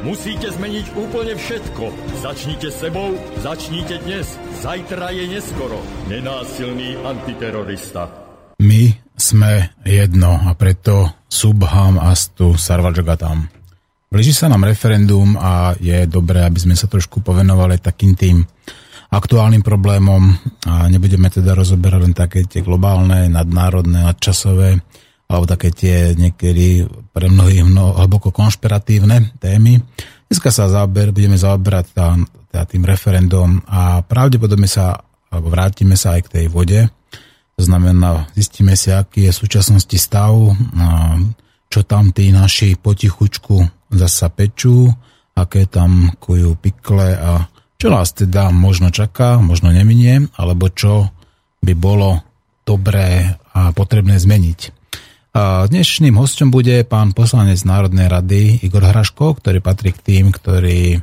Musíte zmeniť úplne všetko. Začnite sebou, začnite dnes. Zajtra je neskoro. Nenásilný antiterorista. My sme jedno a preto Subham Astu Sarvajagatam. Blíži sa nám referendum a je dobré, aby sme sa trošku povenovali takým tým aktuálnym problémom a nebudeme teda rozoberať len také tie globálne, nadnárodné, nadčasové alebo také tie niekedy pre mnohých mnoho, hlboko konšpiratívne témy. Dneska sa zaober, budeme zaoberať tá, tá tým referendum a pravdepodobne sa, alebo vrátime sa aj k tej vode. To znamená, zistíme si, aký je v súčasnosti stav, čo tam tí naši potichučku zasa pečú, aké tam kujú pikle a čo nás teda možno čaká, možno neminie, alebo čo by bolo dobré a potrebné zmeniť. Dnešným hostom bude pán poslanec Národnej rady Igor Hraško, ktorý patrí k tým, ktorí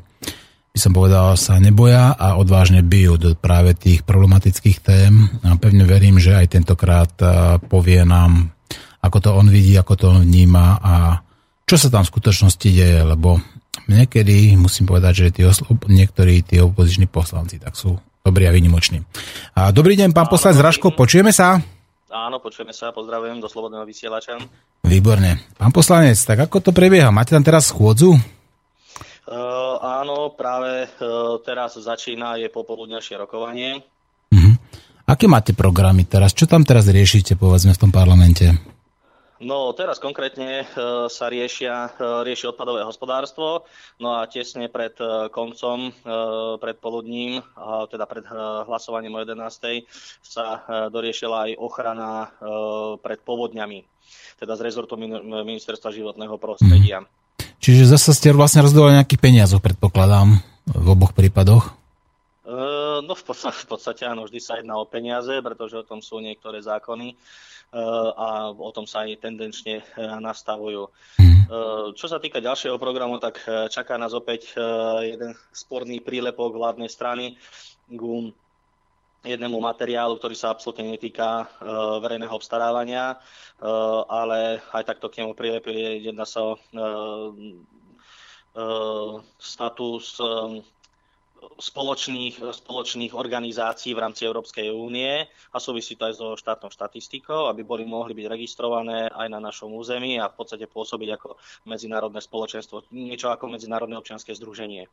by som povedal, sa neboja a odvážne bijú do práve tých problematických tém. A pevne verím, že aj tentokrát povie nám, ako to on vidí, ako to on vníma a čo sa tam v skutočnosti deje, lebo niekedy musím povedať, že tí oslo- niektorí tí opoziční poslanci tak sú dobrí a vynimoční. A dobrý deň, pán poslanec Hraško, počujeme sa? Áno, počujeme sa, pozdravujem do Slobodného vysielača. Výborne. Pán poslanec, tak ako to prebieha? Máte tam teraz schôdzu? Uh, áno, práve uh, teraz začína je popoludnejšie rokovanie. Uh-huh. Aké máte programy teraz? Čo tam teraz riešite, povedzme, v tom parlamente? No teraz konkrétne uh, sa riešia, uh, rieši odpadové hospodárstvo, no a tesne pred uh, koncom, pred poludním, teda pred hlasovaním o 11. sa doriešila aj ochrana pred povodňami, teda z rezortu Ministerstva životného prostredia. Hmm. Čiže zase ste vlastne rozdávali nejakých peniazov, predpokladám, v oboch prípadoch? No v podstate, v podstate áno, vždy sa jedná o peniaze, pretože o tom sú niektoré zákony a o tom sa aj tendenčne e, nastavujú. Mhm. E, čo sa týka ďalšieho programu, tak e, čaká nás opäť jeden sporný prílepok vládnej strany k jednému materiálu, ktorý sa absolútne netýka verejného obstarávania, ale aj takto k nemu prilepili. Jedná sa o status spoločných, spoločných organizácií v rámci Európskej únie a súvisí to aj so štátnou štatistikou, aby boli mohli byť registrované aj na našom území a v podstate pôsobiť ako medzinárodné spoločenstvo, niečo ako medzinárodné občianske združenie.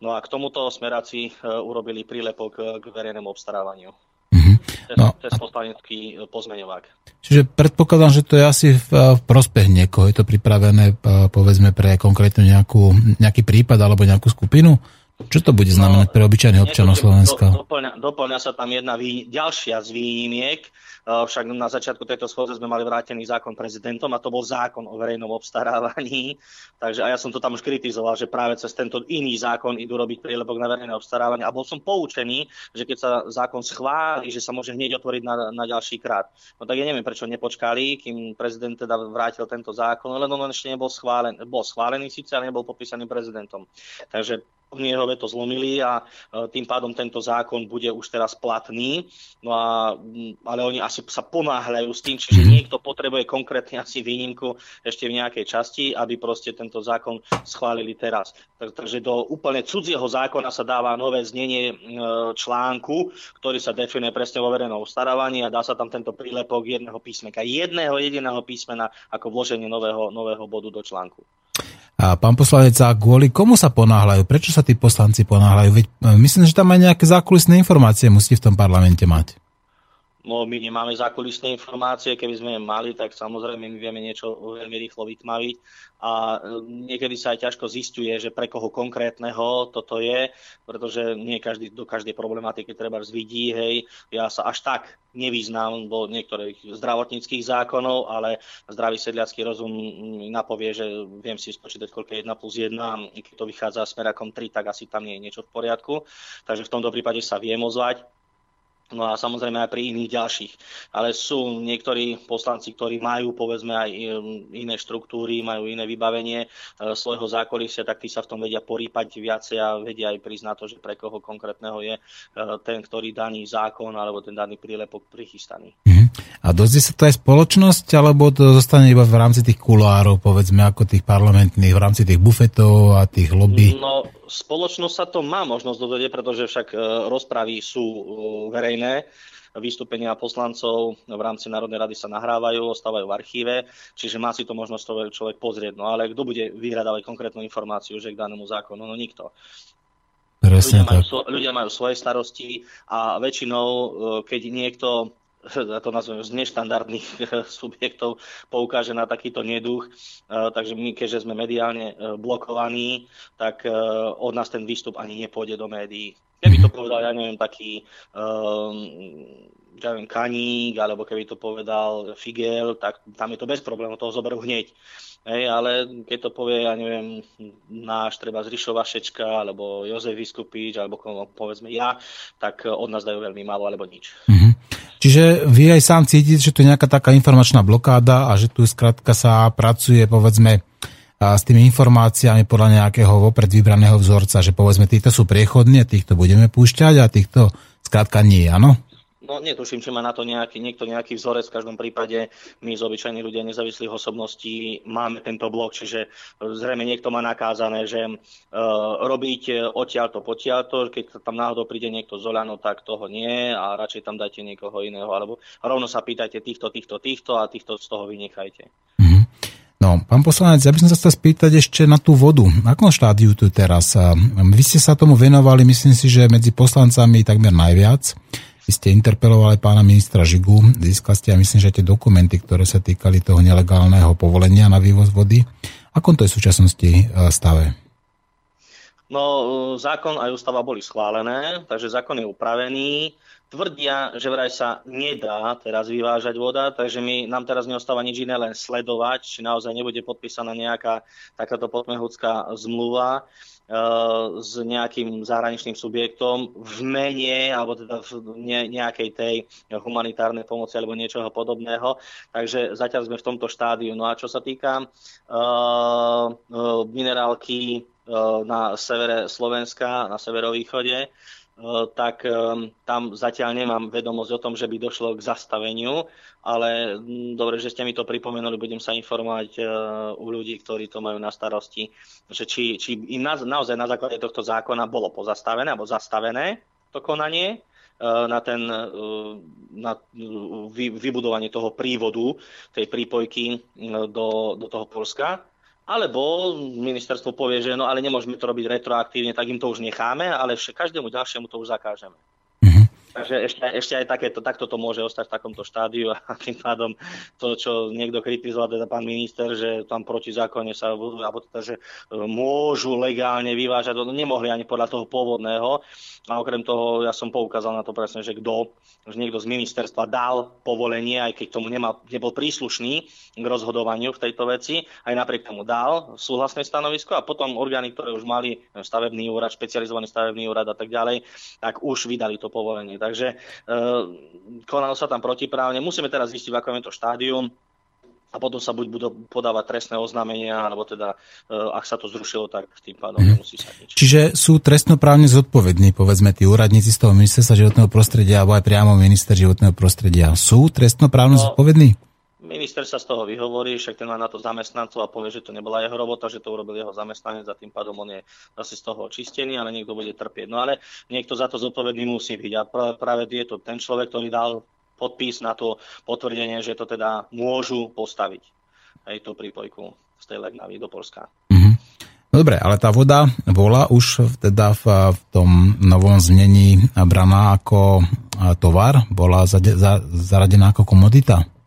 No a k tomuto smeráci e, urobili prílepok k verejnému obstarávaniu. Mm-hmm. No. To je poslanecký e, pozmeňovák. Čiže predpokladám, že to je asi v, v prospech niekoho. Je to pripravené, e, povedzme, pre konkrétne nejakú, nejaký prípad alebo nejakú skupinu? Čo to bude znamenať pre obyčajných občanov Slovenska? Do, doplňa, doplňa sa tam jedna vý, ďalšia z výnimiek, však na začiatku tejto schôdze sme mali vrátený zákon prezidentom a to bol zákon o verejnom obstarávaní. Takže a ja som to tam už kritizoval, že práve cez tento iný zákon idú robiť prílepok na verejné obstarávanie. A bol som poučený, že keď sa zákon schváli, že sa môže hneď otvoriť na, na ďalší krát. No tak ja neviem, prečo nepočkali, kým prezident teda vrátil tento zákon, len on ešte nebol schválený. Bol schválený síce, ale nebol podpísaný prezidentom. Takže jeho veto zlomili a e, tým pádom tento zákon bude už teraz platný. No a, ale oni asi sa ponáhľajú s tým, čiže mhm. niekto potrebuje konkrétne asi výnimku ešte v nejakej časti, aby proste tento zákon schválili teraz. Takže do úplne cudzieho zákona sa dáva nové znenie e, článku, ktorý sa definuje presne vo verejnom starávaní a dá sa tam tento prílepok jedného písmeka, jedného jediného písmena ako vloženie nového, nového bodu do článku. A pán poslanec, a kvôli komu sa ponáhľajú? Prečo sa tí poslanci ponáhľajú? Veď e, myslím, že tam aj nejaké zákulisné informácie musí v tom parlamente mať. No, my nemáme zákulisné informácie, keby sme mali, tak samozrejme my vieme niečo veľmi rýchlo vytmaviť. A e, niekedy sa aj ťažko zistuje, že pre koho konkrétneho toto je, pretože nie každý do každej problematiky treba vidí, hej, ja sa až tak nevyznám do niektorých zdravotníckých zákonov, ale zdravý sedliacký rozum napovie, že viem si spočítať, koľko je 1 plus 1, keď to vychádza smerakom 3, tak asi tam nie je niečo v poriadku. Takže v tomto prípade sa viem ozvať No a samozrejme aj pri iných ďalších. Ale sú niektorí poslanci, ktorí majú povedzme aj um, iné štruktúry, majú iné vybavenie uh, svojho zákolisia, tak tí sa v tom vedia porýpať viacej a vedia aj priznať to, že pre koho konkrétneho je uh, ten, ktorý daný zákon alebo ten daný prílepok prichystaný. Mm-hmm. A dozvie sa to aj spoločnosť, alebo to zostane iba v rámci tých kulárov, povedzme, ako tých parlamentných, v rámci tých bufetov a tých lobby? No, spoločnosť sa to má možnosť dozvedieť, pretože však uh, rozpravy sú verejné verejné. Vystúpenia poslancov v rámci Národnej rady sa nahrávajú, ostávajú v archíve, čiže má si to možnosť človek pozrieť. No ale kto bude vyhľadávať konkrétnu informáciu, že k danému zákonu? No nikto. Presne ľudia, majú, ľudia majú svoje starosti a väčšinou, e, keď niekto ja to nazvem z neštandardných subjektov, poukáže na takýto neduch. E, takže my, keďže sme mediálne e, blokovaní, tak od nás ten výstup ani nepôjde do médií. Keby to povedal, ja neviem, taký ja neviem, Kaník, alebo keby to povedal Figel, tak tam je to bez problémov, toho zoberú hneď. Hej, ale keď to povie, ja neviem, náš treba Zrišova Šečka, alebo Jozef Vyskupič, alebo povedzme ja, tak od nás dajú veľmi málo, alebo nič. Mm-hmm. Čiže vy aj sám cítite, že tu je nejaká taká informačná blokáda a že tu skrátka sa pracuje, povedzme, s tými informáciami podľa nejakého vopred vybraného vzorca, že povedzme, týchto sú priechodní a týchto budeme púšťať a týchto skrátka nie, áno? No netuším, či má na to nejaký, niekto nejaký vzorec. V každom prípade my z obyčajní ľudia nezávislých osobností máme tento blok, čiže zrejme niekto má nakázané, že uh, robiť odtiaľto potiaľto, keď tam náhodou príde niekto z Olano, tak toho nie a radšej tam dajte niekoho iného, alebo rovno sa pýtajte týchto, týchto, týchto a týchto z toho vynechajte. Mm-hmm. No, pán poslanec, ja by som sa chcel spýtať ešte na tú vodu. Na akom štádiu tu teraz? Vy ste sa tomu venovali, myslím si, že medzi poslancami takmer najviac. Vy ste interpelovali pána ministra Žigu, získali ste, ja myslím, že tie dokumenty, ktoré sa týkali toho nelegálneho povolenia na vývoz vody. Akom to je v súčasnosti e, stave? No, zákon aj ústava boli schválené, takže zákon je upravený tvrdia, že vraj sa nedá teraz vyvážať voda, takže my, nám teraz neostáva nič iné, len sledovať, či naozaj nebude podpísaná nejaká takáto podmehudská zmluva e, s nejakým zahraničným subjektom v mene alebo teda v ne, nejakej tej humanitárnej pomoci alebo niečoho podobného. Takže zatiaľ sme v tomto štádiu. No a čo sa týka uh, minerálky uh, na severe Slovenska, na severovýchode, tak ehm, tam zatiaľ nemám vedomosť o tom, že by došlo k zastaveniu, ale mm, dobre, že ste mi to pripomenuli, budem sa informovať eh, u ľudí, ktorí to majú na starosti, že či, či im na, naozaj na základe tohto zákona bolo pozastavené alebo zastavené to konanie eh, na, ten, na vybudovanie toho prívodu, tej prípojky do, do toho Polska alebo ministerstvo povie, že no ale nemôžeme to robiť retroaktívne, tak im to už necháme, ale každému ďalšiemu to už zakážeme. Takže ešte, ešte aj takéto, takto to môže ostať v takomto štádiu a tým pádom to, čo niekto kritizoval, teda pán minister, že tam proti zákone sa, alebo teda, že e, môžu legálne vyvážať, no nemohli ani podľa toho pôvodného. A okrem toho ja som poukázal na to presne, že kto, že niekto z ministerstva dal povolenie, aj keď tomu nemal, nebol príslušný k rozhodovaniu v tejto veci, aj napriek tomu dal súhlasné stanovisko a potom orgány, ktoré už mali stavebný úrad, špecializovaný stavebný úrad a tak ďalej, tak už vydali to povolenie. Takže e, konalo sa tam protiprávne. Musíme teraz zistiť, v akom je to štádium a potom sa buď budú podávať trestné oznámenia, alebo teda, e, ak sa to zrušilo, tak tým pádom mhm. nemusí sa nič. Čiže sú trestnoprávne zodpovední, povedzme, tí úradníci z toho ministerstva životného prostredia, alebo aj priamo minister životného prostredia. Sú trestnoprávne no, zodpovední? Minister sa z toho vyhovorí, však ten má na to zamestnancov a povie, že to nebola jeho robota, že to urobil jeho zamestnanec a tým pádom on je zase z toho očistený, ale niekto bude trpieť. No ale niekto za to zodpovedný musí byť a práve je to ten človek, ktorý dal podpis na to potvrdenie, že to teda môžu postaviť aj tú prípojku z tej Legnavy do Polska. Mm-hmm. Dobre, ale tá voda bola už teda v, v tom novom znení braná ako tovar, bola zaradená ako komodita?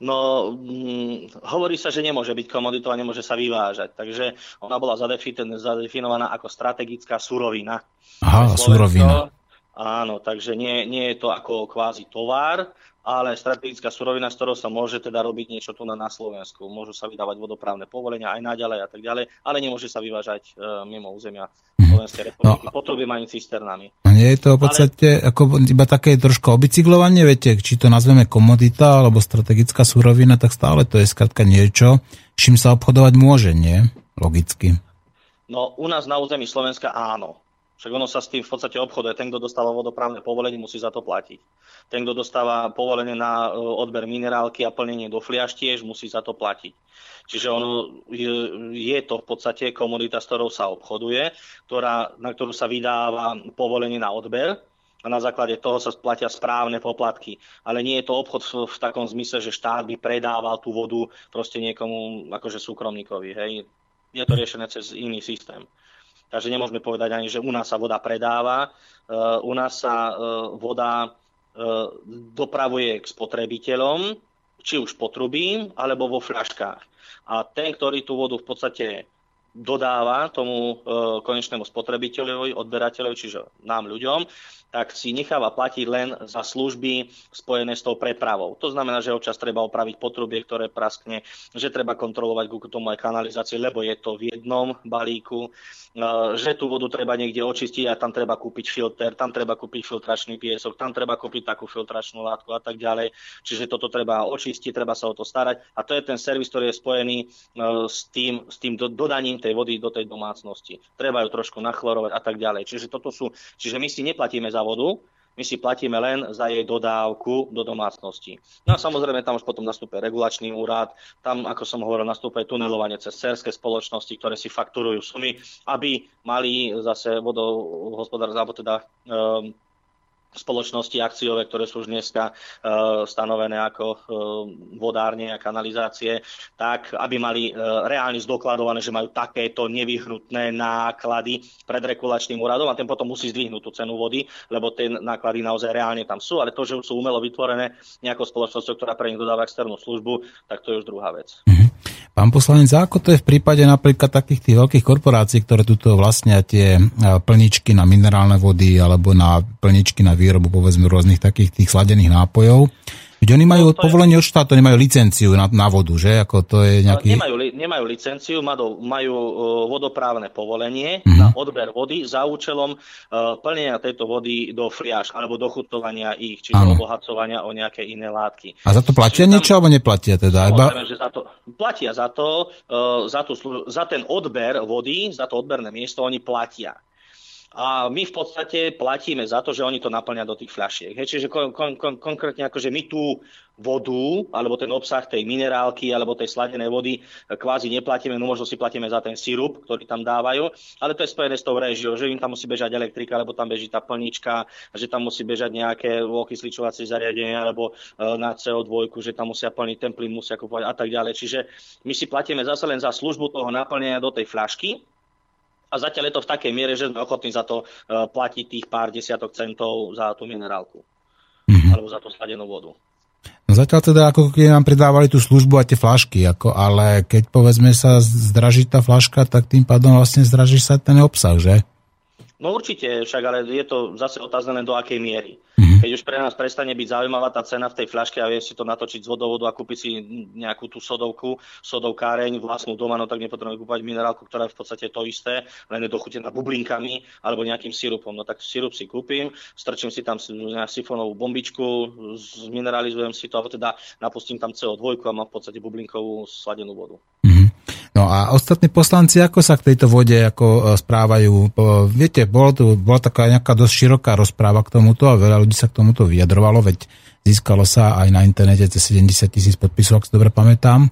No, hm, hovorí sa, že nemôže byť komoditou a nemôže sa vyvážať. Takže ona bola zadefinovaná ako strategická surovina. Aha, surovina. Áno, takže nie, nie je to ako kvázi tovar, ale strategická surovina, z ktorou sa môže teda robiť niečo tu na, na Slovensku. Môžu sa vydávať vodoprávne povolenia aj naďalej a tak ďalej, ale nemôže sa vyvážať e, mimo územia Slovenskej republiky, no, potrubím ani cisternami. A nie je to v podstate Ale... ako iba také trošku obicyklovanie, viete, či to nazveme komodita alebo strategická surovina, tak stále to je skrátka niečo, čím sa obchodovať môže, nie? Logicky. No, u nás na území Slovenska áno. Však ono sa s tým v podstate obchoduje. Ten, kto dostáva vodoprávne povolenie, musí za to platiť. Ten, kto dostáva povolenie na e, odber minerálky a plnenie do fliaž, tiež musí za to platiť. Čiže ono je, to v podstate komodita, s ktorou sa obchoduje, ktorá, na ktorú sa vydáva povolenie na odber a na základe toho sa splatia správne poplatky. Ale nie je to obchod v, v takom zmysle, že štát by predával tú vodu proste niekomu akože súkromníkovi. Hej. Je to riešené cez iný systém. Takže nemôžeme povedať ani, že u nás sa voda predáva. Uh, u nás sa uh, voda uh, dopravuje k spotrebiteľom, či už potrubím, alebo vo fľaškách. A ten, ktorý tú vodu v podstate dodáva tomu konečnému spotrebiteľovi, odberateľovi, čiže nám ľuďom, tak si necháva platiť len za služby spojené s tou prepravou. To znamená, že občas treba opraviť potrubie, ktoré praskne, že treba kontrolovať k tomu aj kanalizáciu, lebo je to v jednom balíku, e, že tú vodu treba niekde očistiť a tam treba kúpiť filter, tam treba kúpiť filtračný piesok, tam treba kúpiť takú filtračnú látku a tak ďalej. Čiže toto treba očistiť, treba sa o to starať a to je ten servis, ktorý je spojený e, s tým, s tým dodaním tej vody do tej domácnosti. Treba ju trošku nachlorovať a tak ďalej. Čiže toto sú, čiže my si neplatíme za za vodu, my si platíme len za jej dodávku do domácnosti. No a samozrejme tam už potom nastúpe regulačný úrad, tam, ako som hovoril, nastúpe tunelovanie cez cerské spoločnosti, ktoré si fakturujú sumy, aby mali zase vodohospodárstvo, alebo teda um, spoločnosti akciové, ktoré sú už dneska e, stanovené ako e, vodárne a kanalizácie, tak aby mali e, reálne zdokladované, že majú takéto nevyhnutné náklady pred regulačným úradom a ten potom musí zdvihnúť tú cenu vody, lebo tie náklady naozaj reálne tam sú, ale to, že už sú umelo vytvorené nejakou spoločnosťou, ktorá pre nich dodáva externú službu, tak to je už druhá vec. Mm-hmm. Pán poslanec, ako to je v prípade napríklad takých tých veľkých korporácií, ktoré tuto vlastnia tie plničky na minerálne vody alebo na plničky na výrobu povedzme rôznych takých tých sladených nápojov. Veď oni majú no, povolenie od štátu, nemajú licenciu na, na vodu, že? Ako to je nejaký... Nemajú, nemajú licenciu, majú, majú uh, vodoprávne povolenie uh-huh. na odber vody za účelom uh, plnenia tejto vody do friaž alebo dochutovania ich, čiže ano. obohacovania o nejaké iné látky. A za to platia čiže niečo, tam, alebo neplatia teda? Samozrejme, že za to, platia za to, uh, za, tú, za ten odber vody, za to odberné miesto oni platia a my v podstate platíme za to, že oni to naplňa do tých fľašiek. Hej, čiže kon, kon, kon, konkrétne akože my tú vodu, alebo ten obsah tej minerálky, alebo tej sladenej vody kvázi neplatíme, no možno si platíme za ten sirup, ktorý tam dávajú, ale to je spojené s tou režiou, že im tam musí bežať elektrika, alebo tam beží tá plnička, že tam musí bežať nejaké okysličovacie zariadenie, alebo e, na CO2, že tam musia plniť ten plyn, musia kupovať a tak ďalej. Čiže my si platíme zase len za službu toho naplnenia do tej fľašky, a zatiaľ je to v takej miere, že sme ochotní za to uh, platiť tých pár desiatok centov za tú minerálku. Mm-hmm. Alebo za tú sladenú vodu. No zatiaľ teda ako keď nám pridávali tú službu a tie flašky, ako, ale keď povedzme sa zdraží tá flaška, tak tým pádom vlastne zdraží sa ten obsah, že? No určite, však ale je to zase otázne do akej miery. Mm-hmm. Keď už pre nás prestane byť zaujímavá tá cena v tej fľaške a vie si to natočiť z vodovodu a kúpiť si nejakú tú sodovku, sodovkáreň vlastnú doma, no tak nepotrebujeme kúpať minerálku, ktorá je v podstate to isté, len je dochutená bublinkami alebo nejakým sirupom. No tak sirup si kúpim, strčím si tam sifónovú bombičku, zmineralizujem si to, alebo teda napustím tam CO2 a mám v podstate bublinkovú sladenú vodu. Mm-hmm. No a ostatní poslanci, ako sa k tejto vode ako e, správajú? Viete, bolo tu, bola taká nejaká dosť široká rozpráva k tomuto a veľa ľudí sa k tomuto vyjadrovalo, veď získalo sa aj na internete cez 70 tisíc podpisov, ak si dobre pamätám.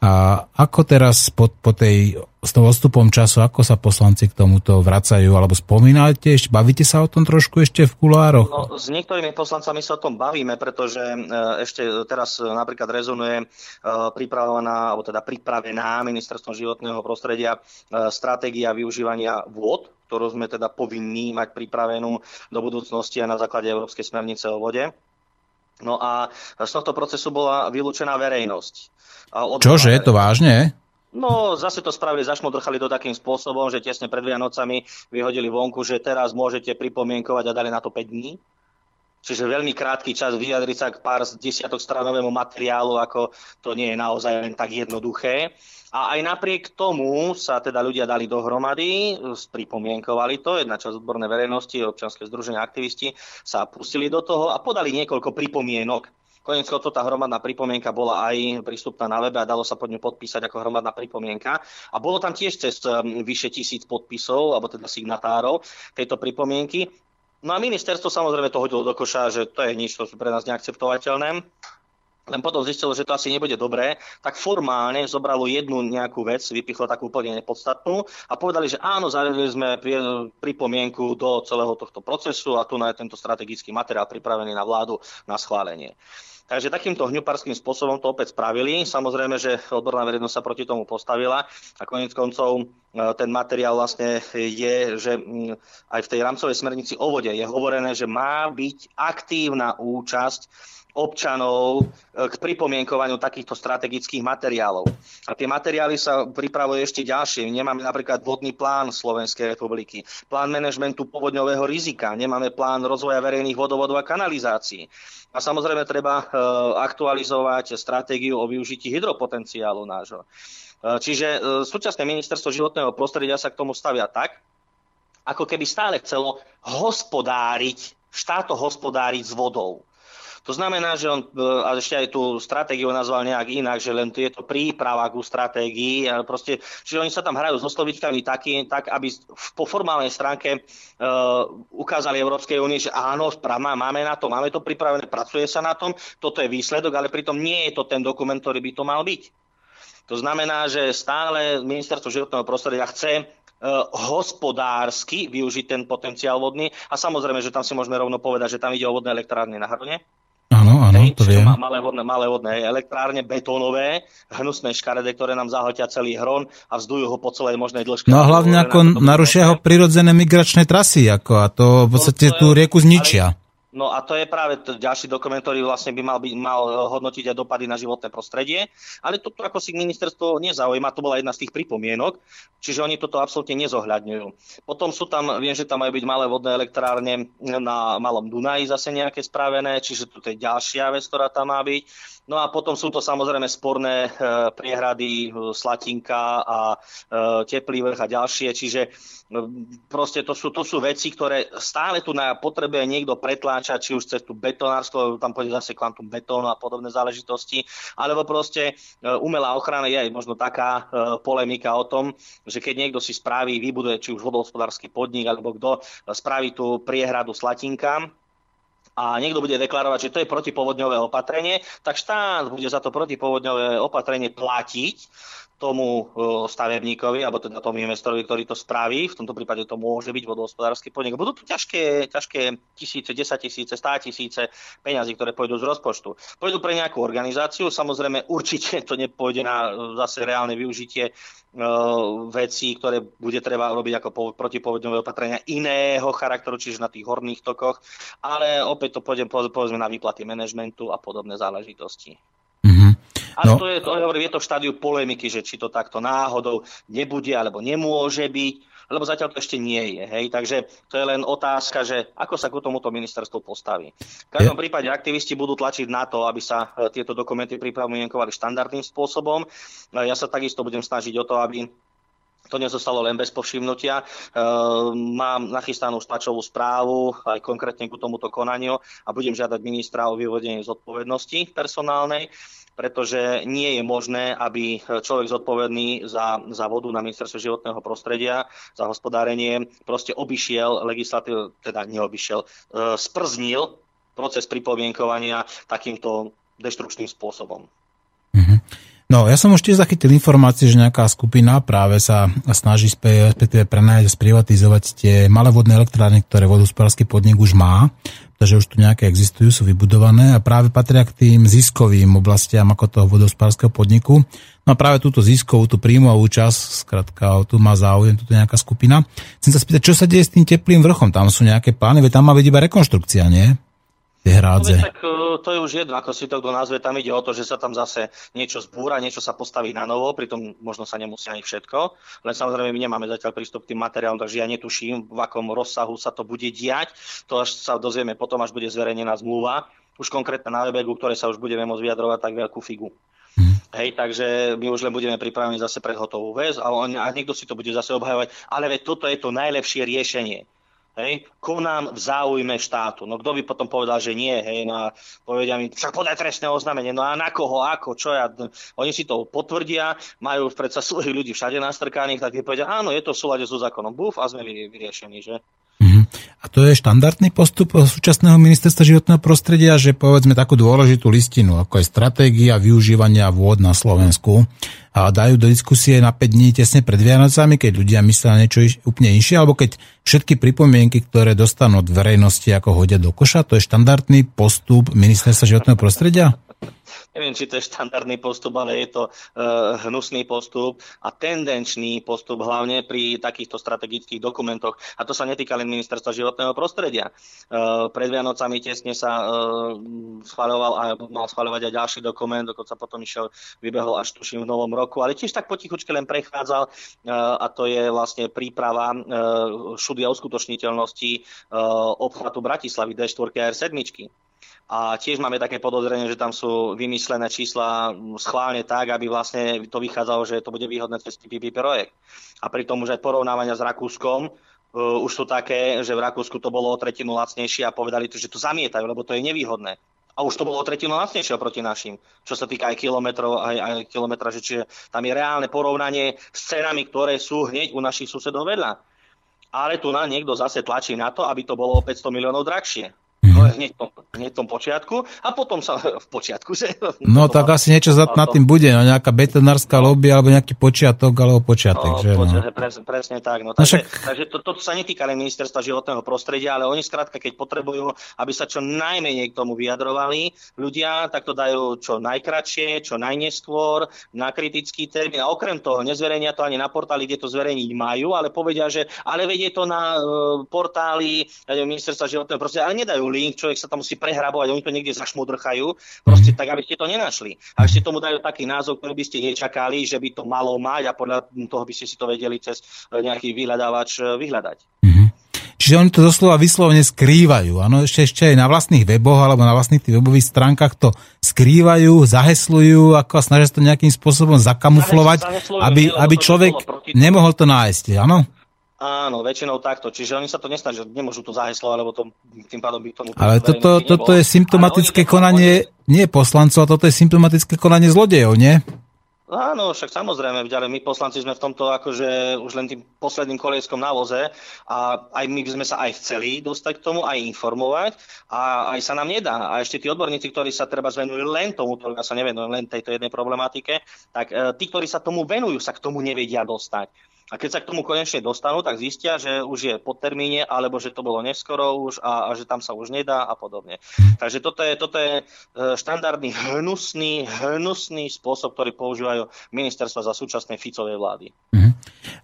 A ako teraz po, po tej, s tou odstupom času, ako sa poslanci k tomuto vracajú, alebo spomínate ešte, bavíte sa o tom trošku ešte v kulároch? No, s niektorými poslancami sa o tom bavíme, pretože e, ešte teraz napríklad rezonuje e, pripravovaná, alebo teda pripravená ministerstvom životného prostredia e, stratégia využívania vôd, ktorú sme teda povinní mať pripravenú do budúcnosti aj na základe Európskej smernice o vode. No a z tohto procesu bola vylúčená verejnosť. Čože, je to vážne? No, zase to spravili, zašmodrchali to takým spôsobom, že tesne pred Vianocami vyhodili vonku, že teraz môžete pripomienkovať a dali na to 5 dní. Čiže veľmi krátky čas vyjadriť sa k pár desiatok stranovému materiálu, ako to nie je naozaj len tak jednoduché. A aj napriek tomu sa teda ľudia dali dohromady, pripomienkovali to, jedna časť odbornej verejnosti, občanské združenia, aktivisti sa pustili do toho a podali niekoľko pripomienok. Konec to tá hromadná pripomienka bola aj prístupná na webe a dalo sa pod ňu podpísať ako hromadná pripomienka. A bolo tam tiež cez um, vyše tisíc podpisov, alebo teda signatárov tejto pripomienky. No a ministerstvo samozrejme to hodilo do koša, že to je nič, to sú pre nás neakceptovateľné len potom zistilo, že to asi nebude dobré, tak formálne zobralo jednu nejakú vec, vypichlo takú úplne nepodstatnú a povedali, že áno, zavedli sme pripomienku do celého tohto procesu a tu na je tento strategický materiál pripravený na vládu na schválenie. Takže takýmto hňuparským spôsobom to opäť spravili. Samozrejme, že odborná verejnosť sa proti tomu postavila a konec koncov ten materiál vlastne je, že mm, aj v tej rámcovej smernici o vode je hovorené, že má byť aktívna účasť občanov e, k pripomienkovaniu takýchto strategických materiálov. A tie materiály sa pripravujú ešte ďalšie. Nemáme napríklad vodný plán Slovenskej republiky, plán manažmentu povodňového rizika, nemáme plán rozvoja verejných vodovodov a kanalizácií. A samozrejme treba e, aktualizovať stratégiu o využití hydropotenciálu nášho. E, čiže súčasné ministerstvo životného prostredia sa k tomu stavia tak, ako keby stále chcelo hospodáriť, štáto hospodáriť s vodou. To znamená, že on e, a ešte aj tú stratégiu nazval nejak inak, že len je to príprava ku stratégii. Proste, čiže oni sa tam hrajú so slovičkami taký, tak, aby po formálnej stránke uh, ukázali Európskej únie, že áno, máme na to, máme to pripravené, pracuje sa na tom, toto je výsledok, ale pritom nie je to ten dokument, ktorý by to mal byť. To znamená, že stále ministerstvo životného prostredia chce hospodársky využiť ten potenciál vodný. A samozrejme, že tam si môžeme rovno povedať, že tam ide o vodné elektrárne na Hrone, Áno, áno, to viem. Malé vodné, malé vodné elektrárne, betónové, hnusné škarede, ktoré nám zahotia celý hron a vzdujú ho po celej možnej dĺžke. No a hlavne ako narušia ho prirodzené migračné trasy, ako a to v podstate tú rieku zničia. No a to je práve t- ďalší dokument, ktorý vlastne by mal, by, mal eh, hodnotiť aj dopady na životné prostredie, ale toto ako si ministerstvo nezaujíma, to bola jedna z tých pripomienok, čiže oni toto absolútne nezohľadňujú. Potom sú tam, viem, že tam majú byť malé vodné elektrárne na Malom Dunaji zase nejaké spravené, čiže to je ďalšia vec, ktorá tam má byť. No a potom sú to samozrejme sporné e, priehrady e, Slatinka a e, Teplý vrch a ďalšie, čiže proste to sú, to sú veci, ktoré stále tu na potrebuje niekto pretláčať, či už cez tú betonárstvo, tam pôjde zase kvantum betónu a podobné záležitosti, alebo proste umelá ochrana je aj možno taká polemika o tom, že keď niekto si spraví, vybuduje či už vodohospodársky podnik, alebo kto spraví tú priehradu Slatinka, a niekto bude deklarovať, že to je protipovodňové opatrenie, tak štát bude za to protipovodňové opatrenie platiť tomu stavebníkovi, alebo teda tomu investorovi, ktorý to spraví, v tomto prípade to môže byť vodohospodársky podnik. Budú tu ťažké, ťažké tisíce, desať tisíce, stá tisíce peňazí, ktoré pôjdu z rozpočtu. Pôjdu pre nejakú organizáciu, samozrejme určite to nepôjde na zase reálne využitie veci, ktoré bude treba robiť ako protipovodňové opatrenia iného charakteru, čiže na tých horných tokoch, ale opäť to pôjde povedzme na výplaty manažmentu a podobné záležitosti. A no. to je, to, hovorím, je to v štádiu polemiky, že či to takto náhodou nebude alebo nemôže byť, lebo zatiaľ to ešte nie je. Hej? Takže to je len otázka, že ako sa ku tomuto ministerstvo postaví. V každom prípade aktivisti budú tlačiť na to, aby sa e, tieto dokumenty pripomienkovali štandardným spôsobom. E, ja sa takisto budem snažiť o to, aby to nezostalo len bez povšimnutia. E, mám nachystanú tlačovú správu aj konkrétne ku tomuto konaniu a budem žiadať ministra o vyvodenie zodpovednosti personálnej pretože nie je možné, aby človek zodpovedný za, za vodu na ministerstve životného prostredia, za hospodárenie, proste obišiel legislatív, teda neobišiel, e, sprznil proces pripomienkovania takýmto deštručným spôsobom. Mm-hmm. No, ja som už tiež zachytil informácie, že nejaká skupina práve sa snaží respektíve prenajať a sprivatizovať tie malé vodné elektrárne, ktoré vodospodársky podnik už má, pretože už tu nejaké existujú, sú vybudované a práve patria k tým ziskovým oblastiam ako toho vodospodárskeho podniku. No a práve túto ziskovú, tú príjmovú časť, skrátka, tu má záujem, tu nejaká skupina. Chcem sa spýtať, čo sa deje s tým teplým vrchom? Tam sú nejaké plány, veď tam má byť iba rekonštrukcia, nie? Tie hrádze. No, tak e, to je už jedno, ako si to kto nazve, tam ide o to, že sa tam zase niečo zbúra, niečo sa postaví na novo, pritom možno sa nemusí ani všetko, len samozrejme my nemáme zatiaľ prístup k tým materiálom, takže ja netuším, v akom rozsahu sa to bude diať, to až sa dozvieme potom, až bude zverejnená zmluva, už konkrétne na webe, ktoré sa už budeme môcť vyjadrovať tak veľkú figu. Hmm. Hej, takže my už len budeme pripravení zase pre hotovú vec a, on, a niekto si to bude zase obhajovať, ale veď toto je to najlepšie riešenie hej, konám v záujme štátu. No kto by potom povedal, že nie, hej, no a povedia mi, však podaj trestné oznámenie, no a na koho, ako, čo ja, oni si to potvrdia, majú predsa svojich ľudí všade nastrkaných, tak povedia, áno, je to v súlade so zákonom, buf, a sme vyriešení, že? Uh-huh. A to je štandardný postup súčasného ministerstva životného prostredia, že povedzme takú dôležitú listinu, ako je stratégia využívania vôd na Slovensku, a dajú do diskusie na 5 dní tesne pred Vianocami, keď ľudia myslia niečo úplne inšie, alebo keď všetky pripomienky, ktoré dostanú od verejnosti, ako hodia do koša, to je štandardný postup ministerstva životného prostredia? Neviem, či to je štandardný postup, ale je to uh, hnusný postup a tendenčný postup hlavne pri takýchto strategických dokumentoch. A to sa netýka len ministerstva životného prostredia. Uh, pred Vianocami tesne sa uh, schváľoval a mal schváľovať aj ďalší dokument, dokonca potom išiel, vybehol až tuším v novom roku, ale tiež tak potichučke len prechádzal uh, a to je vlastne príprava uh, šudia uskutočniteľnosti uh, obchvatu Bratislavy D4 a R7. A tiež máme také podozrenie, že tam sú vymyslené čísla schválne tak, aby vlastne to vychádzalo, že to bude výhodné cez PPP projekt. A pritom už aj porovnávania s Rakúskom, Uh, už sú také, že v Rakúsku to bolo o tretinu lacnejšie a povedali to, že to zamietajú, lebo to je nevýhodné. A už to bolo o tretinu lacnejšie oproti našim, čo sa týka aj kilometrov, aj, aj kilometra, že čiže tam je reálne porovnanie s cenami, ktoré sú hneď u našich susedov vedľa. Ale tu na niekto zase tlačí na to, aby to bolo o 500 miliónov drahšie. No, hneď, tom, hneď tom počiatku a potom sa v počiatku, že? No tak asi niečo za, nad tým bude, no nejaká betonárska lobby alebo nejaký počiatok alebo počiatek, no, že? No. Pres, presne tak, no. Takže, no však... takže to, toto sa netýka len ministerstva životného prostredia, ale oni skrátka, keď potrebujú, aby sa čo najmenej k tomu vyjadrovali, ľudia tak to dajú čo najkračšie, čo najneskôr, na kritický termín a okrem toho nezverejnia to ani na portáli, kde to zverejniť majú, ale povedia, že ale vedie to na uh, portáli ja ministerstva životného prostredia, ale nedajú link, človek sa tam musí prehrabovať, oni to niekde zašmodrchajú, proste tak, aby ste to nenašli. A ešte tomu dajú taký názov, ktorý by ste nečakali, že by to malo mať a podľa toho by ste si to vedeli cez nejaký vyhľadávač eh, vyhľadať. Mm-hmm. Čiže oni to doslova vyslovene skrývajú. Áno, ešte, ešte aj na vlastných weboch alebo na vlastných tých webových stránkach to skrývajú, zaheslujú, ako a snažia to nejakým spôsobom zakamuflovať, aby, aby človek nemohol to nájsť. Áno? Áno, väčšinou takto. Čiže oni sa to nesnažia, nemôžu to zaheslovať, lebo to, tým pádom by tomu... Ale toto, toto je symptomatické konanie, nie poslancov, a toto je symptomatické konanie zlodejov, nie? Áno, však samozrejme, ďalej my poslanci sme v tomto akože už len tým posledným kolieskom na voze a aj my by sme sa aj chceli dostať k tomu, aj informovať a aj sa nám nedá. A ešte tí odborníci, ktorí sa treba zvenujú len tomu, ja sa nevenujem len tejto jednej problematike, tak e, tí, ktorí sa tomu venujú, sa k tomu nevedia dostať. A keď sa k tomu konečne dostanú, tak zistia, že už je pod termíne, alebo že to bolo neskoro už a, a že tam sa už nedá a podobne. Takže toto je, toto je e, štandardný hnusný, hnusný spôsob, ktorý používajú ministerstva za súčasnej Ficovej vlády. Mhm.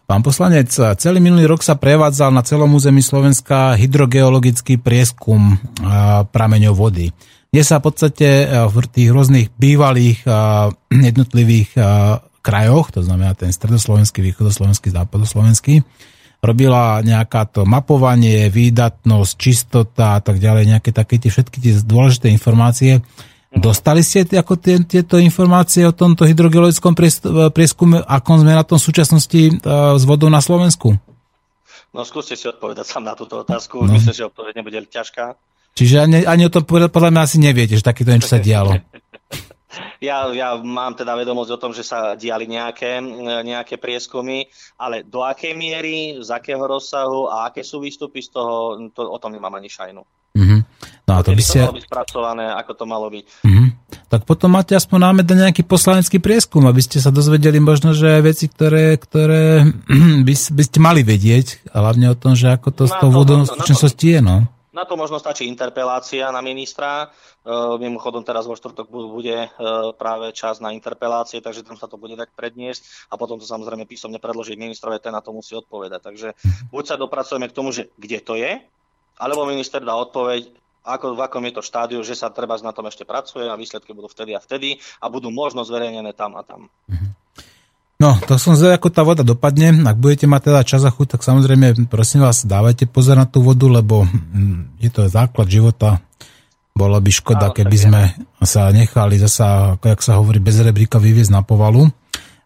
Pán poslanec, celý minulý rok sa prevádzal na celom území Slovenska hydrogeologický prieskum prameňov vody kde sa v podstate e, v tých rôznych bývalých jednotlivých krajoch, to znamená ten stredoslovenský, východoslovenský, západoslovenský, robila nejaká to mapovanie, výdatnosť, čistota a tak ďalej, nejaké také tie všetky tie dôležité informácie. Dostali ste ako tie, tieto informácie o tomto hydrogeologickom prieskume, ako sme na tom súčasnosti uh, s vodou na Slovensku? No skúste si odpovedať sám na túto otázku. No. Myslím, že odpoveď nebude ťažká. Čiže ani, ani o tom podľa mňa asi neviete, že takéto niečo sa dialo. Ja, ja mám teda vedomosť o tom, že sa diali nejaké, nejaké prieskumy, ale do akej miery, z akého rozsahu a aké sú výstupy z toho, to, o tom nemám ani šajnu. Mm-hmm. No a to by ste... To malo byť spracované, ako to malo byť. Mm-hmm. Tak potom máte aspoň námed na nejaký poslanecký prieskum, aby ste sa dozvedeli možno, že veci, ktoré, ktoré by, by ste mali vedieť, a hlavne o tom, že ako to s tou vodou v je, no. Na to možno stačí interpelácia na ministra. E, mimochodom teraz vo štvrtok bude e, práve čas na interpelácie, takže tam sa to bude tak predniesť a potom to samozrejme písomne predložiť ministrovi, ten na to musí odpovedať. Takže buď sa dopracujeme k tomu, že kde to je, alebo minister dá odpoveď, ako, v akom je to štádiu, že sa treba na tom ešte pracuje a výsledky budú vtedy a vtedy a budú možno zverejnené tam a tam. No, to som zvedal, ako tá voda dopadne. Ak budete mať teda čas a chuť, tak samozrejme, prosím vás, dávajte pozor na tú vodu, lebo mm, je to základ života. Bolo by škoda, Áno, keby sme sa nechali zasa, ako jak sa hovorí, bez rebríka vyviezť na povalu.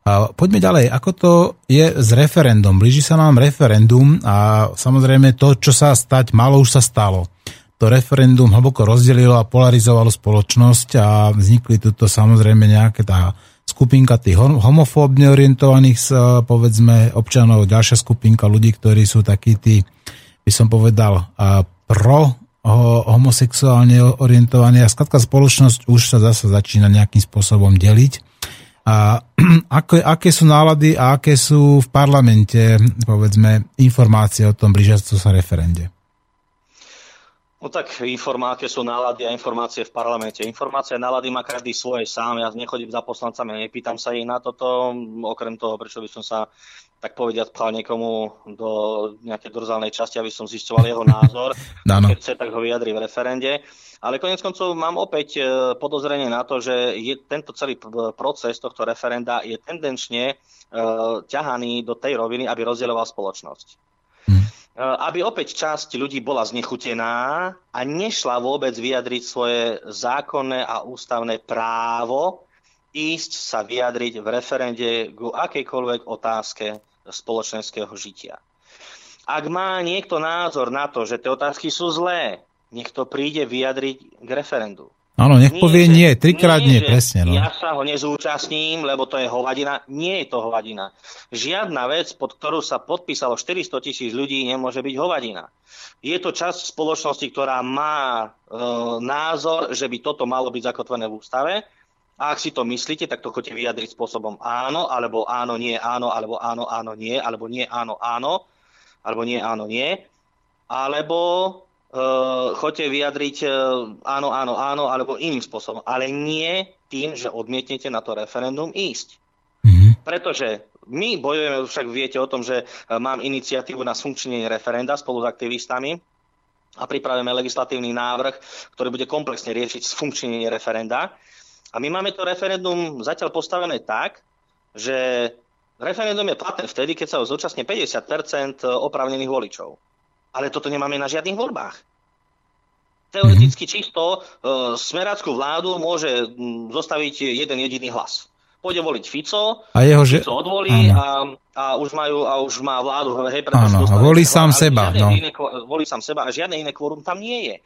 A poďme ďalej. Ako to je s referendum? Blíži sa nám referendum a samozrejme to, čo sa stať malo, už sa stalo to referendum hlboko rozdelilo a polarizovalo spoločnosť a vznikli tuto samozrejme nejaké tá skupinka tých homofóbne orientovaných povedzme občanov, ďalšia skupinka ľudí, ktorí sú takí tí, by som povedal, pro homosexuálne orientovaní a skladka spoločnosť už sa zase začína nejakým spôsobom deliť. A aké, aké sú nálady a aké sú v parlamente, povedzme, informácie o tom blížiacom sa referende? No tak informácie sú nálady a informácie v parlamente. Informácie a nálady má každý svoje sám. Ja nechodím za poslancami, nepýtam sa ich na toto. Okrem toho, prečo by som sa tak povediať pchal niekomu do nejakej dorzálnej časti, aby som zisťoval jeho názor. Keď chce, tak ho vyjadri v referende. Ale konec koncov mám opäť e, podozrenie na to, že je tento celý proces tohto referenda je tendenčne uh, ťahaný do tej roviny, aby rozdieloval spoločnosť. E, aby opäť časť ľudí bola znechutená a nešla vôbec vyjadriť svoje zákonné a ústavné právo ísť sa vyjadriť v referende k akejkoľvek otázke spoločenského žitia. Ak má niekto názor na to, že tie otázky sú zlé, nech to príde vyjadriť k referendu. Áno, nech nie, povie nie, trikrát nie, nie presne. No. Ja sa ho nezúčastním, lebo to je hovadina. Nie je to hovadina. Žiadna vec, pod ktorú sa podpísalo 400 tisíc ľudí, nemôže byť hovadina. Je to časť spoločnosti, ktorá má e, názor, že by toto malo byť zakotvené v ústave. A ak si to myslíte, tak to chodíte vyjadriť spôsobom áno, alebo áno, nie, áno, alebo áno, áno, nie, alebo nie, áno, áno, alebo nie, áno, nie. Alebo uh, choďte vyjadriť uh, áno, áno, áno, alebo iným spôsobom. Ale nie tým, že odmietnete na to referendum ísť. Mm-hmm. Pretože my bojujeme, však viete o tom, že uh, mám iniciatívu na funkčnenie referenda spolu s aktivistami a pripravíme legislatívny návrh, ktorý bude komplexne riešiť funkčnenie referenda. A my máme to referendum zatiaľ postavené tak, že referendum je platné vtedy, keď sa ho zúčastne 50% oprávnených voličov ale toto nemáme na žiadnych voľbách. Teoreticky čisto e, smeráckú vládu môže zostaviť jeden jediný hlas. Pôjde voliť Fico, a jeho, že... Fico odvolí a a už, majú, a už má vládu, hej, Áno, volí sám seba. No. Iné, volí sám seba a žiadne iné kvórum tam nie je.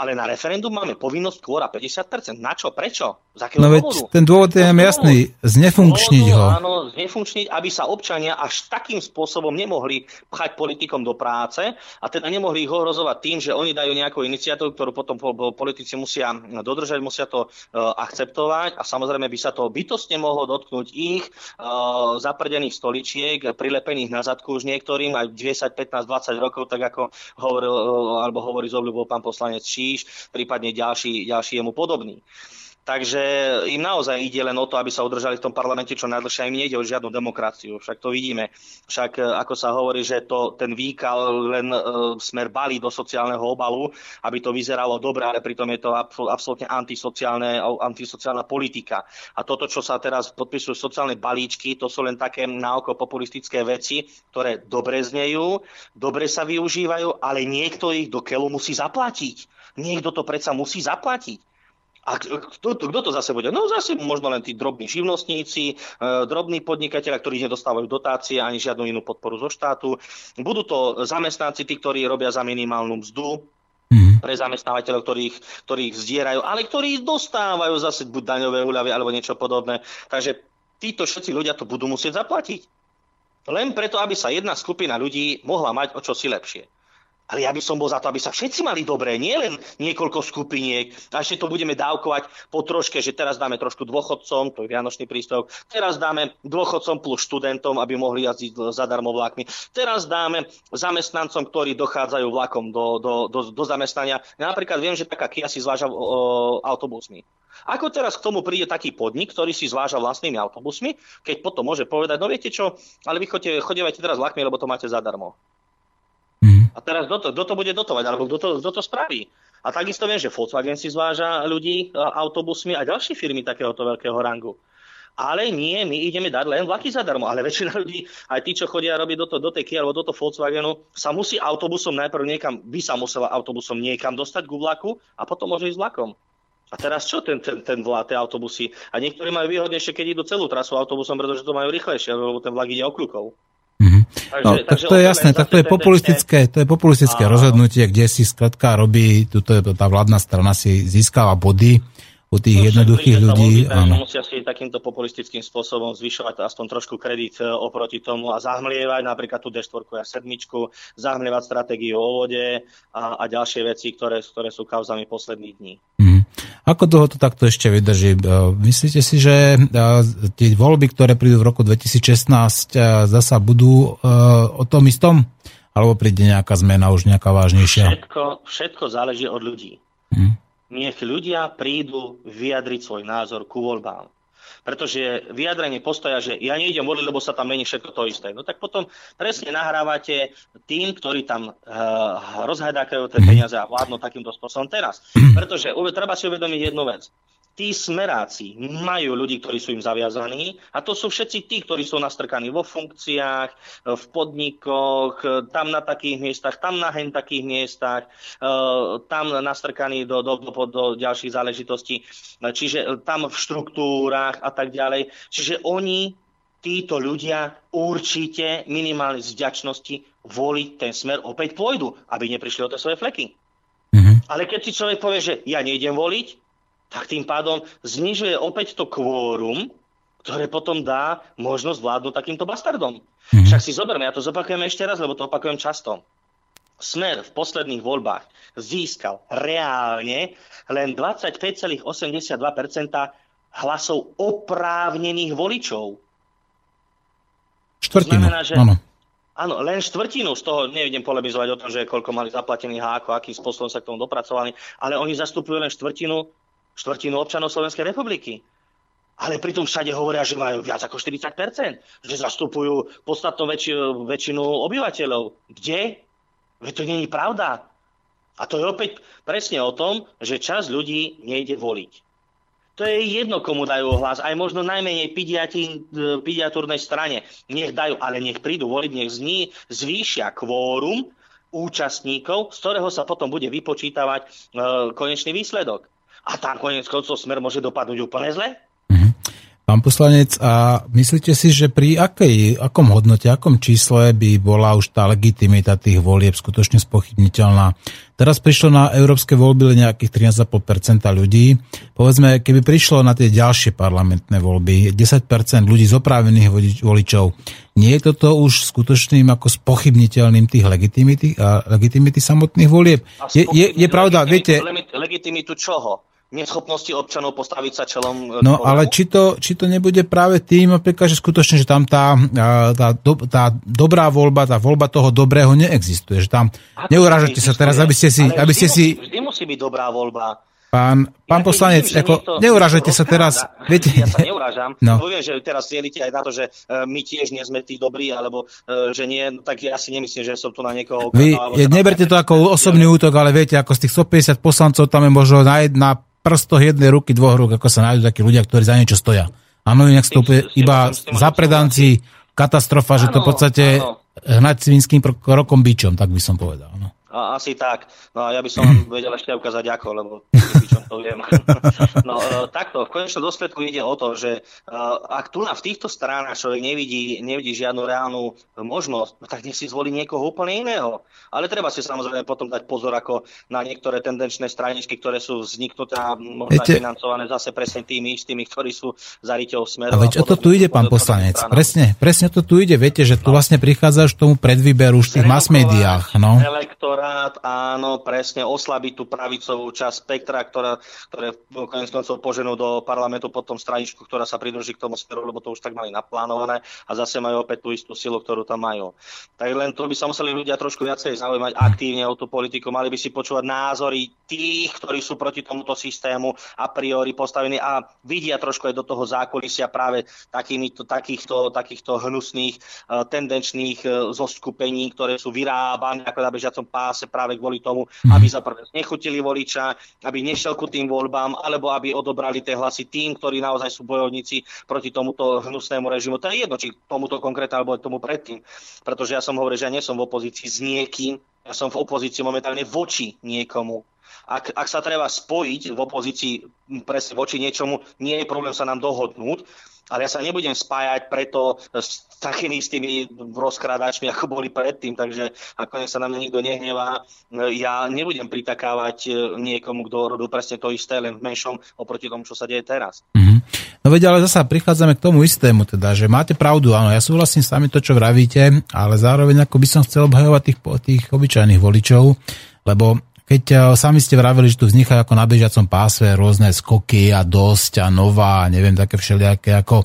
Ale na referendum máme povinnosť kvóra 50%. Na čo? Prečo? Z akého no veď dôvodu? ten dôvod je nám jasný. Znefunkčniť ho. Áno, znefunkčniť, aby sa občania až takým spôsobom nemohli pchať politikom do práce a teda nemohli ich ohrozovať tým, že oni dajú nejakú iniciatívu, ktorú potom politici musia dodržať, musia to uh, akceptovať a samozrejme by sa to bytostne mohlo dotknúť ich uh, zaprdených stoličiek prilepených na zadku už niektorým aj 10, 15, 20 rokov, tak ako hovoril alebo hovorí z obľubou pán poslanec Číš, prípadne ďalší, ďalší jemu podobný. Takže im naozaj ide len o to, aby sa udržali v tom parlamente čo najdlhšie. Im nejde o žiadnu demokraciu. Však to vidíme. Však e, ako sa hovorí, že to, ten výkal len uh, smer balí do sociálneho obalu, aby to vyzeralo dobre, ale pritom je to absolútne antisociálne, antisociálna politika. A toto, čo sa teraz podpisujú sociálne balíčky, to sú len také naoko populistické veci, ktoré dobre znejú, dobre sa využívajú, ale niekto ich do keľu musí zaplatiť. Niekto to predsa musí zaplatiť. A kto, kto to zase bude? No zase možno len tí drobní živnostníci, e, drobní podnikateľa, ktorí nedostávajú dotácie ani žiadnu inú podporu zo štátu. Budú to zamestnanci, tí, ktorí robia za minimálnu mzdu, mm-hmm. pre zamestnávateľov, ktorých, ktorých zdierajú, ale ktorí dostávajú zase buď daňové úľavy alebo niečo podobné. Takže títo všetci ľudia to budú musieť zaplatiť. Len preto, aby sa jedna skupina ľudí mohla mať o čosi lepšie. Ale ja by som bol za to, aby sa všetci mali dobré, nie len niekoľko skupiniek. A ešte to budeme dávkovať po troške, že teraz dáme trošku dôchodcom, to je vianočný príspevok, teraz dáme dôchodcom plus študentom, aby mohli jazdiť zadarmo vlákmi. Teraz dáme zamestnancom, ktorí dochádzajú vlakom do, do, do, do zamestnania. Ja napríklad viem, že taká Kia si zváža o, autobusmi. Ako teraz k tomu príde taký podnik, ktorý si zváža vlastnými autobusmi, keď potom môže povedať, no viete čo, ale vy chodevajte teraz vlakmi, lebo to máte zadarmo. A teraz kto to, kto to bude dotovať, alebo kto to, kto to spraví? A takisto viem, že Volkswagen si zváža ľudí autobusmi a ďalšie firmy takéhoto veľkého rangu. Ale nie, my ideme dať len vlaky zadarmo. Ale väčšina ľudí, aj tí, čo chodia robiť do, to, do tej Kia alebo do toho Volkswagenu, sa musí autobusom najprv niekam, by sa musela autobusom niekam dostať ku vlaku a potom môže ísť vlakom. A teraz čo ten, ten, ten vlak, tie autobusy? A niektorí majú výhodnejšie, keď idú celú trasu autobusom, pretože to majú rýchlejšie, lebo ten vlak ide okľukov. Takže, no, takže tak to je jasné, tak to je populistické, to je populistické rozhodnutie, kde si skratka robí, tuto je tá vládna strana si získava body u tých no, jednoduchých ľudí. Áno. Musia si takýmto populistickým spôsobom zvyšovať aspoň trošku kredit e, oproti tomu a zahmlievať napríklad tú D4 a sedmičku, zahmlievať stratégiu o vode a, a ďalšie veci, ktoré, ktoré sú kauzami posledných dní. Mm. Ako dlho to takto ešte vydrží? E, myslíte si, že e, tie voľby, ktoré prídu v roku 2016, zasa budú o tom istom? Alebo príde nejaká zmena, už nejaká vážnejšia? Všetko, všetko záleží od ľudí. Mm nech ľudia prídu vyjadriť svoj názor ku voľbám. Pretože vyjadrenie postoja, že ja nejdem voliť, lebo sa tam mení všetko to isté. No tak potom presne nahrávate tým, ktorí tam uh, rozhľadákajú tie peniaze a vládnu takýmto spôsobom teraz. Pretože treba si uvedomiť jednu vec tí smeráci majú ľudí, ktorí sú im zaviazaní a to sú všetci tí, ktorí sú nastrkaní vo funkciách, v podnikoch, tam na takých miestach, tam na hen takých miestach, eh, tam nastrkaní do, do, do, do ďalších záležitostí, čiže tam v štruktúrach a tak ďalej. Čiže oni, títo ľudia určite minimálne z vďačnosti voliť ten smer opäť pôjdu, aby neprišli o tie svoje fleky. Mm-hmm. Ale keď si človek povie, že ja nejdem voliť, tak tým pádom znižuje opäť to kvórum, ktoré potom dá možnosť vládnuť takýmto bastardom. Mm-hmm. Však si zoberme, ja to zopakujem ešte raz, lebo to opakujem často. Smer v posledných voľbách získal reálne len 25,82% hlasov oprávnených voličov. Štvrtinu, znamená, že, áno. Áno, len štvrtinu z toho, nevidím polemizovať o tom, že koľko mali zaplatený háko, akým spôsobom sa k tomu dopracovali, ale oni zastupujú len štvrtinu štvrtinu občanov Slovenskej republiky. Ale pritom všade hovoria, že majú viac ako 40%, že zastupujú podstatnú väčšinu, väčšinu obyvateľov. Kde? Veď to není pravda. A to je opäť presne o tom, že čas ľudí nejde voliť. To je jedno, komu dajú hlas, aj možno najmenej pidiatúrnej strane. Nech dajú, ale nech prídu voliť, nech zni, zvýšia kvórum účastníkov, z ktorého sa potom bude vypočítavať e, konečný výsledok. A tam konec koncov smer môže dopadnúť úplne zle? Mhm. Pán poslanec, a myslíte si, že pri akej, akom hodnote, akom čísle by bola už tá legitimita tých volieb skutočne spochybniteľná? Teraz prišlo na európske voľby len nejakých 13,5% ľudí. Povedzme, keby prišlo na tie ďalšie parlamentné voľby 10% ľudí z oprávnených voličov, nie je toto už skutočným ako spochybniteľným tých legitimity, a legitimity samotných volieb? Je, je, je pravda, viete... Legitimitu čoho? Neschopnosti občanov postaviť sa čelom. E, no ale či to, či to nebude práve tým, napríklad, že skutočne, že tam tá, tá, do, tá dobrá voľba, tá voľba toho dobrého neexistuje, že tam neurážate sa teraz, aby ste si... Aby ste si... Vždy musí byť dobrá voľba. Pán, pán ja poslanec, vidím, ako, neurážate sa teraz. Viete, ja sa neurážam. No. Poviem, že teraz dielite aj na to, že uh, my tiež nie sme tí dobrí, alebo že nie, no, tak ja si nemyslím, že som tu na niekoho... Vy je, neberte to ako osobný útok, ale viete, ako z tých 150 poslancov tam je možno na, na prstoch jednej ruky, dvoch rúk, ako sa nájdú takí ľudia, ktorí za niečo stoja. Áno, inak to iba zapredanci, katastrofa, že to v podstate hnať svinským krokom bičom, tak by som povedal. No. A, asi tak. No a ja by som vám vedel ešte ukázať ako, lebo čo to viem. no e, takto, v konečnom dôsledku ide o to, že uh, ak tu na v týchto stranách človek nevidí, nevidí žiadnu reálnu možnosť, no tak nech si zvolí niekoho úplne iného. Ale treba si samozrejme potom dať pozor ako na niektoré tendenčné straničky, ktoré sú vzniknuté a možno Viete... financované zase presne tými istými, ktorí sú za riťou smerom. A veď o to tu ide, pán poslanec. Presne, presne to tu ide. Viete, že tu no. vlastne prichádzaš k tomu predvýberu v tých mass médiách. No. Elektora rád, áno, presne oslabiť tú pravicovú časť spektra, ktorá, ktoré konec koncov poženú do parlamentu potom straničku, ktorá sa pridruží k tomu smeru, lebo to už tak mali naplánované a zase majú opäť tú istú silu, ktorú tam majú. Tak len to by sa museli ľudia trošku viacej zaujímať aktívne o tú politiku, mali by si počúvať názory tých, ktorí sú proti tomuto systému a priori postavení a vidia trošku aj do toho zákulisia práve takýmito, takýchto, takýchto hnusných, eh, tendenčných eh, zoskupení, ktoré sú vyrábané ako na bežiacom páse práve kvôli tomu, mhm. aby za prvé nechutili voliča, aby nešiel ku tým voľbám, alebo aby odobrali tie hlasy tým, ktorí naozaj sú bojovníci proti tomuto hnusnému režimu. To je jedno, či tomuto konkrétne alebo tomu predtým. Pretože ja som hovoril, že ja nie som v opozícii s niekým, ja som v opozícii momentálne voči niekomu. Ak, ak sa treba spojiť v opozícii presne voči niečomu, nie je problém sa nám dohodnúť, ale ja sa nebudem spájať preto s takými istými rozkrádačmi, ako boli predtým, takže ako sa na mňa nikto nehnevá, ja nebudem pritakávať e, niekomu, kto robil presne to isté, len v menšom oproti tomu, čo sa deje teraz. Mm-hmm. No veď, ale zasa prichádzame k tomu istému, teda, že máte pravdu, áno, ja súhlasím s vami to, čo vravíte, ale zároveň ako by som chcel obhajovať tých, tých obyčajných voličov, lebo keď eh, sami ste vravili, že tu vznikajú ako na bežiacom páse rôzne skoky a dosť a nová, neviem, také všelijaké ako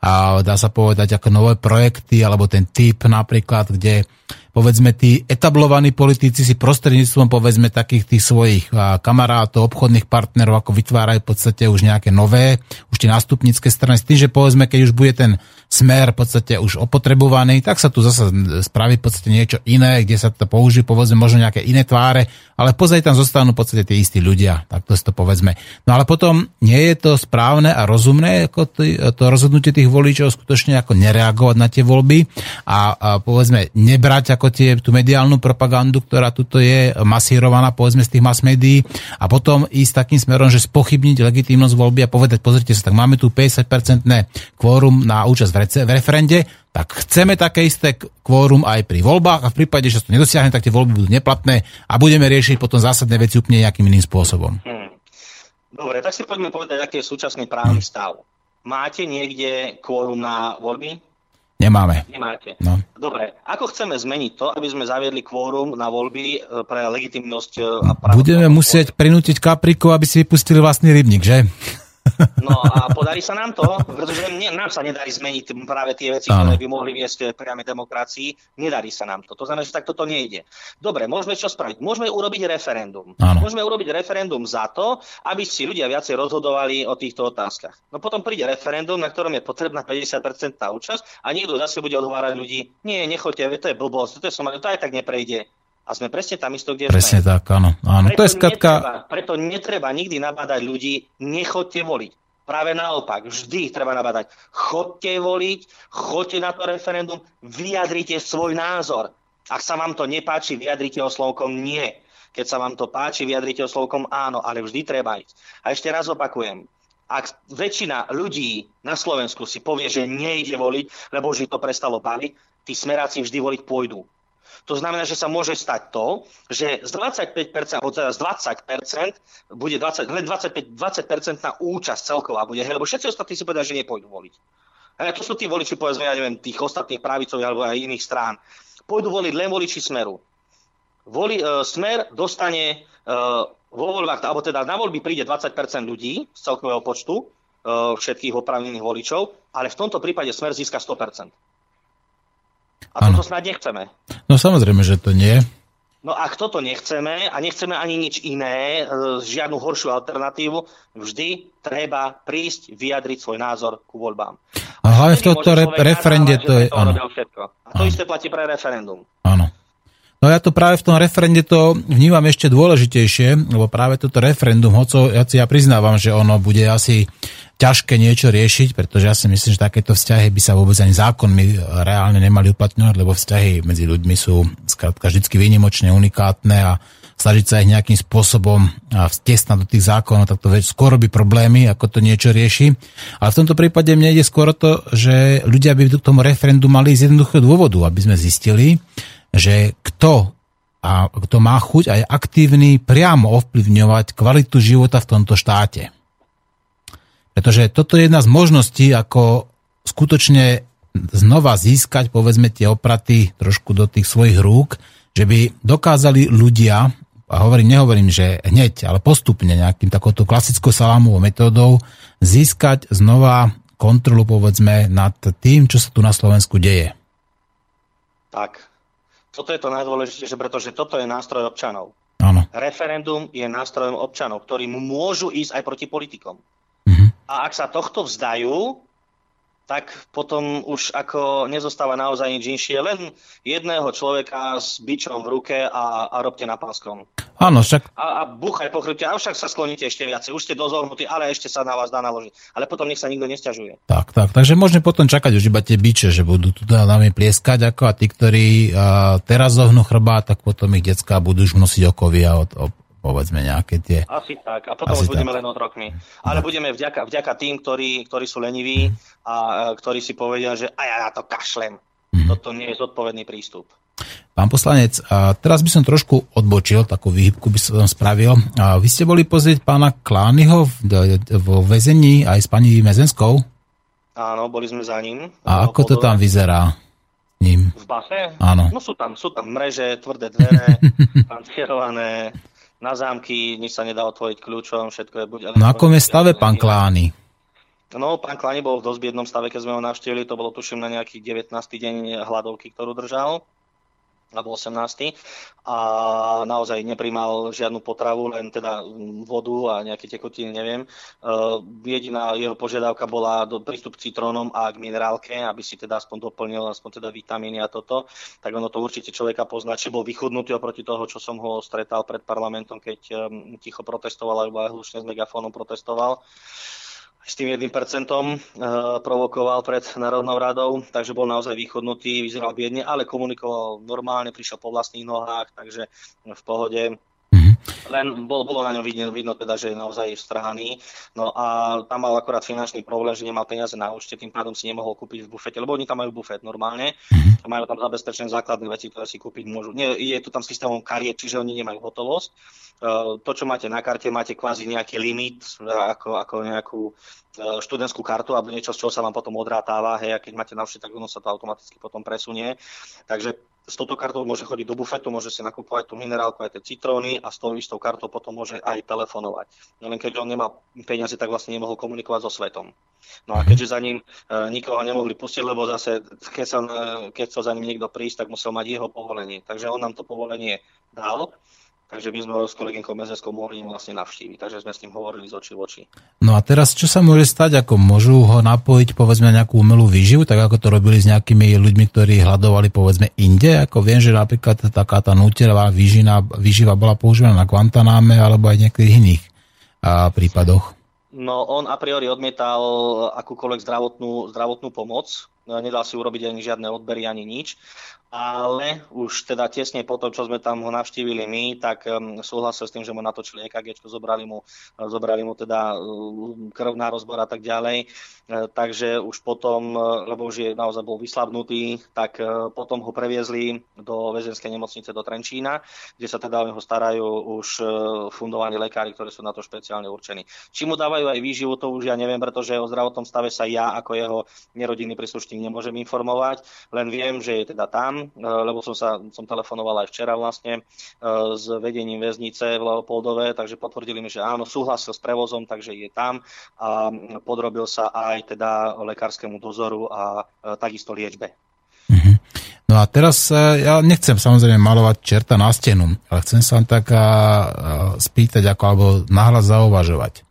a dá sa povedať ako nové projekty alebo ten typ napríklad, kde povedzme tí etablovaní politici si prostredníctvom povedzme takých tých svojich kamarátov, obchodných partnerov ako vytvárajú v podstate už nejaké nové, už tie nástupnícke strany s tým, že povedzme, keď už bude ten smer v podstate už opotrebovaný, tak sa tu zase spraví v podstate niečo iné, kde sa to použije, povedzme možno nejaké iné tváre, ale pozaj tam zostanú v podstate tie istí ľudia, tak to si to povedzme. No ale potom nie je to správne a rozumné ako to, to rozhodnutie tých voličov skutočne ako nereagovať na tie voľby a, a povedzme nebrať ako tie, tú mediálnu propagandu, ktorá tuto je masírovaná povedzme z tých mass médií a potom ísť takým smerom, že spochybniť legitímnosť voľby a povedať, pozrite sa, tak máme tu 50-percentné kvórum na účasť v v referende, tak chceme také isté kvórum aj pri voľbách a v prípade, že to nedosiahne, tak tie voľby budú neplatné a budeme riešiť potom zásadné veci úplne nejakým iným spôsobom. Hmm. Dobre, tak si poďme povedať, aký je súčasný právny stav. Máte niekde kvórum na voľby? Nemáme. Nemáte. No. Dobre, ako chceme zmeniť to, aby sme zaviedli kvórum na voľby e, pre legitimnosť e, a právo? Budeme musieť prinútiť Kapriku, aby si vypustili vlastný rybník, že? No a podarí sa nám to, pretože mne, nám sa nedarí zmeniť práve tie veci, ktoré by mohli viesť priame demokracii. Nedarí sa nám to. To znamená, že takto to nejde. Dobre, môžeme čo spraviť? Môžeme urobiť referendum. Áno. Môžeme urobiť referendum za to, aby si ľudia viacej rozhodovali o týchto otázkach. No potom príde referendum, na ktorom je potrebná 50% účasť a niekto zase bude odhovárať ľudí, nie, nechoďte, to je blbosť, to, je som, to aj tak neprejde. A sme presne tam isto, kde presne sme. tak, áno. áno. Preto, to je skatka... netreba, preto netreba nikdy nabádať ľudí, nechoďte voliť. Práve naopak, vždy treba nabádať. Chodte voliť, chodte na to referendum, vyjadrite svoj názor. Ak sa vám to nepáči, vyjadrite ho slovkom nie. Keď sa vám to páči, vyjadrite ho slovkom áno, ale vždy treba ísť. A ešte raz opakujem, ak väčšina ľudí na Slovensku si povie, že nejde voliť, lebo už to prestalo baviť, tí smeráci vždy voliť pôjdu. To znamená, že sa môže stať to, že z 25%, alebo teda z 20% bude 20, len 25, 20% na účasť celková bude, lebo všetci ostatní si povedia, že nepôjdu voliť. A to sú tí voliči, povedzme, ja neviem, tých ostatných pravicových alebo aj iných strán. Pôjdu voliť len voliči Smeru. Voli, uh, smer dostane uh, vo voľbách, alebo teda na voľby príde 20% ľudí z celkového počtu uh, všetkých opravnených voličov, ale v tomto prípade Smer získa 100%. A ano. toto snad nechceme. No samozrejme, že to nie. No ak toto nechceme a nechceme ani nič iné, e, žiadnu horšiu alternatívu, vždy treba prísť vyjadriť svoj názor ku voľbám. A hlavne v tomto re- referende to je... Áno. A to ano. isté platí pre referendum. Áno. No ja to práve v tom referende to vnímam ešte dôležitejšie, lebo práve toto referendum, hoco ja, ja priznávam, že ono bude asi ťažké niečo riešiť, pretože ja si myslím, že takéto vzťahy by sa vôbec ani zákonmi reálne nemali uplatňovať, lebo vzťahy medzi ľuďmi sú skrátka vždy výnimočne unikátne a snažiť sa ich nejakým spôsobom vtesnať do tých zákonov, tak to skoro by problémy, ako to niečo rieši. Ale v tomto prípade mne ide skoro to, že ľudia by k tomu referendu mali z jednoduchého dôvodu, aby sme zistili, že kto a kto má chuť aj aktívny priamo ovplyvňovať kvalitu života v tomto štáte. Pretože toto je jedna z možností, ako skutočne znova získať, povedzme, tie opraty trošku do tých svojich rúk, že by dokázali ľudia, a hovorím, nehovorím, že hneď, ale postupne nejakým takouto klasickou salámovou metódou, získať znova kontrolu, povedzme, nad tým, čo sa tu na Slovensku deje. Tak. Toto je to najdôležitejšie, pretože toto je nástroj občanov. Áno. Referendum je nástrojom občanov, ktorí môžu ísť aj proti politikom. A ak sa tohto vzdajú, tak potom už ako nezostáva naozaj nič inšie, len jedného človeka s bičom v ruke a, a robte na páskom. Áno, však... A, a buchaj po chrbte, a však sa skloníte ešte viacej. Už ste dozohnutí, ale ešte sa na vás dá naložiť. Ale potom nech sa nikto nesťažuje. Tak, tak. Takže môžeme potom čakať už iba tie biče, že budú tu nami plieskať ako a tí, ktorí a, teraz zohnú chrbát, tak potom ich detská budú už nosiť okovy a od, od, povedzme nejaké tie... Asi tak. A potom Asi už budeme tak. len otrokmi. Ale no. budeme vďaka, vďaka tým, ktorí, ktorí sú leniví a ktorí si povedia, že a ja na to kašlem. Mm. Toto nie je zodpovedný prístup. Pán poslanec, a teraz by som trošku odbočil, takú výhybku by som spravil. A vy ste boli pozrieť pána Klányho vo väzení aj s pani Mezenskou? Áno, boli sme za ním. A ako to tam vyzerá? Ním? V base? Áno. No sú tam, sú tam mreže, tvrdé dvere, pancierované, na zámky, nič sa nedá otvoriť kľúčom, všetko je buď... No akom je stave pán Klány? No, pán Klány bol v dosť biednom stave, keď sme ho navštívili, to bolo tuším na nejaký 19. deň hľadovky, ktorú držal alebo 18. a naozaj neprimal žiadnu potravu, len teda vodu a nejaké tekutiny, neviem. Uh, jediná jeho požiadavka bola prístup k citrónom a k minerálke, aby si teda aspoň doplnil aspoň teda vitamíny a toto. Tak ono to určite človeka pozná, či bol vychudnutý oproti toho, čo som ho stretal pred parlamentom, keď ticho protestoval alebo aj hlučne s megafónom protestoval s tým jedným percentom uh, provokoval pred Národnou radou, takže bol naozaj východnutý, vyzeral biedne, ale komunikoval normálne, prišiel po vlastných nohách, takže v pohode. Len bol, bolo na ňom vidno, vidno teda, že je naozaj strhaný. No a tam mal akorát finančný problém, že nemal peniaze na účte, tým pádom si nemohol kúpiť v bufete, lebo oni tam majú bufet normálne. Mm-hmm. Majú tam zabezpečené základné veci, ktoré si kúpiť môžu. Nie, je to tam systémom kariet, čiže oni nemajú hotovosť. Uh, to, čo máte na karte, máte kvázi nejaký limit, ako, ako nejakú E, študentskú kartu alebo niečo, z čoho sa vám potom odrátáva, hej, a keď máte navšie, tak ono sa to automaticky potom presunie. Takže s touto kartou môže chodiť do bufetu, môže si nakúpovať tú minerálku, aj tie citróny a s tou istou kartou potom môže aj telefonovať. No len keď on nemá peniaze, tak vlastne nemohol komunikovať so svetom. No a keďže za ním e, nikoho nemohli pustiť, lebo zase keď, sa, e, za ním niekto prísť, tak musel mať jeho povolenie. Takže on nám to povolenie dal Takže my sme ho s kolegynkou Mezeskou mohli vlastne navštíviť, takže sme s ním hovorili z očí v oči. No a teraz čo sa môže stať, ako môžu ho napojiť povedzme nejakú umelú výživu, tak ako to robili s nejakými ľuďmi, ktorí hľadovali povedzme inde, ako viem, že napríklad taká tá núterová výžina, výživa bola používaná na Guantaname alebo aj niektorých iných a, prípadoch. No on a priori odmietal akúkoľvek zdravotnú, zdravotnú pomoc, nedal si urobiť ani žiadne odbery, ani nič ale už teda tesne po tom, čo sme tam ho navštívili my, tak um, súhlasil s tým, že mu natočili EKG, zobrali mu, zobrali mu teda um, krv na rozbor a tak ďalej. Uh, takže už potom, uh, lebo už je naozaj bol vyslabnutý, tak uh, potom ho previezli do väzenskej nemocnice do Trenčína, kde sa teda o neho starajú už fundovaní lekári, ktorí sú na to špeciálne určení. Či mu dávajú aj výživu, to už ja neviem, pretože o zdravotnom stave sa ja ako jeho nerodinný príslušník nemôžem informovať, len viem, že je teda tam, Eh, lebo som sa som telefonoval aj včera vlastne eh, s vedením väznice v Leopoldove, takže potvrdili mi, že áno, súhlasil s prevozom, takže je tam a podrobil sa aj teda lekárskému dozoru a eh, takisto liečbe. Mhm. No a teraz ja nechcem samozrejme malovať čerta na stenu, ale chcem sa tak spýtať ako, alebo nahlas zauvažovať.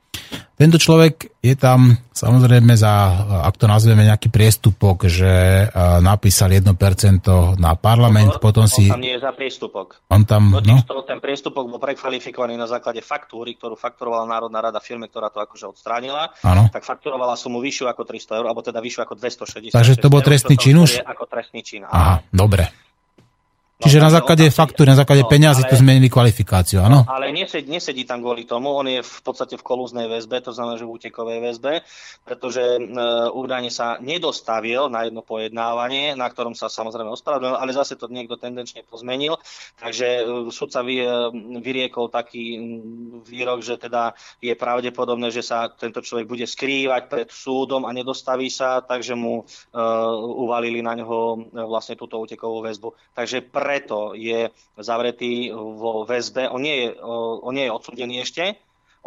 Tento človek je tam samozrejme za, ak to nazveme nejaký priestupok, že napísal 1% na parlament, Pozor, potom si... On tam nie je za priestupok. On tam, no? To, ten priestupok bol prekvalifikovaný na základe faktúry, ktorú fakturovala Národná rada firme, ktorá to akože odstránila. Ano. Tak fakturovala sumu vyššiu ako 300 eur, alebo teda vyššiu ako 260 Takže to bol trestný čin už? Ako trestný čin. Aha, dobre. Čiže na základe faktúry, na základe no, peňazí tu zmenili kvalifikáciu, áno? No, ale nesedí, nesedí tam kvôli tomu, on je v podstate v kolúznej väzbe, to znamená, že v útekovej väzbe, pretože e, údajne sa nedostavil na jedno pojednávanie, na ktorom sa samozrejme ospravedlnil, ale zase to niekto tendenčne pozmenil, takže e, sudca vy, e, vyriekol taký výrok, že teda je pravdepodobné, že sa tento človek bude skrývať pred súdom a nedostaví sa, takže mu e, uvalili na neho e, vlastne túto útekovú väzbu. Takže pr- preto je zavretý vo väzbe. On nie je, on nie je odsudený ešte,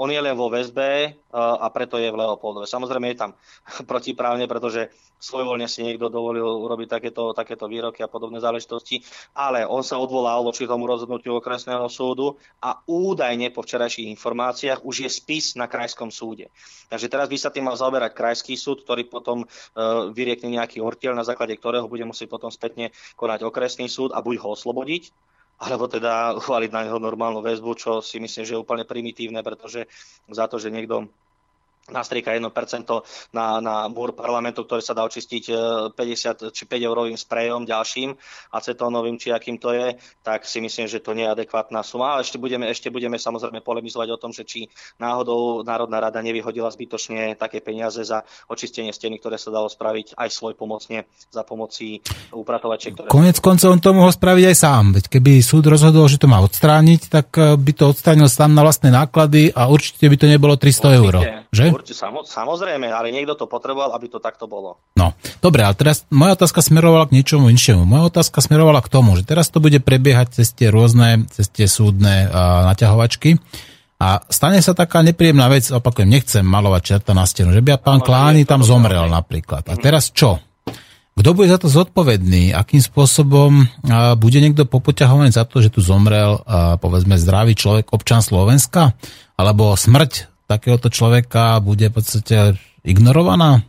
on je len vo väzbe a preto je v Leopoldove. Samozrejme je tam protiprávne, pretože svojvoľne si niekto dovolil urobiť takéto, takéto výroky a podobné záležitosti, ale on sa odvolal voči tomu rozhodnutiu okresného súdu a údajne po včerajších informáciách už je spis na krajskom súde. Takže teraz by sa tým mal zaoberať krajský súd, ktorý potom vyriekne nejaký ortiel, na základe ktorého bude musieť potom spätne konať okresný súd a buď ho oslobodiť, alebo teda uvaliť na neho normálnu väzbu, čo si myslím, že je úplne primitívne, pretože za to, že niekto nastrieka 1% na, na múr parlamentu, ktorý sa dá očistiť 50 e, či 5 eurovým sprejom ďalším acetónovým, či akým to je, tak si myslím, že to nie je adekvátna suma. Ale ešte budeme, ešte budeme samozrejme polemizovať o tom, že či náhodou Národná rada nevyhodila zbytočne také peniaze za očistenie steny, ktoré sa dalo spraviť aj svoj pomocne za pomoci upratovačiek. Ktoré... Konec koncov on to mohol spraviť aj sám. Veď keby súd rozhodol, že to má odstrániť, tak e, by to odstránil sám na vlastné náklady a určite by to nebolo 300 eur. Že? Určite, samozrejme, ale niekto to potreboval, aby to takto bolo. No, dobre, ale teraz moja otázka smerovala k niečomu inšiemu. Moja otázka smerovala k tomu, že teraz to bude prebiehať cez tie rôzne, cez tie súdne uh, naťahovačky. A stane sa taká nepríjemná vec, opakujem, nechcem malovať čerta na stenu, že by pán Kláni tam zomrel napríklad. A teraz čo? Kto bude za to zodpovedný? Akým spôsobom bude niekto popoťahovaný za to, že tu zomrel, povedzme, zdravý človek, občan Slovenska? Alebo smrť takéhoto človeka bude v podstate ignorovaná?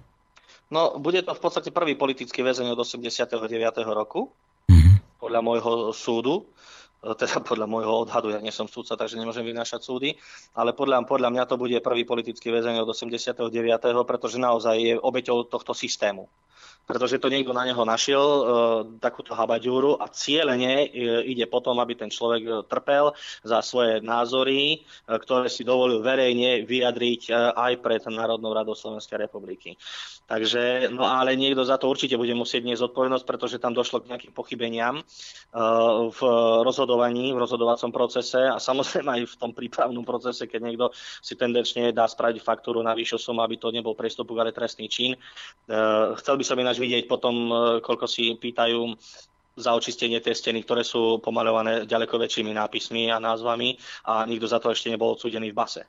No, bude to v podstate prvý politický väzeň od 89. roku, mm-hmm. podľa môjho súdu e, teda podľa môjho odhadu, ja nie som súdca, takže nemôžem vynášať súdy, ale podľa, podľa mňa to bude prvý politický väzeň od 89., pretože naozaj je obeťou tohto systému pretože to niekto na neho našiel, e, takúto habaďúru a cieľene e, ide potom, aby ten človek e, trpel za svoje názory, e, ktoré si dovolil verejne vyjadriť e, aj pred Národnou radou Slovenskej republiky. Takže, no ale niekto za to určite bude musieť niesť zodpovednosť, pretože tam došlo k nejakým pochybeniam e, v rozhodovaní, v rozhodovacom procese a samozrejme aj v tom prípravnom procese, keď niekto si tendenčne dá spraviť faktúru na vyššiu sumu, aby to nebol prestupok, ale trestný čin. Chcel by som ináč vidieť potom, e, koľko si pýtajú za očistenie tej steny, ktoré sú pomalované ďaleko väčšími nápismi a názvami a nikto za to ešte nebol odsúdený v base.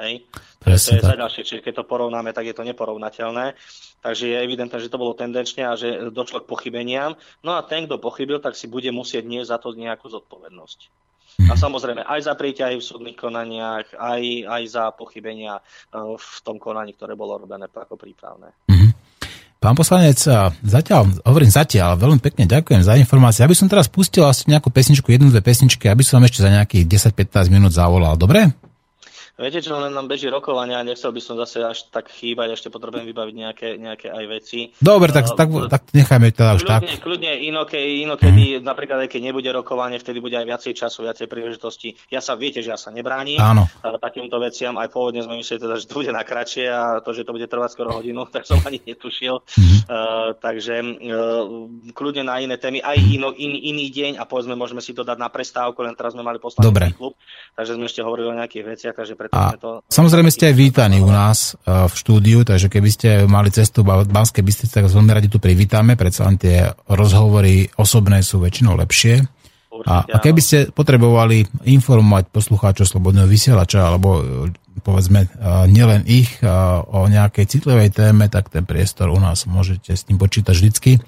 Hej? Presne to je tak. ďalšie, čiže keď to porovnáme, tak je to neporovnateľné. Takže je evidentné, že to bolo tendenčne a že došlo k pochybeniam. No a ten, kto pochybil, tak si bude musieť niesť za to nejakú zodpovednosť. A samozrejme aj za príťahy v súdnych konaniach, aj, aj za pochybenia e, v tom konaní, ktoré bolo robené ako prípravné. Pán poslanec, zatiaľ, hovorím zatiaľ, veľmi pekne ďakujem za informácie. Aby som teraz pustil asi nejakú pesničku, jednu, dve pesničky, aby som ešte za nejakých 10-15 minút zavolal. Dobre? Viete čo, len nám beží rokovania, nechcel by som zase až tak chýbať, ešte potrebujem vybaviť nejaké, nejaké aj veci. Dobre, tak, uh, tak, tak nechajme teda už kľudne, tak. Kľudne inokedy, inokedy mm. napríklad aj keď nebude rokovanie, vtedy bude aj viacej času, viacej príležitosti. Ja sa, viete, že ja sa nebránim Áno. takýmto veciam, aj pôvodne sme mysleli teda, že to bude na kratšie a to, že to bude trvať skoro hodinu, tak som ani netušil. Mm. Uh, takže uh, kľudne na iné témy, aj ino, in, iný deň a povedzme, môžeme si to dať na prestávku, len teraz sme mali poslanecký klub, takže sme ešte hovorili o nejakých veciach, takže a. Samozrejme ste aj vítaní u nás uh, v štúdiu, takže keby ste mali cestu v Banskej Bystrici, tak veľmi radi tu privítame, predsa len tie rozhovory osobné sú väčšinou lepšie. a, a keby ste potrebovali informovať poslucháčov Slobodného vysielača, alebo e, povedzme uh, nielen ich o nejakej citlivej téme, tak ten priestor u nás môžete s ním počítať vždycky.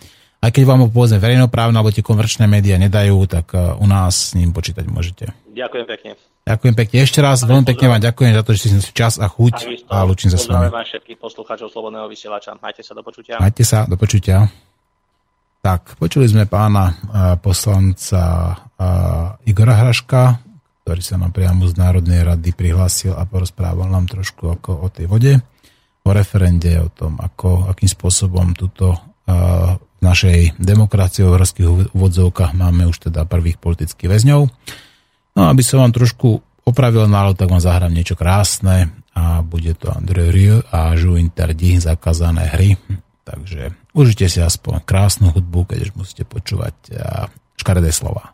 Aj keď vám ho povedzme verejnoprávne alebo tie konverčné médiá nedajú, tak uh, u nás s ním počítať môžete. Ďakujem pekne. Ďakujem pekne ešte raz, veľmi pekne vám ďakujem za to, že ste čas a chuť a lučím sa s vami. Pozdravujem všetkých poslucháčov Slobodného vysielača. Majte sa do počutia. Majte sa do počutia. Tak, počuli sme pána uh, poslanca uh, Igora Hraška, ktorý sa nám priamo z Národnej rady prihlásil a porozprával nám trošku ako o tej vode, o referende, o tom, ako, akým spôsobom túto uh, našej demokracii v horských úvodzovkách máme už teda prvých politických väzňov. No aby som vám trošku opravil nálad, tak vám zahrám niečo krásne a bude to André Rieu a Jou Interdi, zakázané hry. Takže užite si aspoň krásnu hudbu, keď už musíte počúvať škaredé slova.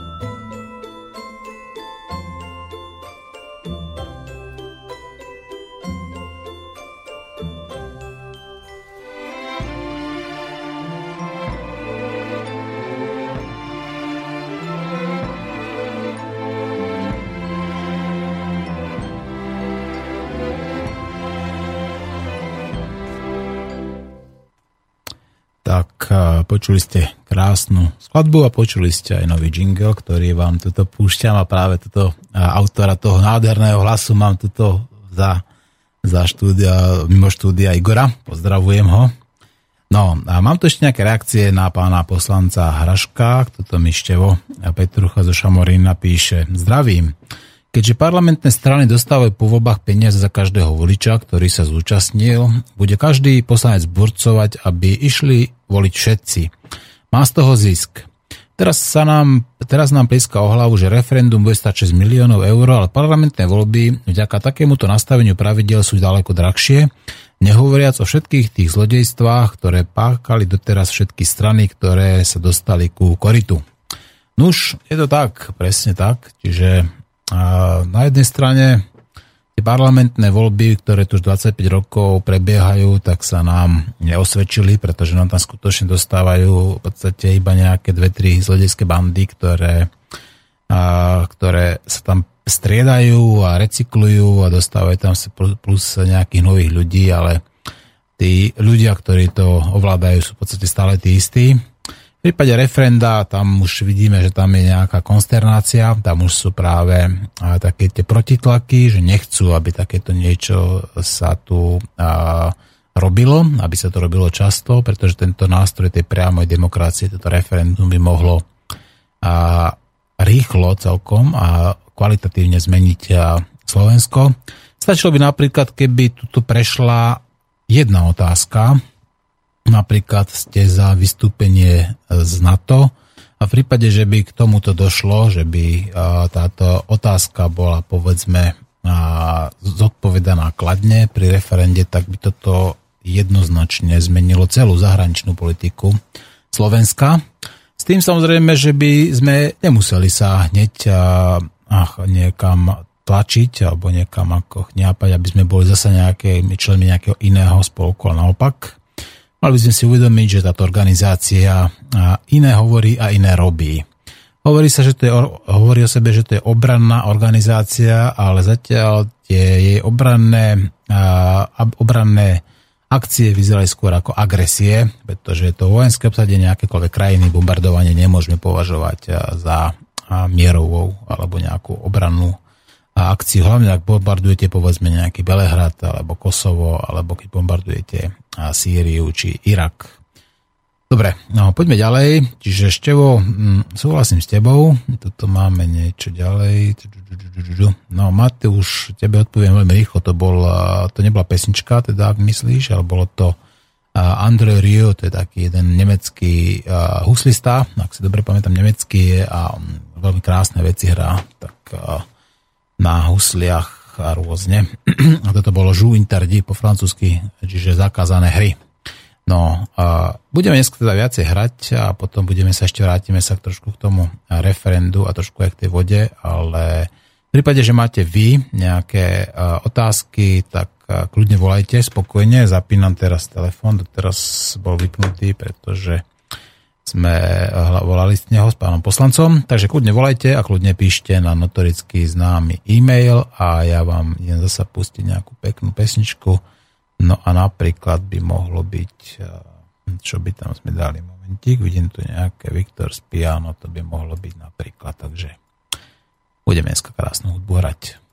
Počuli ste krásnu skladbu a počuli ste aj nový jingle, ktorý vám tuto púšťam a práve toto autora toho nádherného hlasu mám tuto za, za štúdia, mimo štúdia Igora. Pozdravujem ho. No a mám tu ešte nejaké reakcie na pána poslanca Hraška, toto mi števo Petrucha zo Šamorín napíše. Zdravím. Keďže parlamentné strany dostávajú po voľbách peniaze za každého voliča, ktorý sa zúčastnil, bude každý poslanec burcovať, aby išli voliť všetci. Má z toho zisk. Teraz, sa nám, teraz nám plíska o hlavu, že referendum bude stať 6 miliónov eur, ale parlamentné voľby vďaka takémuto nastaveniu pravidel sú ďaleko drahšie, nehovoriac o všetkých tých zlodejstvách, ktoré pákali doteraz všetky strany, ktoré sa dostali ku koritu. Nuž, je to tak, presne tak, čiže na jednej strane tie parlamentné voľby, ktoré tu už 25 rokov prebiehajú, tak sa nám neosvedčili, pretože nám tam skutočne dostávajú v podstate iba nejaké dve, tri zlodejské bandy, ktoré, a, ktoré sa tam striedajú a recyklujú a dostávajú tam plus nejakých nových ľudí, ale tí ľudia, ktorí to ovládajú, sú v podstate stále tí istí. V prípade referenda tam už vidíme, že tam je nejaká konsternácia, tam už sú práve také tie protitlaky, že nechcú, aby takéto niečo sa tu a, robilo, aby sa to robilo často, pretože tento nástroj tej priamoj demokracie, toto referendum by mohlo a, rýchlo celkom a kvalitatívne zmeniť a, Slovensko. Stačilo by napríklad, keby tu prešla jedna otázka, napríklad ste za vystúpenie z NATO a v prípade, že by k tomuto došlo, že by táto otázka bola povedzme zodpovedaná kladne pri referende, tak by toto jednoznačne zmenilo celú zahraničnú politiku Slovenska. S tým samozrejme, že by sme nemuseli sa hneď ach, niekam tlačiť alebo niekam ako chňapať, aby sme boli zase nejaké členmi nejakého iného spolku, ale naopak Mali by sme si uvedomiť, že táto organizácia iné hovorí a iné robí. Hovorí sa, že to je, hovorí o sebe, že to je obranná organizácia, ale zatiaľ tie jej obranné, obranné akcie vyzerajú skôr ako agresie, pretože to vojenské obsadenie akékoľvek krajiny, bombardovanie nemôžeme považovať za mierovou alebo nejakú obrannú akciu, hlavne ak bombardujete povedzme nejaký Belehrad alebo Kosovo, alebo keď bombardujete Sýriu či Irak. Dobre, no poďme ďalej. Čiže Števo, mm, súhlasím s tebou. Tuto máme niečo ďalej. No už tebe odpoviem veľmi rýchlo. To, bol, to nebola pesnička, teda ak myslíš, ale bolo to André Rio, to je taký jeden nemecký huslista, ak si dobre pamätám, nemecký a veľmi krásne veci hrá. Tak na husliach a rôzne. A toto bolo Jou interdit po francúzsky, čiže zakázané hry. No, a budeme dnes teda viacej hrať a potom budeme sa ešte vrátime sa trošku k tomu referendu a trošku aj k tej vode, ale v prípade, že máte vy nejaké otázky, tak kľudne volajte spokojne. Zapínam teraz telefón, teraz bol vypnutý, pretože sme eh, volali s neho s pánom poslancom, takže kľudne volajte a kľudne píšte na notoricky známy e-mail a ja vám idem zase pustiť nejakú peknú pesničku. No a napríklad by mohlo byť, eh, čo by tam sme dali momentík, vidím tu nejaké Viktor Spiano, to by mohlo byť napríklad, takže budeme dneska krásnu hudbu hrať.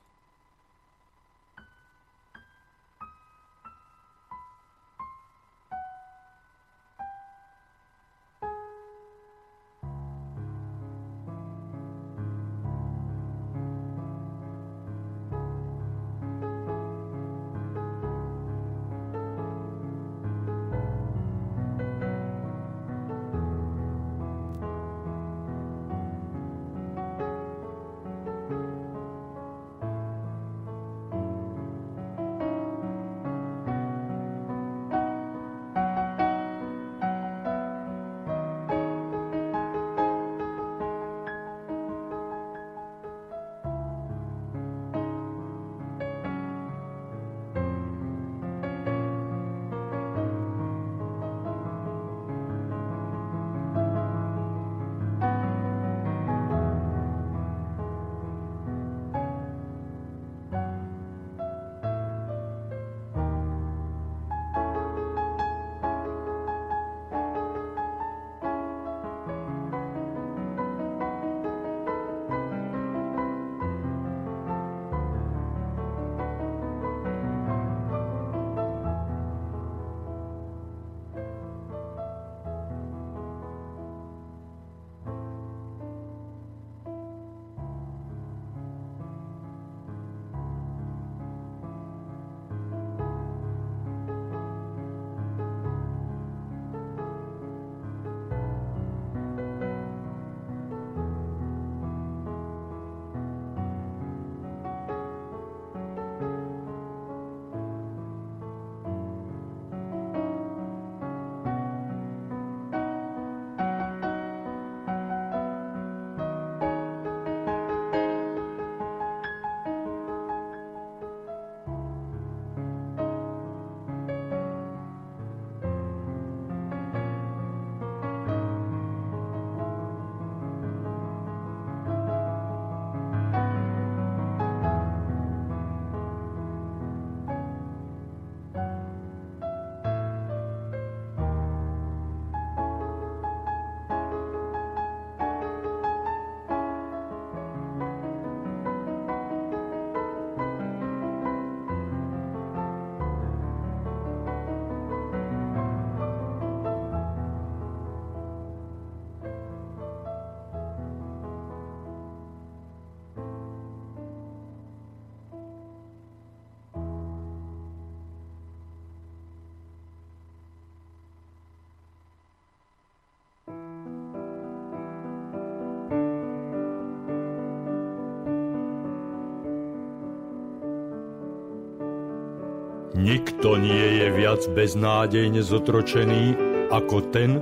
Nikto nie je viac beznádejne zotročený ako ten,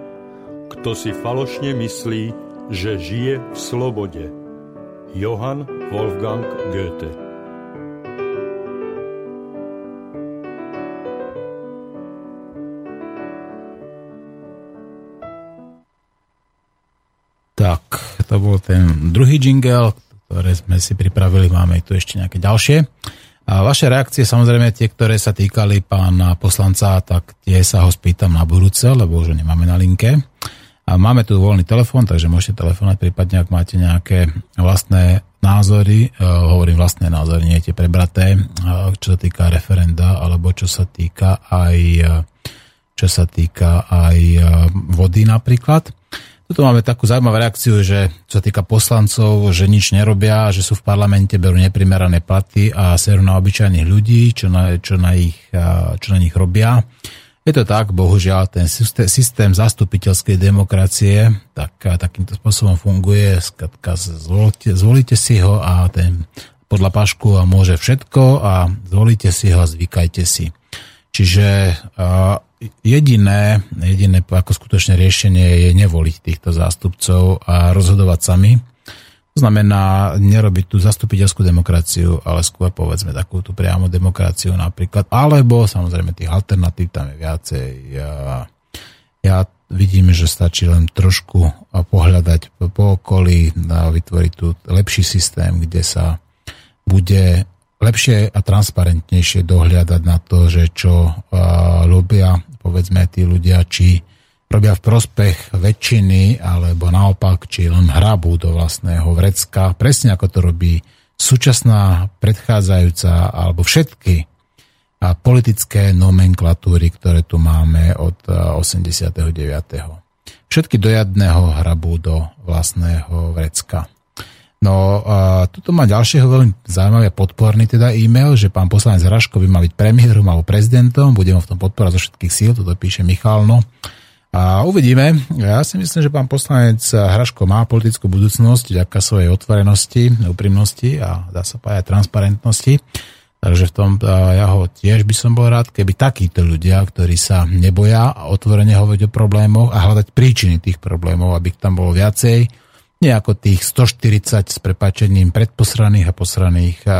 kto si falošne myslí, že žije v slobode. Johann Wolfgang Goethe Tak, to bol ten druhý jingle, ktoré sme si pripravili. Máme tu ešte nejaké ďalšie. A vaše reakcie, samozrejme tie, ktoré sa týkali pána poslanca, tak tie sa ho spýtam na budúce, lebo už ho nemáme na linke. A máme tu voľný telefón, takže môžete telefonovať, prípadne ak máte nejaké vlastné názory, uh, hovorím vlastné názory, nie tie prebraté, uh, čo sa týka referenda, alebo čo sa týka aj, uh, čo sa týka aj vody napríklad. Tuto máme takú zaujímavú reakciu, že čo sa týka poslancov, že nič nerobia, že sú v parlamente, berú neprimerané platy a serú na obyčajných ľudí, čo na, čo na, ich, čo na nich robia. Je to tak, bohužiaľ, ten systém zastupiteľskej demokracie tak, takýmto spôsobom funguje. Skratka, zvolite, zvolite si ho a ten podľa pašku a môže všetko a zvolite si ho a zvykajte si. Čiže jediné, jediné ako skutočné riešenie je nevoliť týchto zástupcov a rozhodovať sami. To znamená nerobiť tú zastupiteľskú demokraciu, ale skôr povedzme takú tú priamu demokraciu napríklad. Alebo samozrejme tých alternatív tam je viacej. Ja, ja vidím, že stačí len trošku pohľadať po okolí a vytvoriť tu lepší systém, kde sa bude lepšie a transparentnejšie dohľadať na to, že čo ľubia povedzme tí ľudia, či robia v prospech väčšiny, alebo naopak, či len hrabú do vlastného vrecka, presne ako to robí súčasná, predchádzajúca, alebo všetky a politické nomenklatúry, ktoré tu máme od 89. Všetky dojadného hrabú do vlastného vrecka. No, a tuto má ďalšieho veľmi zaujímavý podporný teda e-mail, že pán poslanec Hraško by mal byť premiérom alebo prezidentom, budem ho v tom podporať zo všetkých síl, toto píše Michal, no. A uvidíme. Ja si myslím, že pán poslanec Hraško má politickú budúcnosť vďaka svojej otvorenosti, úprimnosti a dá sa povedať transparentnosti. Takže v tom ja ho tiež by som bol rád, keby takíto ľudia, ktorí sa neboja otvorene hovoriť o problémoch a hľadať príčiny tých problémov, aby tam bolo viacej, nie ako tých 140 s prepačením predposraných a posraných a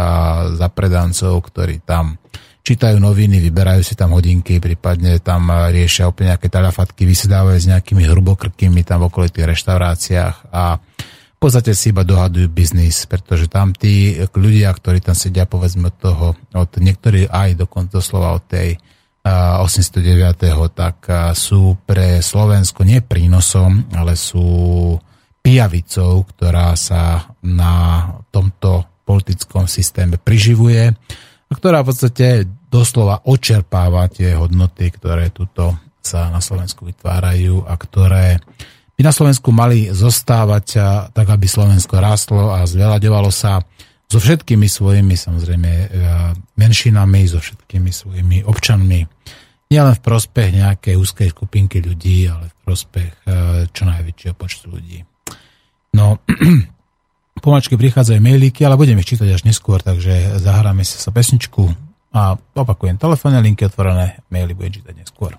zapredancov, ktorí tam čítajú noviny, vyberajú si tam hodinky, prípadne tam riešia úplne nejaké talafatky, vysedávajú s nejakými hrubokrkými tam v okolitých reštauráciách a v podstate si iba dohadujú biznis, pretože tam tí ľudia, ktorí tam sedia, povedzme od toho, od niektorí aj dokonca doslova od tej 809. tak sú pre Slovensko nie prínosom, ale sú pijavicou, ktorá sa na tomto politickom systéme priživuje a ktorá v podstate doslova očerpáva tie hodnoty, ktoré tuto sa na Slovensku vytvárajú a ktoré by na Slovensku mali zostávať tak, aby Slovensko rástlo a zveľaďovalo sa so všetkými svojimi samozrejme e, menšinami, so všetkými svojimi občanmi. Nielen v prospech nejakej úzkej skupinky ľudí, ale v prospech e, čo najväčšieho počtu ľudí. No, pomačky prichádzajú mailíky, ale budem ich čítať až neskôr, takže zahráme si sa pesničku a opakujem, telefónne linky otvorené, maily budem čítať neskôr.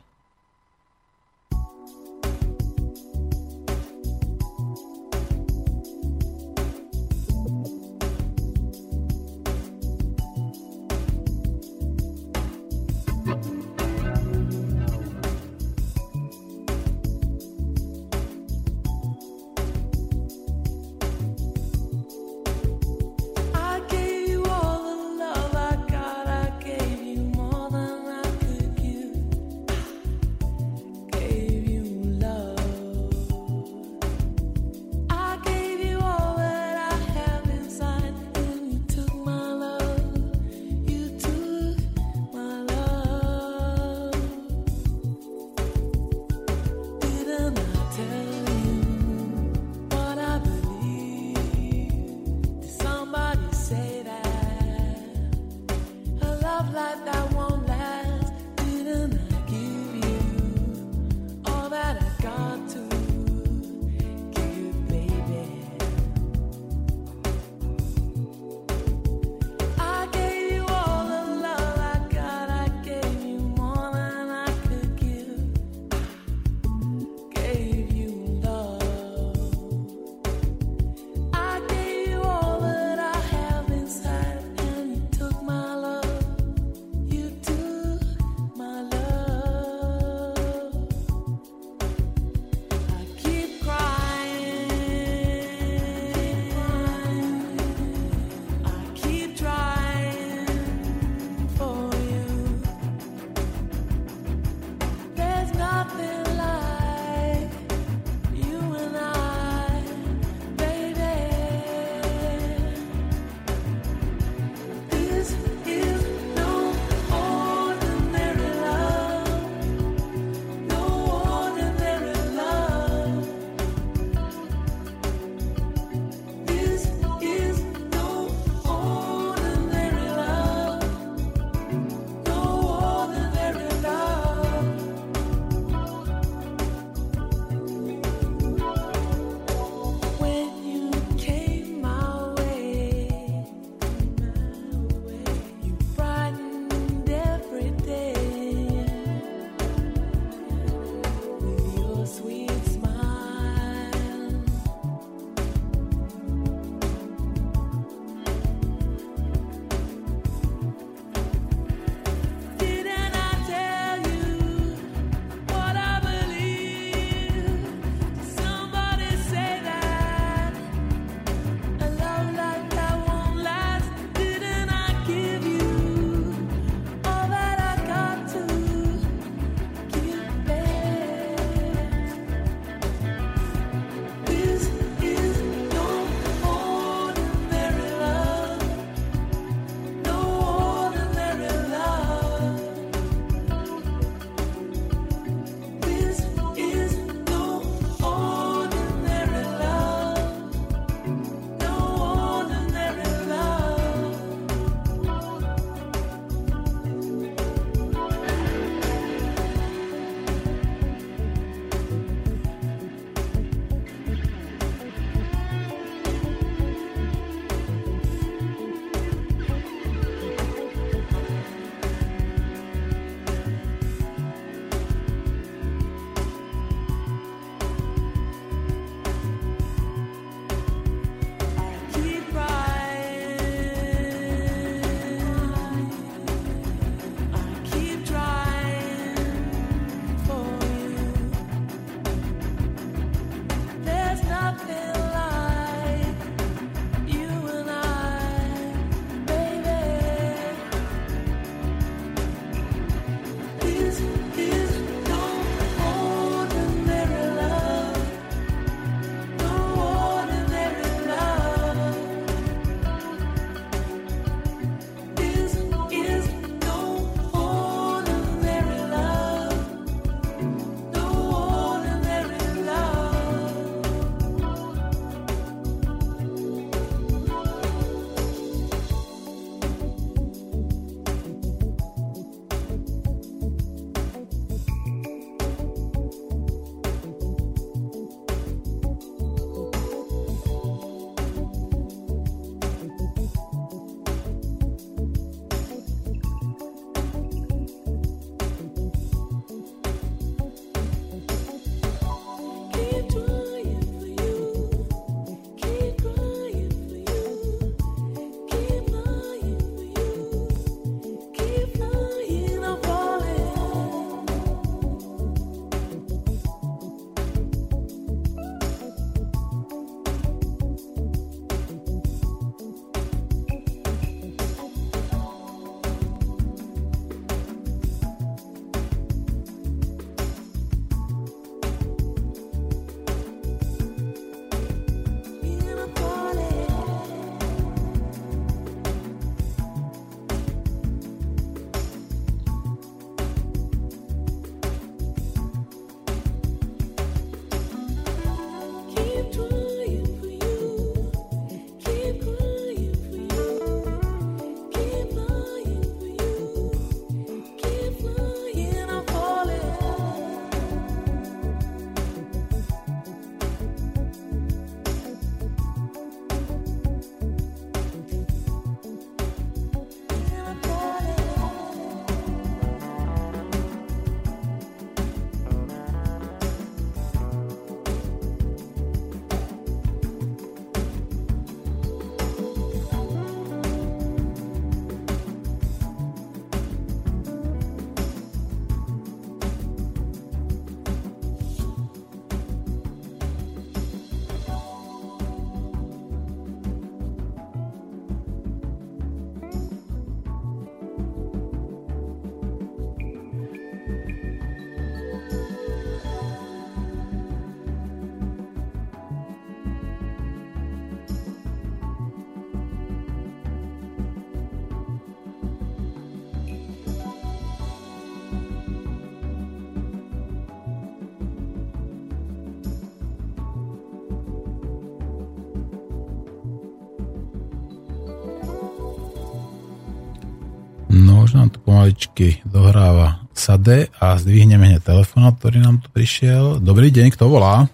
Pomaličky dohráva sade a zdvihneme hneď telefón, ktorý nám tu prišiel. Dobrý deň, kto volá?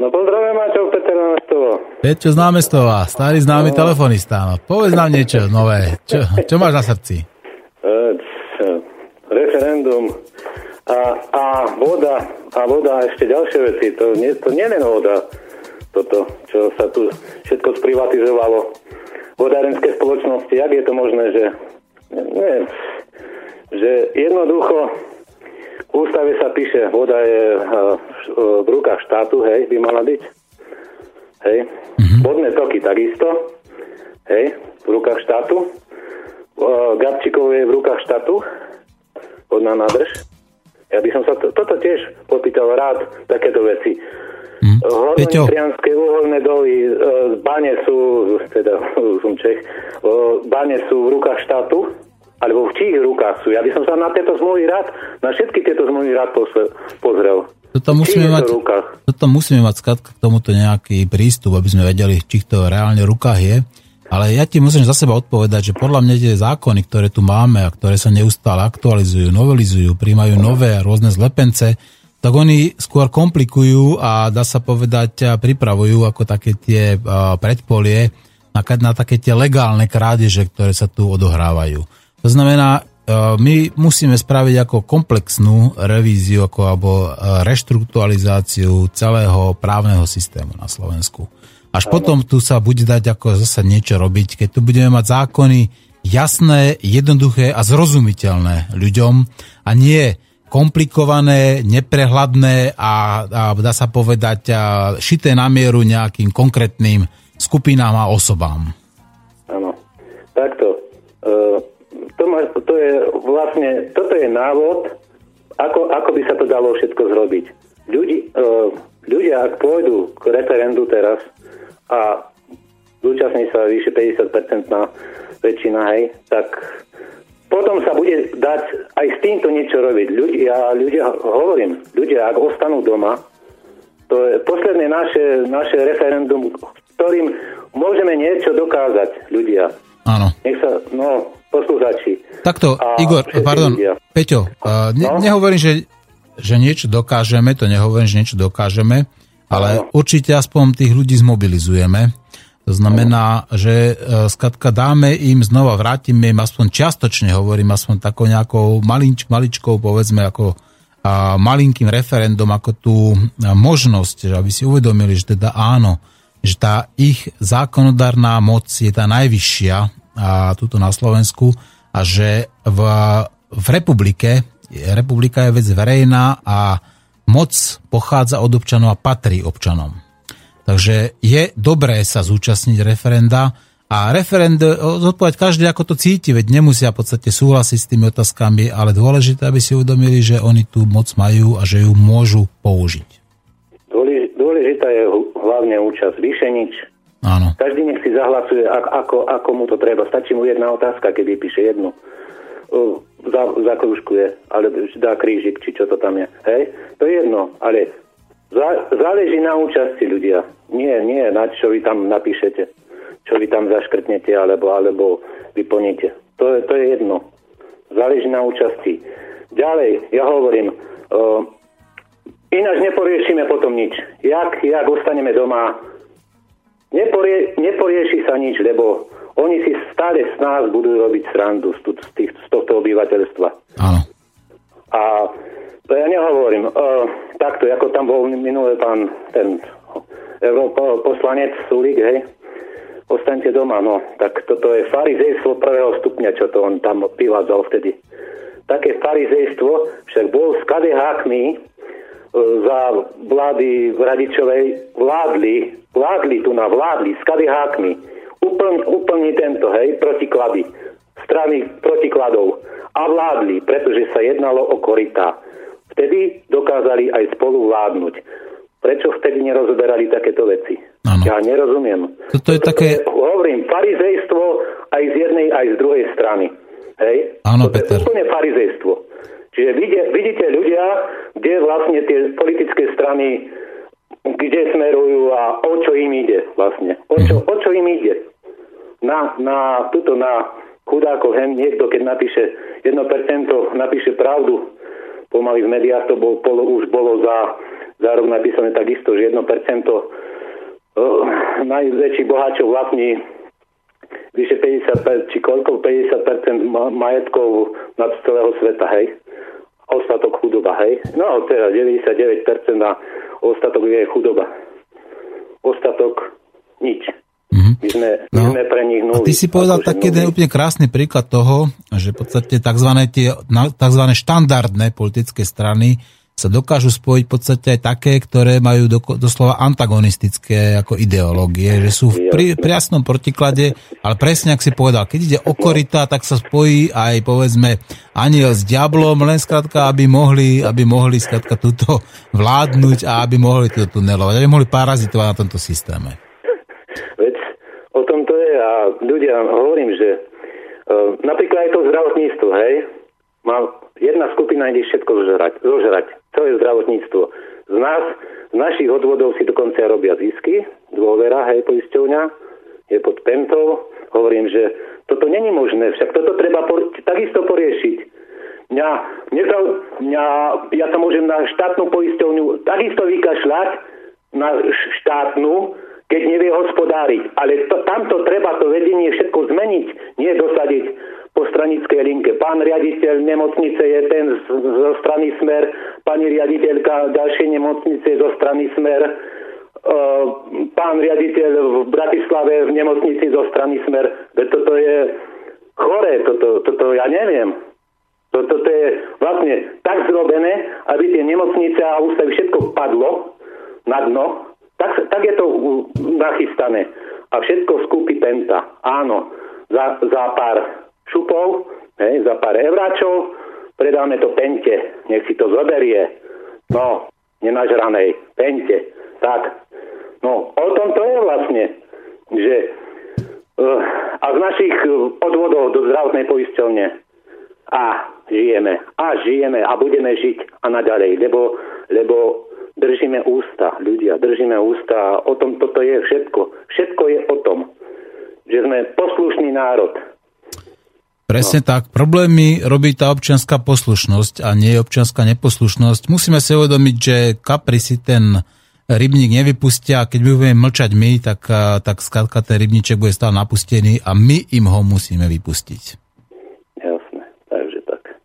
No pozdravujem Maťo, Peter Námestovo. Peťo z Námestova, starý známy no. telefonista. No, povedz nám niečo nové. Čo, čo máš na srdci? Uh, referendum a, a voda a voda a ešte ďalšie veci. To nie, to nie je voda, toto, čo sa tu všetko sprivatizovalo. Vodárenské spoločnosti, jak je to možné, že nie, že jednoducho v ústave sa píše, voda je v rukách štátu, hej, by mala byť. Hej. Mm-hmm. Vodné toky takisto, hej, v rukách štátu. Gabčíkov je v rukách štátu, vodná nádrž. Ja by som sa to, toto tiež popýtal rád, takéto veci. Mm. Hornostrianské uholné doly, e, bane sú, teda som Čech, e, bane sú v rukách štátu, alebo v čích rukách sú. Ja by som sa na tieto zmluvy rád, na všetky tieto zmluvy rád pozrel. Toto musíme, mať, toto musíme mať skratka k tomuto nejaký prístup, aby sme vedeli, či to reálne v rukách je. Ale ja ti musím za seba odpovedať, že podľa mňa tie zákony, ktoré tu máme a ktoré sa neustále aktualizujú, novelizujú, príjmajú nové a rôzne zlepence, tak oni skôr komplikujú a dá sa povedať, pripravujú ako také tie predpolie na, na také tie legálne krádeže, ktoré sa tu odohrávajú. To znamená, my musíme spraviť ako komplexnú revíziu ako, alebo reštrukturalizáciu celého právneho systému na Slovensku. Až potom tu sa bude dať ako zase niečo robiť, keď tu budeme mať zákony jasné, jednoduché a zrozumiteľné ľuďom a nie komplikované, neprehľadné a, a dá sa povedať a šité na mieru nejakým konkrétnym skupinám a osobám. Áno, takto. E, to, má, to je vlastne, toto je návod, ako, ako by sa to dalo všetko zrobiť. Ľudí, e, ľudia, ak pôjdu k referendu teraz, a zúčastní sa vyše 50% na väčšina, hej, tak potom sa bude dať aj s týmto niečo robiť. Ľudia, ľudia hovorím, ľudia, ak ostanú doma, to je posledné naše, naše referendum, ktorým môžeme niečo dokázať, ľudia. Áno. Nech sa, no, poslúchači. Takto, a Igor, pardon, ľudia. Peťo, uh, ne, no? nehovorím, že, že niečo dokážeme, to nehovorím, že niečo dokážeme, ale no. určite aspoň tých ľudí zmobilizujeme. To znamená, že e, skratka dáme im znova, vrátime im aspoň čiastočne, hovorím aspoň takou nejakou malinč, maličkou, povedzme ako a malinkým referendum, ako tú možnosť, že aby si uvedomili, že teda áno, že tá ich zákonodárna moc je tá najvyššia a tuto na Slovensku a že v, v republike, republika je vec verejná a moc pochádza od občanov a patrí občanom. Takže je dobré sa zúčastniť referenda a referend zodpovedať každý, ako to cíti, veď nemusia v podstate súhlasiť s tými otázkami, ale dôležité, aby si uvedomili, že oni tú moc majú a že ju môžu použiť. Dôležitá je hlavne účasť. Vyše nič. Áno. Každý nech si zahlasuje, ako, ako mu to treba. Stačí mu jedna otázka, keď vypíše jednu za, zakružkuje, alebo dá krížik, či čo to tam je. Hej? To je jedno, ale za, záleží na účasti ľudia. Nie, nie na čo vy tam napíšete, čo vy tam zaškrtnete alebo, alebo vyplníte. To, je, to je jedno. Záleží na účasti. Ďalej, ja hovorím, uh, ináč neporiešime potom nič. Jak, jak ostaneme doma, neporie, neporieši sa nič, lebo oni si stále s nás budú robiť srandu z, z, tých, z tohto obyvateľstva. Áno. A to ja nehovorím. Uh, takto, ako tam bol minulý pán ten poslanec Sulik, hej, ostaňte doma, no. Tak toto je farizejstvo prvého stupňa, čo to on tam privádzal vtedy. Také farizejstvo však bol s kadehákmi za vlády Radičovej vládli, vládli tu na vládli s kadehákmi úplne, úplne tento, hej, protiklady, strany protikladov a vládli, pretože sa jednalo o korytá. Vtedy dokázali aj spolu vládnuť. Prečo vtedy nerozoberali takéto veci? Ano. Ja nerozumiem. Toto je také... Je, hovorím, farizejstvo aj z jednej, aj z druhej strany. Hej? Áno, Peter. je úplne farizejstvo. Čiže vidie, vidíte ľudia, kde vlastne tie politické strany kde smerujú a o čo im ide vlastne. O čo, mm. o čo im ide? Na, na, tuto na chudákov, hen niekto, keď napíše 1% napíše pravdu, pomaly v médiách to bol, polo, už bolo za, za rok napísané takisto, že 1% uh, najväčší boháčov vlastní vyše 50, či koľko, 50% majetkov nad celého sveta, hej. Ostatok chudoba, hej. No, teda 99% a ostatok je chudoba. Ostatok nič. Mhm. My sme, my No. sme pre nich A nuli. ty si povedal Akože taký jeden úplne krásny príklad toho, že v podstate tzv. tie na- tzv. štandardné politické strany sa dokážu spojiť v podstate aj také, ktoré majú do, doslova antagonistické ako ideológie, že sú v pri, priasnom protiklade, ale presne ak si povedal, keď ide o korita, tak sa spojí aj povedzme aniel s diablom, len skrátka, aby mohli, aby mohli skrátka túto vládnuť a aby mohli to tunelovať, aby mohli parazitovať na tomto systéme. Veď o tom to je a ľudia, hovorím, že uh, napríklad aj to zdravotníctvo, hej, má jedna skupina ide všetko zožrať, zožrať, celé zdravotníctvo. Z nás, z našich odvodov si dokonca robia zisky, dôvera, hej, poisťovňa, je pod pentou. Hovorím, že toto není možné, však toto treba por- takisto poriešiť. Mňa, mňa, to, mňa, ja sa môžem na štátnu poisťovňu takisto vykašľať, na štátnu, keď nevie hospodáriť. Ale to, tamto treba to vedenie všetko zmeniť, nie dosadiť po stranickej linke. Pán riaditeľ nemocnice je ten zo strany Smer, pani riaditeľka ďalšej nemocnice zo strany Smer, pán riaditeľ v Bratislave v nemocnici zo strany Smer. Toto je chore, toto, toto ja neviem. Toto to je vlastne tak zrobené, aby tie nemocnice a ústavy všetko padlo na dno, tak, tak je to nachystané. A všetko skúpi Penta. Áno, za, za pár šupov, hej, za pár evráčov, predáme to Pente. Nech si to zoberie. No, nenažranej Pente. Tak. No, o tom to je vlastne, že uh, a z našich uh, odvodov do zdravotnej poisťovne a žijeme, a žijeme a budeme žiť a naďalej, lebo, lebo držíme ústa, ľudia, držíme ústa a o tom toto je všetko. Všetko je o tom, že sme poslušný národ. Presne tak. Problémy robí tá občianská poslušnosť a nie občianská neposlušnosť. Musíme si uvedomiť, že kapri si ten rybník nevypustia a keď budeme mlčať my, tak, tak skladka ten rybníček bude stále napustený a my im ho musíme vypustiť. Jasné, takže tak.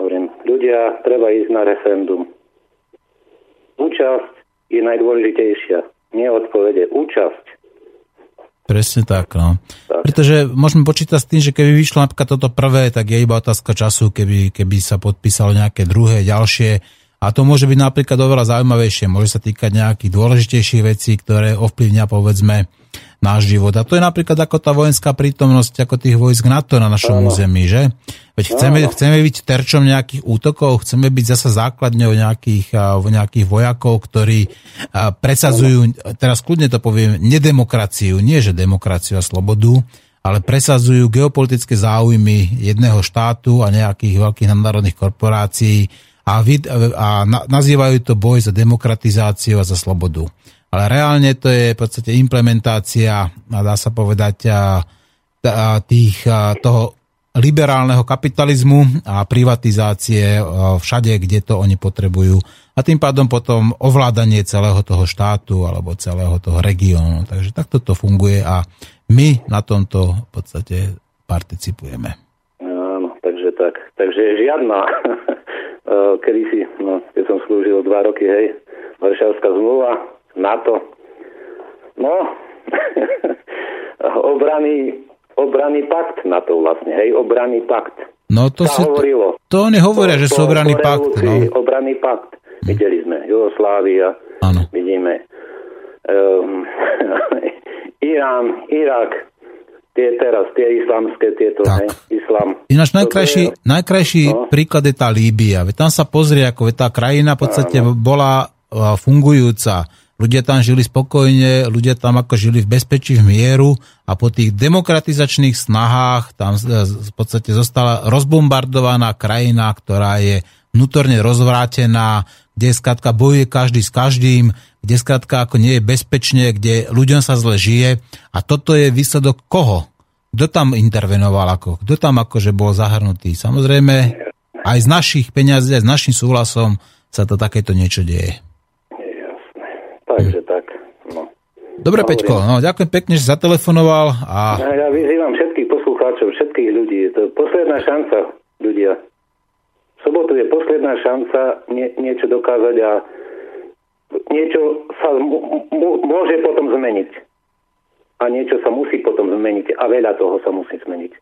Hovorím, ľudia, treba ísť na referendum. Účasť je najdôležitejšia. Nie odpovede, účasť. Presne tak, no. Tak. Pretože môžeme počítať s tým, že keby vyšlo napríklad toto prvé, tak je iba otázka času, keby, keby sa podpísalo nejaké druhé, ďalšie. A to môže byť napríklad oveľa zaujímavejšie. Môže sa týkať nejakých dôležitejších vecí, ktoré ovplyvňa, povedzme, náš život. A to je napríklad ako tá vojenská prítomnosť ako tých vojsk NATO na našom území, že? Veď chceme, chceme byť terčom nejakých útokov, chceme byť zasa základňou nejakých, nejakých vojakov, ktorí a, presadzujú, teraz kľudne to poviem, nedemokraciu, nie že demokraciu a slobodu, ale presadzujú geopolitické záujmy jedného štátu a nejakých veľkých nadnárodných korporácií a, vid, a na, nazývajú to boj za demokratizáciu a za slobodu. Ale reálne to je v podstate implementácia, dá sa povedať, tých, toho liberálneho kapitalizmu a privatizácie všade, kde to oni potrebujú. A tým pádom potom ovládanie celého toho štátu alebo celého toho regiónu. Takže takto to funguje a my na tomto v podstate participujeme. Áno, takže tak. Takže žiadna, eh, kedy si, no, keď som slúžil dva roky, hej, Varšavská zmluva, NATO, no, obranný, obranný pakt NATO vlastne, hej, obranný pakt. No to Sa si, hovorilo. to oni hovoria, že sú obranný pakt. No. Obranný pakt. Videli sme Jugoslávia, Áno. vidíme um, Irán, Irak, tie teraz, tie islamské, tieto, Tak. hej, islam. Ináč najkrajší, je- najkrajší No. príklad je tá Líbia. Veď tam sa pozrie, ako tá krajina v podstate bola a, fungujúca. Ľudia tam žili spokojne, ľudia tam ako žili v bezpečí, v mieru a po tých demokratizačných snahách tam v podstate zostala rozbombardovaná krajina, ktorá je vnútorne rozvrátená, kde skrátka bojuje každý s každým, kde skrátka ako nie je bezpečne, kde ľuďom sa zle žije. A toto je výsledok koho? Kto tam intervenoval, ako, kto tam akože bol zahrnutý? Samozrejme, aj z našich peňazí, aj s našim súhlasom sa to takéto niečo deje. Takže tak. No. Dobre, Peťko, no, ďakujem pekne, že zatelefonoval. A... Ja vyzývam všetkých poslucháčov, všetkých ľudí. To je posledná šanca, ľudia. V sobotu je posledná šanca nie, niečo dokázať a niečo sa môže potom zmeniť a niečo sa musí potom zmeniť a veľa toho sa musí zmeniť.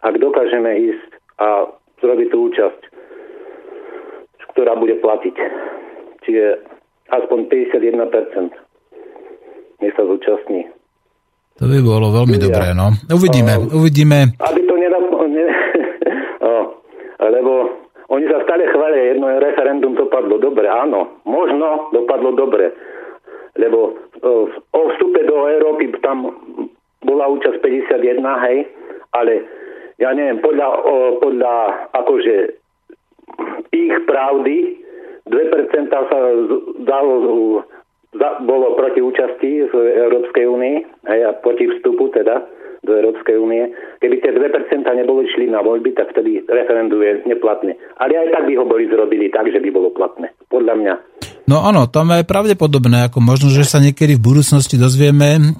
Ak dokážeme ísť a zrobiť tú účasť, ktorá bude platiť, čiže aspoň 51%, nech sa zúčastní. To by bolo veľmi ja. dobré, no. Uvidíme, uh, uvidíme. Aby to nedal... Ne, uh, lebo oni sa stále chvália, jedno referendum dopadlo dobre. Áno, možno dopadlo dobre lebo o vstupe do Európy tam bola účasť 51, hej, ale ja neviem, podľa, o, podľa akože ich pravdy 2% sa dalo, bolo proti účasti v Európskej únii, a proti vstupu teda do Európskej únie. Keby tie 2% neboli šli na voľby, tak vtedy referendum je neplatné. Ale aj tak by ho boli zrobili tak, že by bolo platné. Podľa mňa. No áno, tam je pravdepodobné, ako možno, že sa niekedy v budúcnosti dozvieme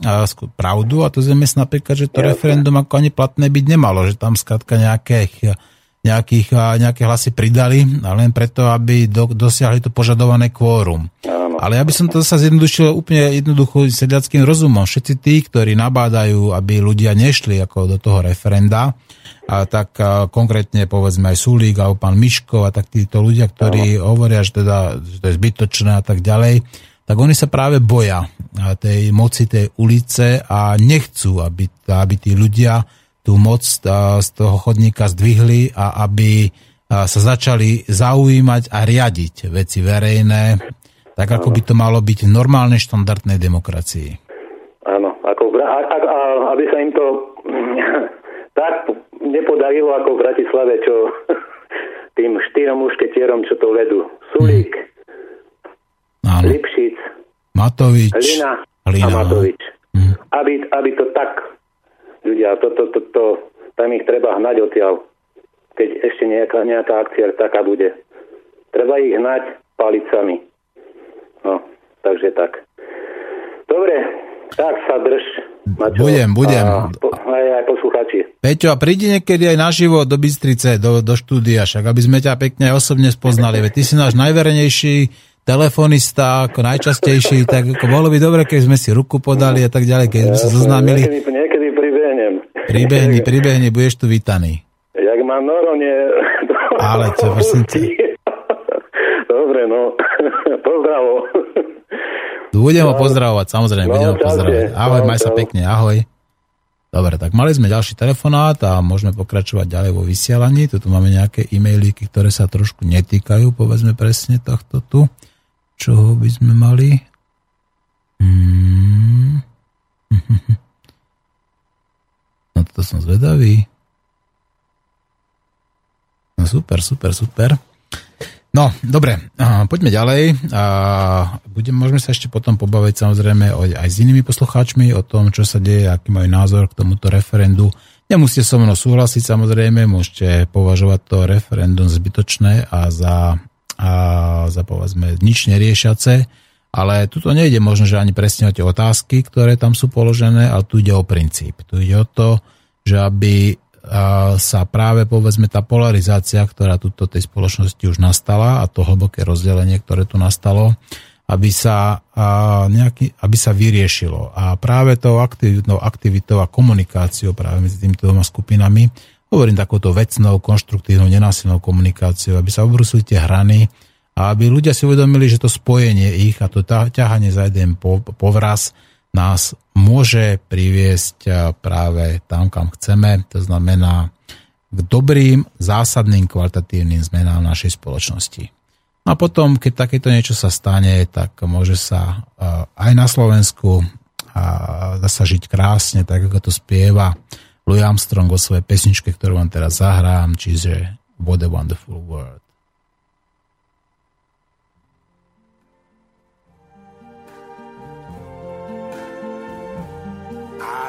pravdu a to zvieme sa napríklad, že to referendum ako ani platné byť nemalo, že tam skrátka nejakých, nejakých, nejaké hlasy pridali, len preto, aby do, dosiahli to požadované kvórum. Áno. Ale ja by som to sa zjednodušil úplne jednoducho sedliackým rozumom. Všetci tí, ktorí nabádajú, aby ľudia nešli ako do toho referenda, a tak a konkrétne povedzme aj Sulík alebo pán Miško a tak títo ľudia, ktorí no. hovoria, že, teda, že to je zbytočné a tak ďalej, tak oni sa práve boja tej moci tej ulice a nechcú, aby, aby tí ľudia tú moc z toho chodníka zdvihli a aby sa začali zaujímať a riadiť veci verejné, tak ako by to malo byť v normálnej štandardnej demokracii. Áno, ako, a, a, a, aby sa im to tak nepodarilo ako v Bratislave, čo tým štyrom mušketierom, čo to vedú. Sulík, hmm. Lipšic, Matovič, Lina, Lina a Matovič. Hmm. Aby, aby to tak, ľudia, to, to, to, to, tam ich treba hnať odtiaľ, keď ešte nejaká, nejaká akcia taká bude. Treba ich hnať palicami. No, takže tak. Dobre, tak sa drž. Maťo, budem, budem. A, aj, aj posluchači. Peťo, a prídi niekedy aj naživo do Bystrice, do, do štúdia, však aby sme ťa pekne osobne spoznali. Veď ty si náš najverejnejší telefonista, ako najčastejší, tak ako bolo by dobre, keď sme si ruku podali a tak ďalej, keď sme sa zoznámili. Niekedy, niekedy pribehnem. Pribehni, pribehni, budeš tu vítaný. Jak má noro, nie... Ale čo, prosím ťa. Dobre, no. Pozdravo. Budem ho pozdravovať, samozrejme, no, budem ho pozdravovať. Ahoj, maj sa pekne, ahoj. Dobre, tak mali sme ďalší telefonát a môžeme pokračovať ďalej vo vysielaní. Tu máme nejaké e-mailíky, ktoré sa trošku netýkajú, povedzme presne tohto tu. Čoho by sme mali? Hmm. Toto som zvedavý. No super, super, super. No, dobre, poďme ďalej. Budem, môžeme sa ešte potom pobaviť samozrejme aj s inými poslucháčmi o tom, čo sa deje, aký majú názor k tomuto referendu. Nemusíte so mnou súhlasiť samozrejme, môžete považovať to referendum zbytočné a za, a za povedzme nič neriešiace, ale tuto nejde možno, že ani presne o tie otázky, ktoré tam sú položené, ale tu ide o princíp. Tu ide o to, že aby sa práve povedzme tá polarizácia, ktorá tuto tej spoločnosti už nastala a to hlboké rozdelenie, ktoré tu nastalo, aby sa, nejaký, aby sa vyriešilo. A práve tou aktivitou, aktivitou a komunikáciou práve medzi týmito dvoma skupinami, hovorím takouto vecnou, konštruktívnou, nenásilnou komunikáciou, aby sa obrusili tie hrany a aby ľudia si uvedomili, že to spojenie ich a to ťahanie za jeden povraz nás môže priviesť práve tam, kam chceme, to znamená k dobrým, zásadným, kvalitatívnym zmenám našej spoločnosti. A potom, keď takéto niečo sa stane, tak môže sa aj na Slovensku zasa žiť krásne, tak ako to spieva Louis Armstrong vo svojej pesničke, ktorú vám teraz zahrám, čiže What a Wonderful World.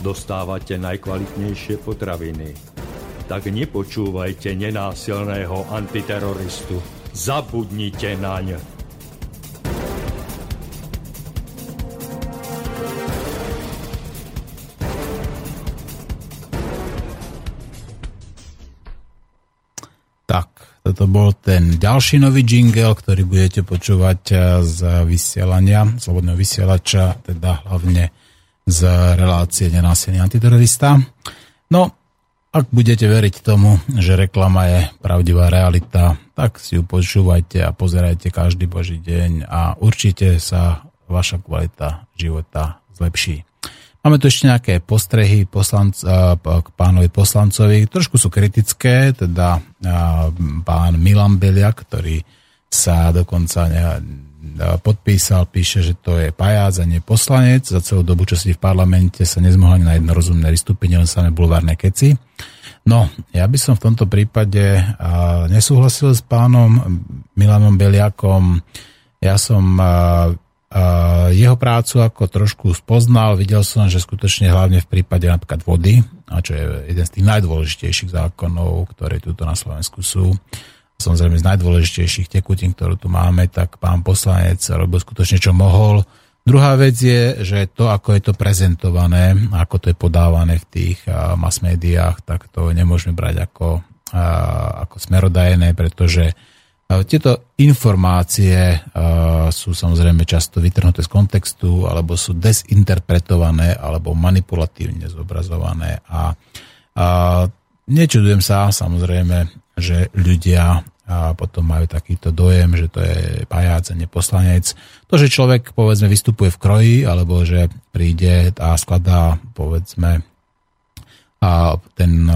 Dostávate najkvalitnejšie potraviny. Tak nepočúvajte nenásilného antiteroristu. Zabudnite naň. Toto bol ten ďalší nový jingle, ktorý budete počúvať eh, z vysielania, slobodného vysielača, teda hlavne z relácie Nenásilný antiterorista. No, ak budete veriť tomu, že reklama je pravdivá realita, tak si ju počúvajte a pozerajte každý boží deň a určite sa vaša kvalita života zlepší. Máme tu ešte nejaké postrehy poslanc, k pánovi poslancovi. Trošku sú kritické, teda pán Milan Belia, ktorý sa dokonca ne, podpísal, píše, že to je pajac a nie poslanec. Za celú dobu, čo si v parlamente, sa nezmohol ani na jedno rozumné vystúpenie, len samé bulvárne keci. No, ja by som v tomto prípade nesúhlasil s pánom Milanom Beliakom. Ja som jeho prácu ako trošku spoznal, videl som, že skutočne hlavne v prípade napríklad vody, a čo je jeden z tých najdôležitejších zákonov, ktoré tuto na Slovensku sú, samozrejme z najdôležitejších tekutín, ktorú tu máme, tak pán poslanec robil skutočne čo mohol. Druhá vec je, že to, ako je to prezentované, ako to je podávané v tých mass médiách, tak to nemôžeme brať ako, ako smerodajné, pretože tieto informácie sú samozrejme často vytrhnuté z kontextu, alebo sú desinterpretované, alebo manipulatívne zobrazované. A nečudujem sa samozrejme, že ľudia a potom majú takýto dojem, že to je pajac a neposlanec. To, že človek povedzme vystupuje v kroji, alebo že príde a skladá povedzme a ten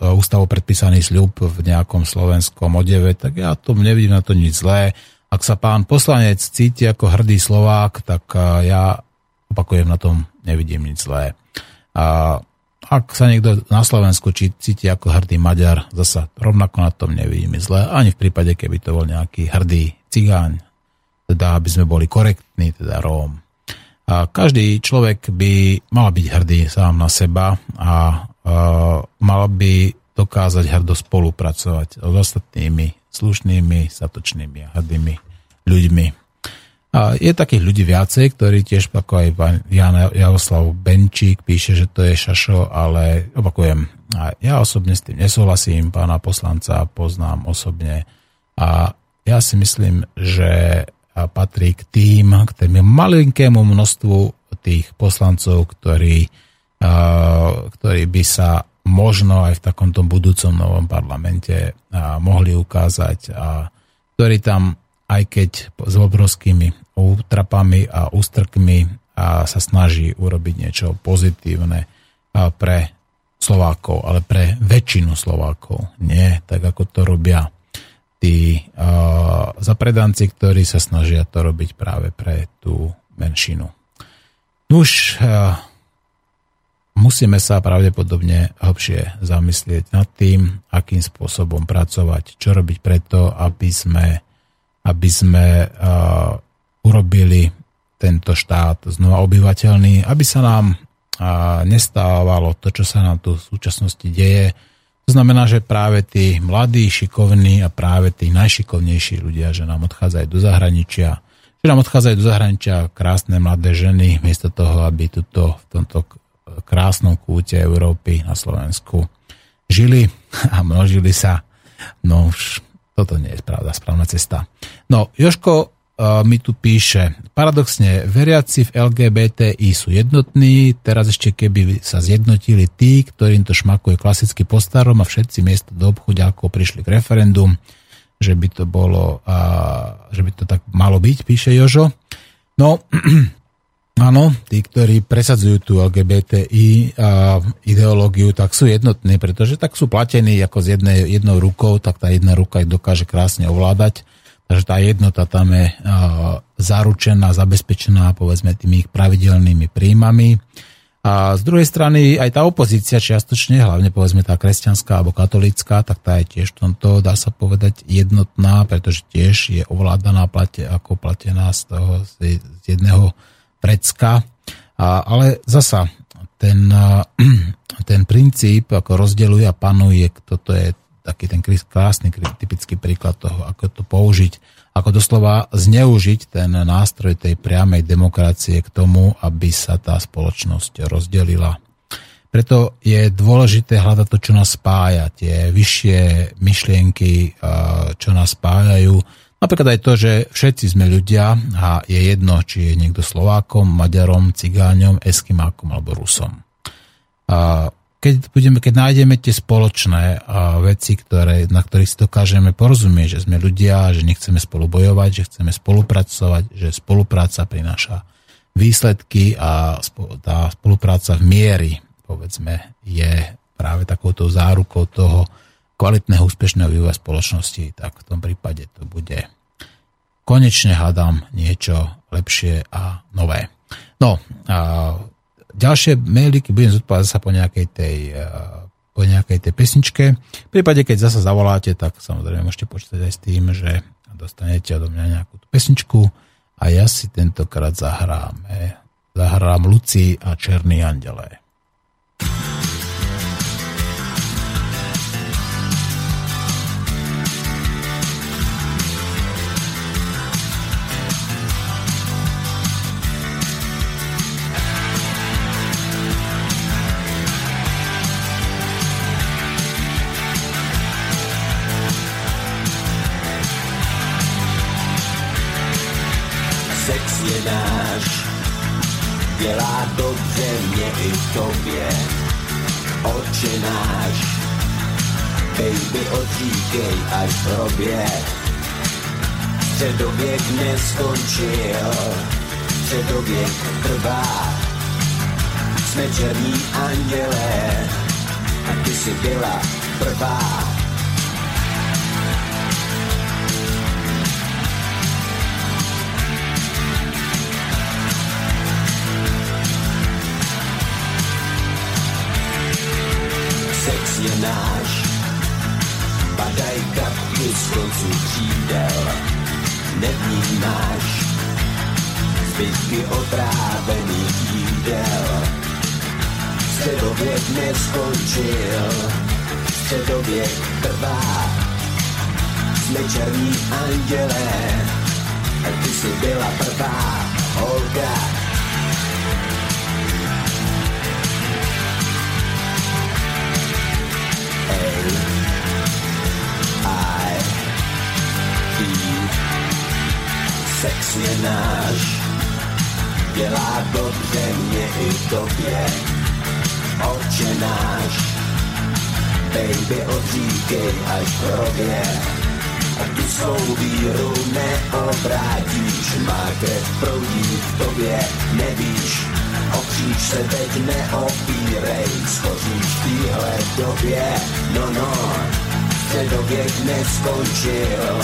ústavo predpísaný sľub v nejakom slovenskom odeve, tak ja to nevidím na to nič zlé. Ak sa pán poslanec cíti ako hrdý Slovák, tak ja opakujem, na tom nevidím nič zlé. A ak sa niekto na Slovensku či, cíti ako hrdý Maďar, zasa rovnako na tom nevidíme zle, ani v prípade, keby to bol nejaký hrdý cigáň, teda aby sme boli korektní, teda Róm. A každý človek by mal byť hrdý sám na seba a, a mal by dokázať hrdo spolupracovať s ostatnými slušnými, statočnými a hrdými ľuďmi. A je takých ľudí viacej, ktorí tiež, ako aj Jan Javoslav Benčík píše, že to je šašo, ale opakujem, ja osobne s tým nesúhlasím, pána poslanca poznám osobne. A ja si myslím, že patrí k tým, k tým malinkému množstvu tých poslancov, ktorí, ktorí by sa možno aj v takomto budúcom novom parlamente mohli ukázať a ktorí tam aj keď s obrovskými útrapami a ústrkmi a sa snaží urobiť niečo pozitívne pre Slovákov, ale pre väčšinu Slovákov. Nie, tak ako to robia tí zapredanci, ktorí sa snažia to robiť práve pre tú menšinu. Už uh, musíme sa pravdepodobne hlbšie zamyslieť nad tým, akým spôsobom pracovať, čo robiť preto, aby sme, aby sme urobili tento štát znova obyvateľný, aby sa nám nestávalo to, čo sa nám tu v súčasnosti deje. To znamená, že práve tí mladí, šikovní a práve tí najšikovnejší ľudia, že nám odchádzajú do zahraničia, že nám odchádzajú do zahraničia krásne mladé ženy, miesto toho, aby tuto, v tomto krásnom kúte Európy na Slovensku žili a množili sa. No už toto nie je pravda, správna cesta. No, Joško, mi tu píše, paradoxne, veriaci v LGBTI sú jednotní, teraz ešte keby sa zjednotili tí, ktorým to šmakuje klasicky po starom a všetci miesto do obchodiakov prišli k referendum, že by to bolo, a, že by to tak malo byť, píše Jožo. No, áno, tí, ktorí presadzujú tú LGBTI a, ideológiu, tak sú jednotní, pretože tak sú platení ako z jednej, jednou rukou, tak tá jedna ruka ich dokáže krásne ovládať Takže tá jednota tam je zaručená, zabezpečená povedzme tými ich pravidelnými príjmami. A z druhej strany aj tá opozícia čiastočne, hlavne povedzme tá kresťanská alebo katolická, tak tá je tiež v tomto, dá sa povedať, jednotná, pretože tiež je ovládaná plate, ako platená z toho z jedného predska. A, ale zasa ten, ten princíp, ako rozdeľuje a panuje, toto je taký ten krásny, typický príklad toho, ako to použiť, ako doslova zneužiť ten nástroj tej priamej demokracie k tomu, aby sa tá spoločnosť rozdelila. Preto je dôležité hľadať to, čo nás spája, tie vyššie myšlienky, čo nás spájajú. Napríklad aj to, že všetci sme ľudia a je jedno, či je niekto Slovákom, Maďarom, Cigáňom, Eskimákom alebo Rusom keď, budeme, keď nájdeme tie spoločné uh, veci, ktoré, na ktorých si dokážeme porozumieť, že sme ľudia, že nechceme spolu bojovať, že chceme spolupracovať, že spolupráca prináša výsledky a tá spolupráca v miery, povedzme, je práve takouto zárukou toho kvalitného, úspešného vývoja spoločnosti, tak v tom prípade to bude konečne hľadám niečo lepšie a nové. No, a ďalšie mailiky budem zodpovedať sa po nejakej tej eh, po nejakej tej pesničke. V prípade, keď zasa zavoláte, tak samozrejme môžete počítať aj s tým, že dostanete odo mňa nejakú pesničku a ja si tentokrát zahrám. Zahrám Luci a Černý andelé. Dělá dobře mě i tobě. Oči náš, baby odříkej až v hrobě. Středověk neskončil, středověk trvá. Jsme černí andělé a ty si byla prvá. je náš. Padaj kapky z konců křídel, nevnímáš zbytky otrávených jídel. Středověk neskončil, středověk trvá. Jsme černí andělé, ty jsi byla prvá holka, sex je náš, dělá dobře mě i tobě, oče náš, baby odříkej až v hrobě, a tu svou víru neobrátíš, má krev proudí v tobě, nevíš, opříč se teď neopírej, schoříš v téhle době, no no, středověk neskončil,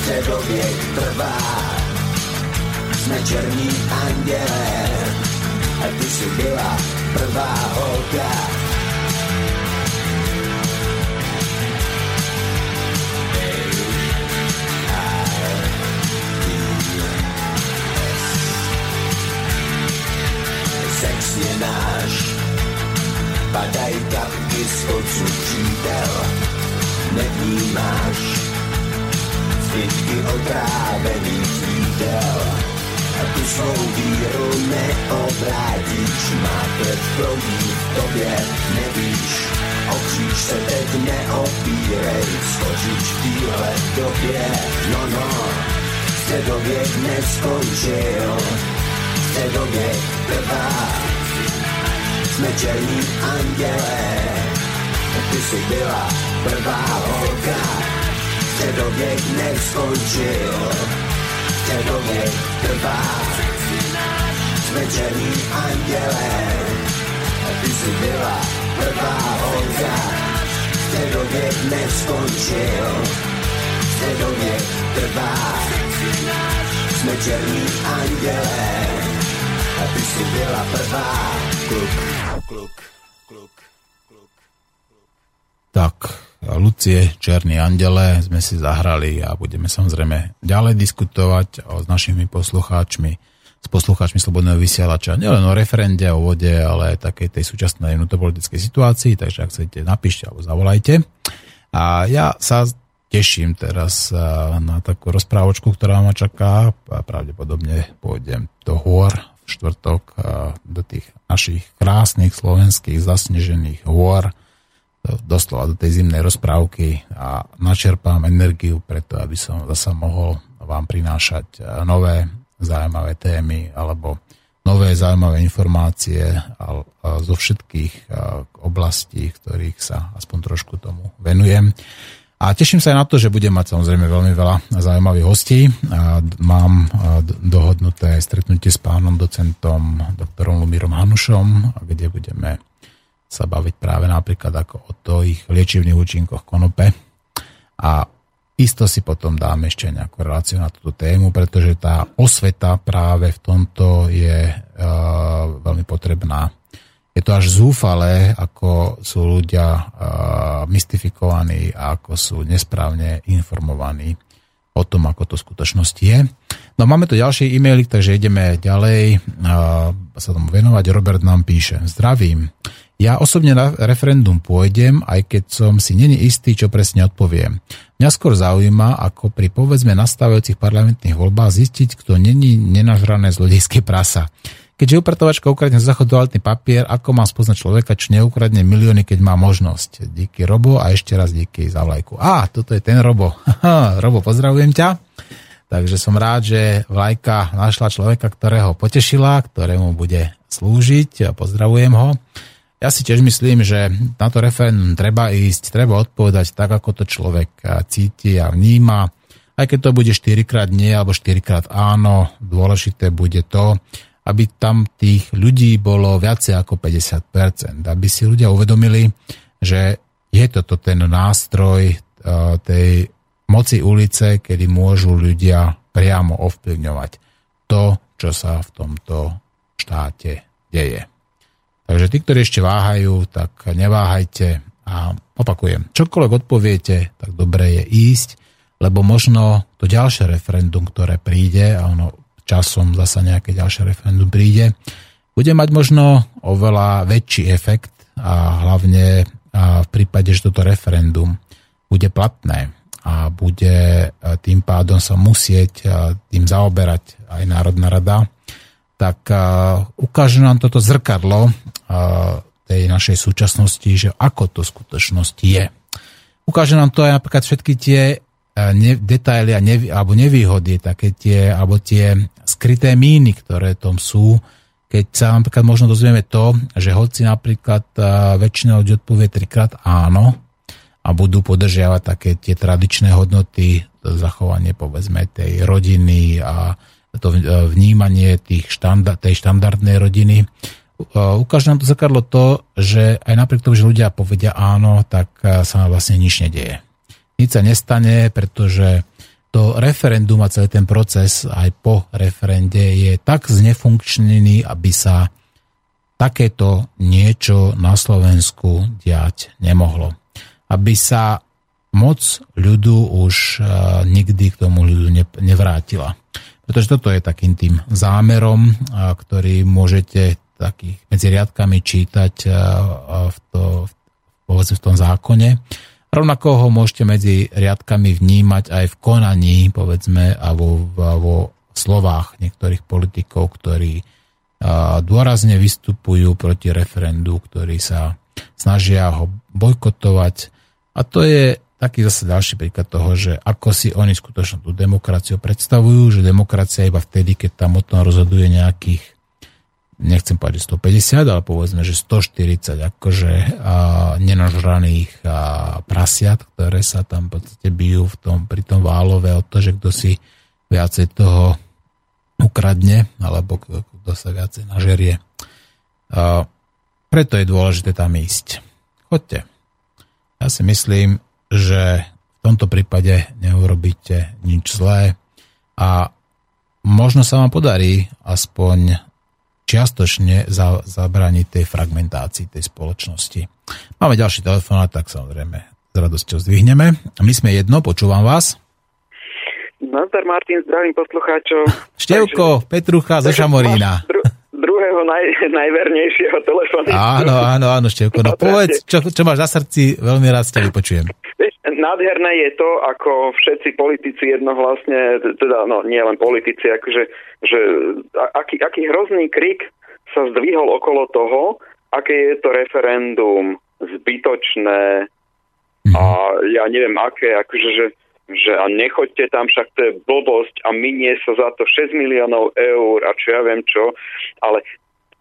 středověk trvá. Jsme černí andělé a ty si byla prvá holka. Je náš, padaj kapky z kocu přítel, nevnímáš, zbytky otrávených jídel. A tu svou víru neobrátíš, má krev proudí v tobě, nevíš, okříč se teď neopírej, skočíš v téhle době, no no, středověk neskončil, středověk trvá, jsme černí andělé, ty jsi byla prvá holka, neskončil, středověk trvá. Jsme černí andělé, ty jsi byla prvá holka. Neskončil, středověk trvá. Jsme černí andělé, a ty jsi byla prvá kluk, kluk, kluk, kluk. Tak, Lucie, Černý andele sme si zahrali a budeme samozrejme ďalej diskutovať s našimi poslucháčmi, s poslucháčmi Slobodného vysielača, nielen o referende, o vode, ale aj takej tej súčasnej vnútropolitickej situácii, takže ak chcete, napíšte alebo zavolajte. A ja sa teším teraz na takú rozprávočku, ktorá ma čaká pravdepodobne pôjdem do hôr štvrtok do tých našich krásnych slovenských zasnežených hôr, doslova do tej zimnej rozprávky a načerpám energiu preto, aby som zase mohol vám prinášať e, nové zaujímavé témy alebo nové zaujímavé informácie zo všetkých e, oblastí, ktorých sa aspoň trošku tomu venujem. A teším sa aj na to, že budem mať samozrejme veľmi veľa zaujímavých hostí. Mám e, dohodnuté stretnutie s pánom docentom doktorom Lumírom Hanušom, kde budeme sa baviť práve napríklad ako o tých liečivných účinkoch konope. A isto si potom dáme ešte nejakú reláciu na túto tému, pretože tá osveta práve v tomto je uh, veľmi potrebná. Je to až zúfalé, ako sú ľudia uh, mystifikovaní a ako sú nesprávne informovaní o tom, ako to v skutočnosti je. No máme tu ďalšie e-maily, takže ideme ďalej uh, sa tomu venovať. Robert nám píše. Zdravím. Ja osobne na referendum pôjdem, aj keď som si není istý, čo presne odpoviem. Mňa skôr zaujíma, ako pri povedzme nastávajúcich parlamentných voľbách zistiť, kto není nenažrané zlodejské prasa. Keďže upratovačka ukradne zachodovaltný papier, ako má spoznať človeka, čo neukradne milióny, keď má možnosť. Díky Robo a ešte raz díky za vlajku. Á, toto je ten Robo. Robo, pozdravujem ťa. Takže som rád, že vlajka našla človeka, ktorého potešila, ktorému bude slúžiť. a Pozdravujem ho. Ja si tiež myslím, že na to referendum treba ísť, treba odpovedať tak, ako to človek eh, cíti a vníma. Aj keď to bude 4 krát nie alebo 4 krát áno, dôležité bude to, aby tam tých ľudí bolo viacej ako 50%. Aby si ľudia uvedomili, že je toto ten nástroj eh, tej moci ulice, kedy môžu ľudia priamo ovplyvňovať to, čo sa v tomto štáte deje. Takže tí, ktorí ešte váhajú, tak neváhajte, A opakujem, čokoľvek odpoviete, tak dobre je ísť, lebo možno to ďalšie referendum, ktoré príde, a ono časom zasa nejaké ďalšie referendum príde, bude mať možno oveľa väčší efekt a hlavne a v prípade, že toto referendum bude platné a bude tým pádom sa musieť tým zaoberať aj Národná rada, tak ukáže nám toto zrkadlo tej našej súčasnosti, že ako to v skutočnosti je. Ukáže nám to aj napríklad všetky tie ne, detaily a nev, alebo nevýhody, také tie, alebo tie skryté míny, ktoré tom sú, keď sa napríklad možno dozvieme to, že hoci napríklad väčšina ľudí odpovie trikrát áno a budú podržiavať také tie tradičné hodnoty, zachovanie povedzme tej rodiny a to vnímanie tých štandard, tej štandardnej rodiny. Ukáže nám to zrkadlo to, že aj napriek tomu, že ľudia povedia áno, tak sa vlastne nič nedieje. Nič sa nestane, pretože to referendum a celý ten proces aj po referende je tak znefunkčnený, aby sa takéto niečo na Slovensku diať nemohlo. Aby sa moc ľudu už e, nikdy k tomu ľudu nevrátila. Pretože toto je takým tým zámerom, ktorý môžete takých medzi riadkami čítať v, to, v tom zákone Rovnako ho môžete medzi riadkami vnímať aj v konaní, povedzme, a vo, vo slovách niektorých politikov, ktorí dôrazne vystupujú proti referendu, ktorí sa snažia ho bojkotovať. A to je taký zase ďalší príklad toho, že ako si oni skutočne tú demokraciu predstavujú, že demokracia iba vtedy, keď tam o tom rozhoduje nejakých nechcem povedať 150, ale povedzme, že 140 akože a, nenažraných a, prasiat, ktoré sa tam v podstate bijú v tom, pri tom válove o to, že kto si viacej toho ukradne, alebo kto sa viacej nažerie. A, preto je dôležité tam ísť. Choďte. Ja si myslím, že v tomto prípade neurobíte nič zlé a možno sa vám podarí aspoň čiastočne za, zabrániť tej fragmentácii tej spoločnosti. Máme ďalší telefón, tak samozrejme s radosťou zdvihneme. My sme jedno, počúvam vás. Nazdar Martin, zdravím poslucháčov. Števko, Takže, Petrucha zo Šamorína. Dru, druhého naj, najvernejšieho telefónu. Áno, áno, áno, Števko. No povedz, čo, čo máš na srdci, veľmi rád ťa vypočujem. Nádherné je to, ako všetci politici jednohlasne, teda no nie len politici, akože, že aký, aký hrozný krik sa zdvihol okolo toho, aké je to referendum zbytočné. A ja neviem aké, akože, že, že a nechoďte tam, však to je blbosť a minie sa za to 6 miliónov eur a čo ja viem čo, ale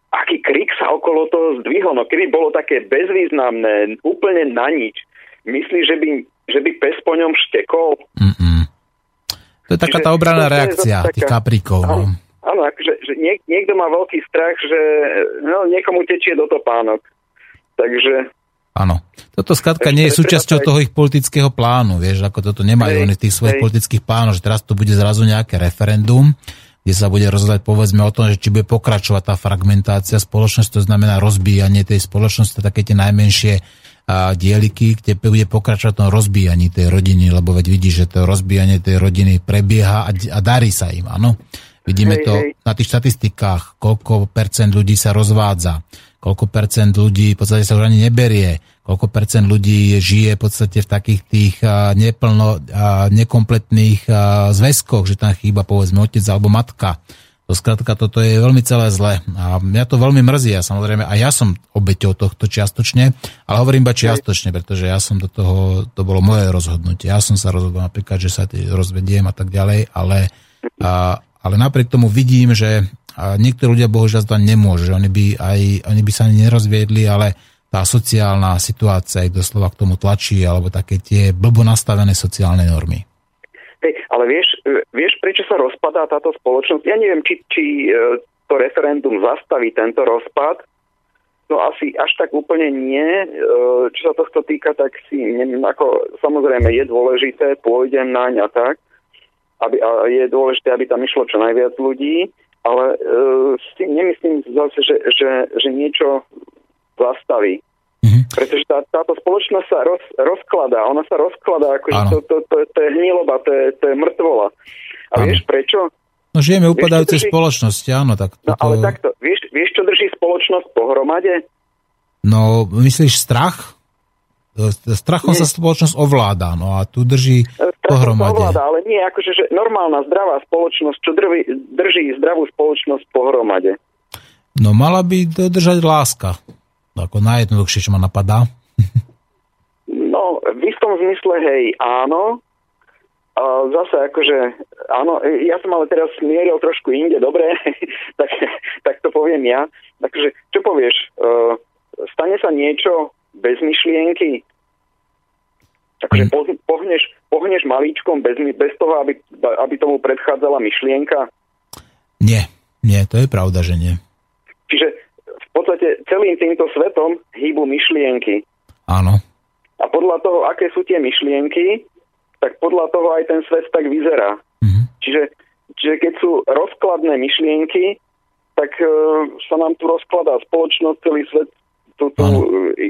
aký krik sa okolo toho zdvihol, no keby bolo také bezvýznamné, úplne na nič, myslíš, že by že by pes po ňom štekol. Mm-mm. To je taká tá obranná reakcia taká, tých kapríkov. No. Áno, akože, že niek, niekto má veľký strach, že no, niekomu tečie do topánok. Takže... Áno. Toto skladka nie je súčasťou toho ich politického plánu, vieš, ako toto nemajú oni tých svojich hej. politických plánov, že teraz to bude zrazu nejaké referendum, kde sa bude rozhodať povedzme o tom, že či bude pokračovať tá fragmentácia spoločnosti, to znamená rozbíjanie tej spoločnosti, také tie najmenšie a dieliky, kde bude pokračovať tom rozbíjaní tej rodiny, lebo veď vidíš, že to rozbíjanie tej rodiny prebieha a, a darí sa im, áno. Vidíme hej, to hej. na tých štatistikách, koľko percent ľudí sa rozvádza, koľko percent ľudí v podstate sa už ani neberie, koľko percent ľudí žije v podstate v takých tých neplno, nekompletných zväzkoch, že tam chýba povedzme otec alebo matka to skrátka, toto je veľmi celé zle. A mňa to veľmi mrzí. A samozrejme, a ja som obeťou tohto čiastočne, ale hovorím iba čiastočne, pretože ja som do toho, to bolo moje rozhodnutie. Ja som sa rozhodol napríklad, že sa rozvediem a tak ďalej, ale, a, ale napriek tomu vidím, že niektorí ľudia bohužiaľ to nemôžu. Oni by, aj, oni by sa ani nerozviedli, ale tá sociálna situácia ich doslova k tomu tlačí, alebo také tie blbo nastavené sociálne normy. Ale vieš, vieš, prečo sa rozpadá táto spoločnosť? Ja neviem, či, či e, to referendum zastaví tento rozpad. No asi až tak úplne nie. E, čo sa tohto týka, tak si neviem, ako samozrejme je dôležité, pôjdem naň a tak. Aby, a je dôležité, aby tam išlo čo najviac ľudí, ale uh, si nemyslím zase, že, že, že niečo zastaví. Pretože tá, táto spoločnosť sa roz, rozkladá, ona sa rozkladá, Áno. to, to, to, to je hniloba, to je, to je mŕtvola. A Áno. vieš prečo? No žijeme upadajúcej drží- spoločnosti, áno, tak No toto... ale takto, vieš, vieš, čo drží spoločnosť pohromade? No, myslíš strach? E, Strachom Nie. sa spoločnosť ovláda, no a tu drží Strachom sa pohromade. ovláda, ale nie, akože že normálna zdravá spoločnosť, čo drží, drží zdravú spoločnosť pohromade. No mala by dodržať láska. Ako najjednoduchšie, čo ma napadá. No, v istom zmysle, hej, áno. A zase akože, áno, ja som ale teraz mieril trošku inde, dobre, tak, tak to poviem ja. Takže, čo povieš, uh, stane sa niečo bez myšlienky? Takže Mm. po- pohneš, pohneš malíčkom bez, bez toho, aby, aby tomu predchádzala myšlienka? Nie, nie, to je pravda, že nie. Čiže v podstate celým týmto svetom hýbu myšlienky. Áno. A podľa toho, aké sú tie myšlienky, tak podľa toho aj ten svet tak vyzerá. Mhm. Čiže, čiže keď sú rozkladné myšlienky, tak e, sa nám tu rozkladá spoločnosť, celý svet tu, tu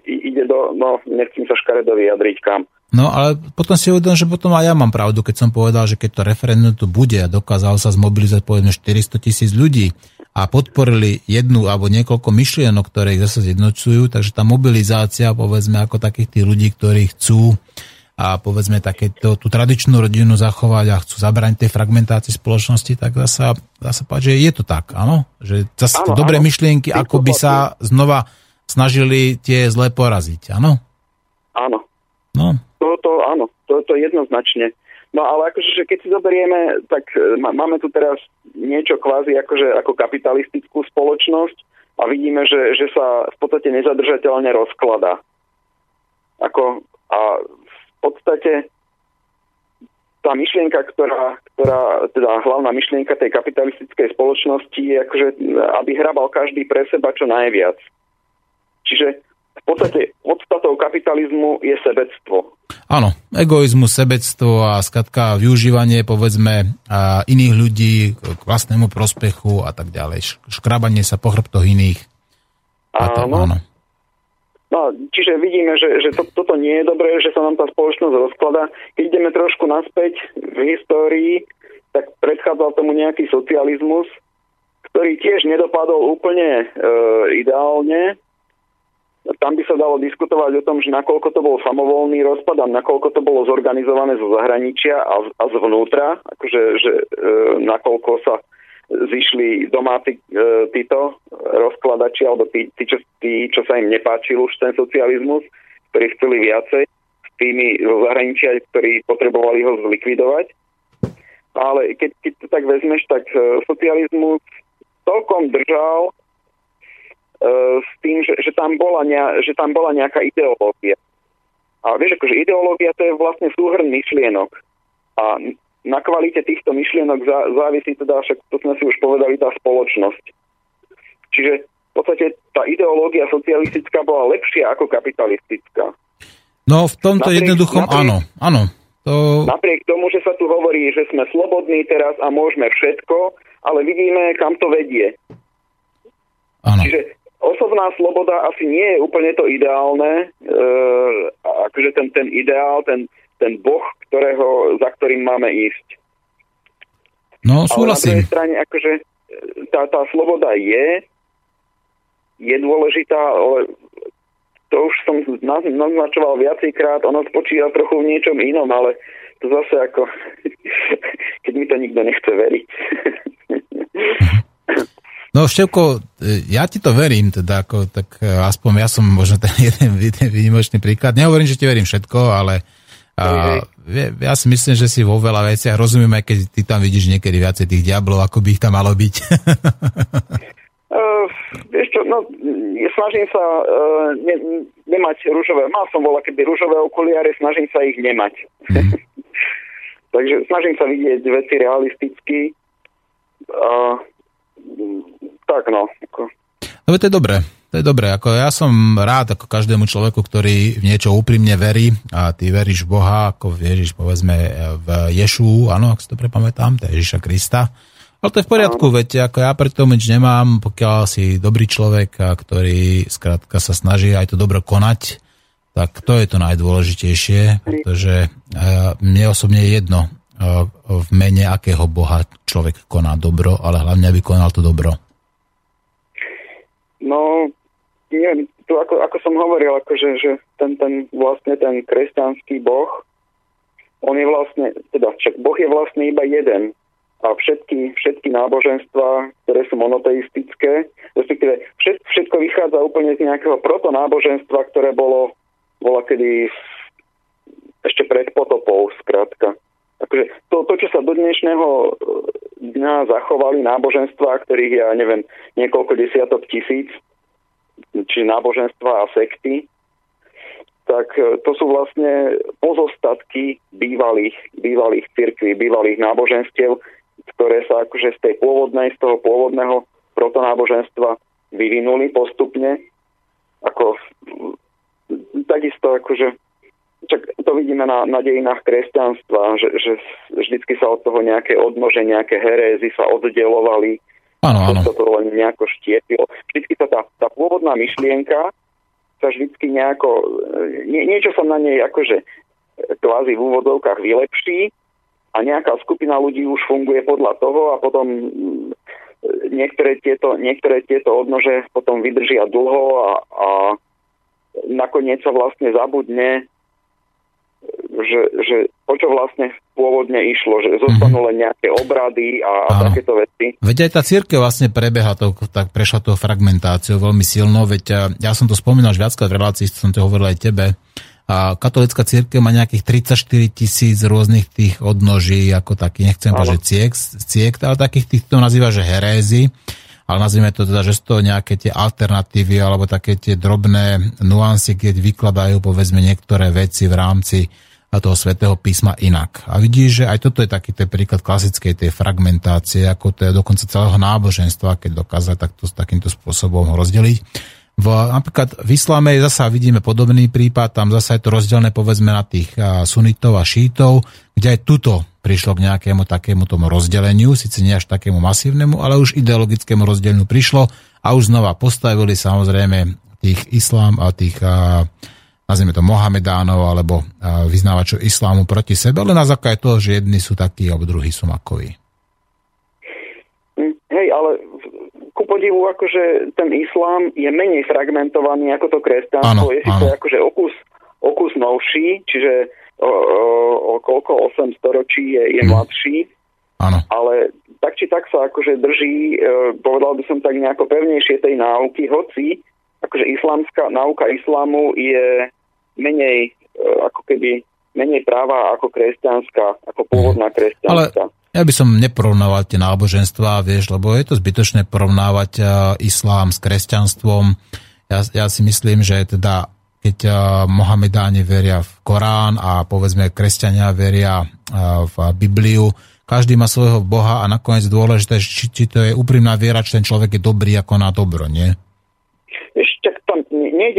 ide do, no nechcem sa škaredo vyjadriť kam. No ale potom si uvedom, že potom aj ja mám pravdu, keď som povedal, že keď to referendum tu bude a dokázal sa zmobilizovať povedzme 400 tisíc ľudí a podporili jednu alebo niekoľko myšlienok, ktoré ich zase zjednocujú, takže tá mobilizácia povedzme ako takých tých ľudí, ktorí chcú a povedzme takéto, tú tradičnú rodinu zachovať a chcú zabrániť tej fragmentácii spoločnosti, tak zasa, zasa povedať, že je to tak, áno? Že zase Áno, dobré áno. myšlienky ako by sa znova snažili tie zlé poraziť, áno? Áno, No, to, to áno, to, to jednoznačne. No ale akože, že keď si zoberieme, tak e, má- máme tu teraz niečo kvázi akože, ako kapitalistickú spoločnosť a vidíme, že, že sa v podstate nezadržateľne rozkladá. Ako, a v podstate tá myšlienka, ktorá, ktorá, teda hlavná myšlienka tej kapitalistickej spoločnosti je akože, aby hrabal každý pre seba čo najviac. Čiže v podstate podstatou kapitalizmu je sebectvo. Áno, egoizmus, sebectvo a skatka využívanie povedzme a iných ľudí k vlastnému prospechu a tak ďalej. Škrabanie sa po chrbtoch iných. A Áno. áno. No, čiže vidíme, že, že to, toto nie je dobré, že sa nám tá spoločnosť rozkladá. Keď ideme trošku naspäť v histórii, tak predchádzal tomu nejaký socializmus, ktorý tiež nedopadol úplne e, ideálne. Tam by sa dalo diskutovať o tom, že nakoľko to bol samovolný rozpad a nakoľko to bolo zorganizované zo zahraničia a, a zvnútra, akože že, e, nakoľko sa zišli domáci e, títo rozkladači alebo tí, tí, čo, tí, čo sa im nepáčil už ten socializmus, ktorí chceli viacej, s tými zo zahraničia, ktorí potrebovali ho zlikvidovať. Ale keď, keď to tak vezmeš, tak e, socializmus celkom držal s tým, že, že, tam bola ne, že tam bola nejaká ideológia. A vieš, akože ideológia to je vlastne súhrn myšlienok. A na kvalite týchto myšlienok zá, závisí teda, však to sme si už povedali, tá spoločnosť. Čiže v podstate tá ideológia socialistická bola lepšia ako kapitalistická. No v tomto Napriek- jednoduchom napriek- áno, áno. To, Napriek tomu, že sa tu hovorí, že sme slobodní teraz a môžeme všetko, ale vidíme, kam to vedie. áno. Čiže osobná sloboda asi nie je úplne to ideálne. E, akože ten, ten ideál, ten, ten boh, ktorého, za ktorým máme ísť. No Ale na súhlasím. druhej strane, akože e, tá, tá sloboda je, je dôležitá, ale to už som naz- naznačoval viacejkrát, ono spočíva trochu v niečom inom, ale to zase ako, keď mi to nikto nechce veriť. No Števko, e, ja ti to verím, teda ako, tak e, aspoň ja som možno ten jeden, jeden výnimočný príklad. Nehovorím, že ti verím všetko, ale a, ja, si myslím, že si vo veľa veciach rozumiem, aj keď ty tam vidíš niekedy viacej tých diablov, ako by ich tam malo byť. Uh, vieš čo, no, snažím sa uh, ne, nemať rúžové, mal som bola keby rúžové okuliare, snažím sa ich nemať. Mhm. Takže snažím sa vidieť veci realisticky. Uh, tak no. Ako, No to je dobré. To je dobré. Ako ja som rád ako každému človeku, ktorý v niečo úprimne verí a ty veríš v Boha, ako vieríš povedzme v Ješu, áno, ak si to prepamätám, to je Ježiša Krista. Ale to je v poriadku, veď ako ja pre tomu nič nemám, pokiaľ si dobrý človek, a ktorý skrátka sa snaží aj to dobro konať tak to je to najdôležitejšie, pretože uh, mne osobne je jedno, v mene akého boha človek koná dobro, ale hlavne, aby konal to dobro. No, nie, tu ako, ako som hovoril, akože, že ten, ten vlastne ten kresťanský boh, on je vlastne, teda však boh je vlastne iba jeden a všetky, všetky náboženstva, ktoré sú monoteistické, respektíve všet, všetko vychádza úplne z nejakého protonáboženstva, ktoré bolo, bola kedy ešte pred potopou, skrátka. Takže to, to, čo sa do dnešného e, dňa zachovali náboženstva, ktorých ja neviem, niekoľko desiatok tisíc, či náboženstva a sekty, tak e, to sú vlastne pozostatky bývalých, bývalých cirkví, bývalých náboženstiev, ktoré sa akože z tej pôvodnej, z toho pôvodného protonáboženstva vyvinuli postupne. Ako, takisto akože čak to vidíme na, na dejinách kresťanstva, že, že vždycky sa od toho nejaké odnože, nejaké herézy sa oddelovali, Áno, áno. to len nejako štiepilo. Vždycky sa tá, tá pôvodná myšlienka sa vždycky nejako, nie, niečo sa na nej akože kvázi v úvodovkách vylepší a nejaká skupina ľudí už funguje podľa toho a potom mm, niektoré tieto, niektoré tieto odnože potom vydržia dlho a, a nakoniec sa vlastne zabudne, že, že o čo vlastne pôvodne išlo, že zostanú len nejaké obrady a, a takéto veci. Veď aj tá církev vlastne prebeha to, tak prešla to fragmentáciou veľmi silno, veď ja som to spomínal už viackrát v relácii, som to hovoril aj tebe, a katolická církev má nejakých 34 tisíc rôznych tých odnoží, ako taký, nechcem povedať, že ciek, ciek, ale takých tých to nazýva, že herézy, ale nazvime to teda, že sú to nejaké tie alternatívy alebo také tie drobné nuancy, keď vykladajú povedzme niektoré veci v rámci toho svetého písma inak. A vidíš, že aj toto je taký ten príklad klasickej tej fragmentácie, ako to je dokonca celého náboženstva, keď dokázali takto, takýmto spôsobom rozdeliť. V, napríklad v islame zasa vidíme podobný prípad, tam zasa je to rozdelené povedzme na tých sunitov a šítov, kde aj tuto prišlo k nejakému takému tomu rozdeleniu, síce nie až takému masívnemu, ale už ideologickému rozdeleniu prišlo a už znova postavili samozrejme tých islám a tých nazvime to Mohamedánov alebo vyznávačov islámu proti sebe, ale na základe toho, že jedni sú takí a druhí sú makoví. Hej, ale ku podivu, akože ten islám je menej fragmentovaný ako to kresťanstvo. Áno, je si to akože okus, okus novší, čiže o, o, o koľko 8 storočí je, je mm. mladší. Áno. Ale tak či tak sa akože drží, e, povedal by som tak nejako pevnejšie tej náuky, hoci akože islamská náuka islámu je menej e, ako keby menej práva ako kresťanská, ako pôvodná mhm. kresťanská. Ale ja by som neporovnával tie náboženstvá, vieš, lebo je to zbytočné porovnávať uh, islám s kresťanstvom. Ja, ja si myslím, že teda keď uh, Mohamedáni veria v Korán a povedzme kresťania veria uh, v Bibliu, každý má svojho Boha a nakoniec dôležité, či, či to je úprimná viera, či ten človek je dobrý ako na dobro, nie?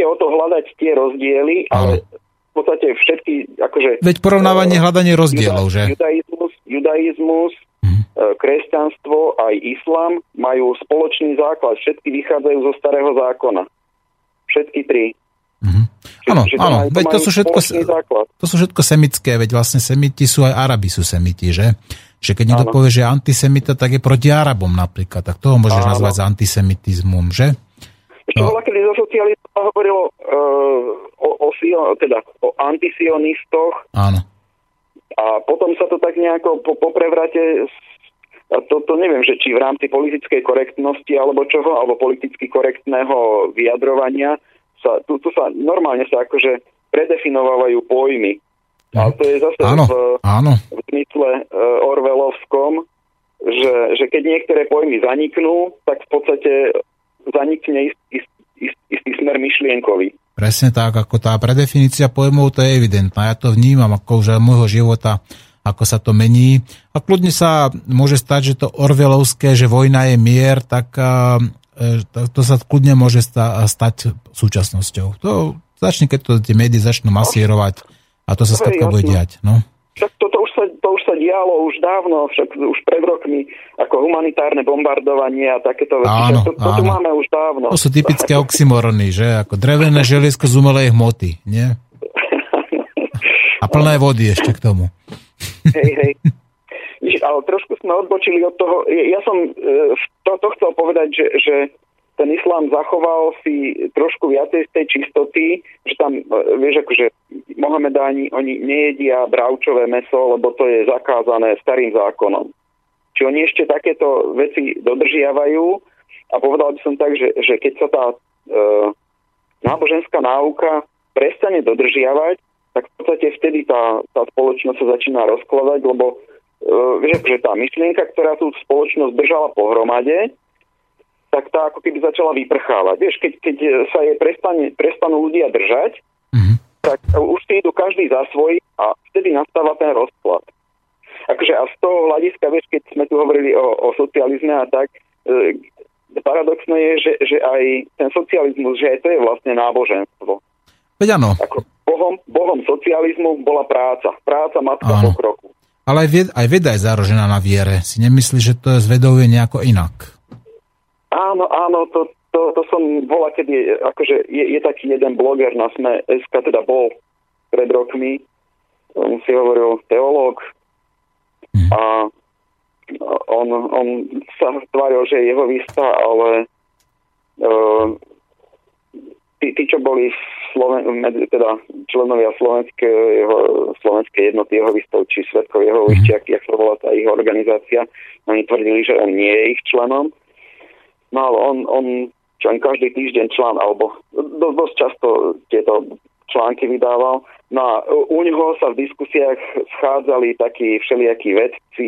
Nejde o to hľadať tie rozdiely, ale, ale v podstate všetky, akože... Veď porovnávanie, hľadanie rozdielov, že? Judaizmus judaizmus, mm. kresťanstvo aj islám majú spoločný základ. Všetky vychádzajú zo starého zákona. Všetky tri. Mm-hmm. Áno, áno, veď to sú, všetko, to sú všetko semické, veď vlastne semiti sú aj Arabi sú semiti, že? Že keď niekto povie, že antisemita, tak je proti Arabom napríklad, tak toho môžeš áno. nazvať za antisemitizmom, že? Ešte no. bola, kedy zo socializmu hovorilo uh, o, o, teda, o antisionistoch, áno. A potom sa to tak nejako po, po prevrate a to, to neviem, že či v rámci politickej korektnosti alebo čoho, alebo politicky korektného vyjadrovania, sa, tu, tu sa normálne sa akože predefinovávajú pojmy. A to je zase áno, v, áno. v zmysle uh, Orwellovskom, že, že keď niektoré pojmy zaniknú, tak v podstate zanikne ist, ist, ist, istý smer myšlienkový. Presne tak, ako tá predefinícia pojmov, to je evidentná. Ja to vnímam ako už môjho života, ako sa to mení. A kľudne sa môže stať, že to orvelovské, že vojna je mier, tak e, to sa kľudne môže stať súčasnosťou. To začne, keď to tie médiá začnú masírovať a to sa skladka bude diať. No. Tak toto sa to už sa dialo už dávno, však už pred rokmi, ako humanitárne bombardovanie a takéto veci. Áno, to, to tu máme už dávno. To sú typické oxymorony, že? Ako drevené želiesko z umelej hmoty, nie? A plné vody ešte k tomu. hej, hej. Ale trošku sme odbočili od toho. Ja som e, to, to chcel povedať, že, že ten islám zachoval si trošku viacej z tej čistoty, že tam, e, vieš, akože Mohamedáni, oni nejedia bravčové meso, lebo to je zakázané starým zákonom. Či oni ešte takéto veci dodržiavajú a povedal by som tak, že, že keď sa tá e, náboženská náuka prestane dodržiavať, tak v podstate vtedy tá, tá spoločnosť sa začína rozkladať, lebo e, že tá myšlienka, ktorá tú spoločnosť držala pohromade, tak tá ako keby začala vyprchávať. Vieš, keď, keď sa jej prestane, prestanú ľudia držať. Tak už si idú každý za svoj a vtedy nastáva ten rozklad. Akože a z toho hľadiska, vieš, keď sme tu hovorili o, o socializme a tak, e, paradoxné je, že, že aj ten socializmus, že aj to je vlastne náboženstvo. Veď áno, Ako bohom, bohom socializmu bola práca. Práca matka Áno. pokroku. ale aj, vied, aj veda je zárožená na viere. Si nemyslíš, že to je nejako inak? Áno, áno, to, to, to som bola, kedy, akože je, je taký jeden bloger na Sme SK, teda bol pred rokmi, on si hovoril teológ. A on, on sa tváril, že je jehovista, ale uh, tí, tí, čo boli Sloven, med- teda členovia slovenského, slovenskej jednoty jehovistov, či svetkov jehovisti, ak, jak sa volá tá ich organizácia, oni tvrdili, že on nie je ich členom, No ale on, on čo len každý týždeň člán, alebo do, dosť často tieto články vydával. No a u neho sa v diskusiách schádzali takí všelijakí vedci,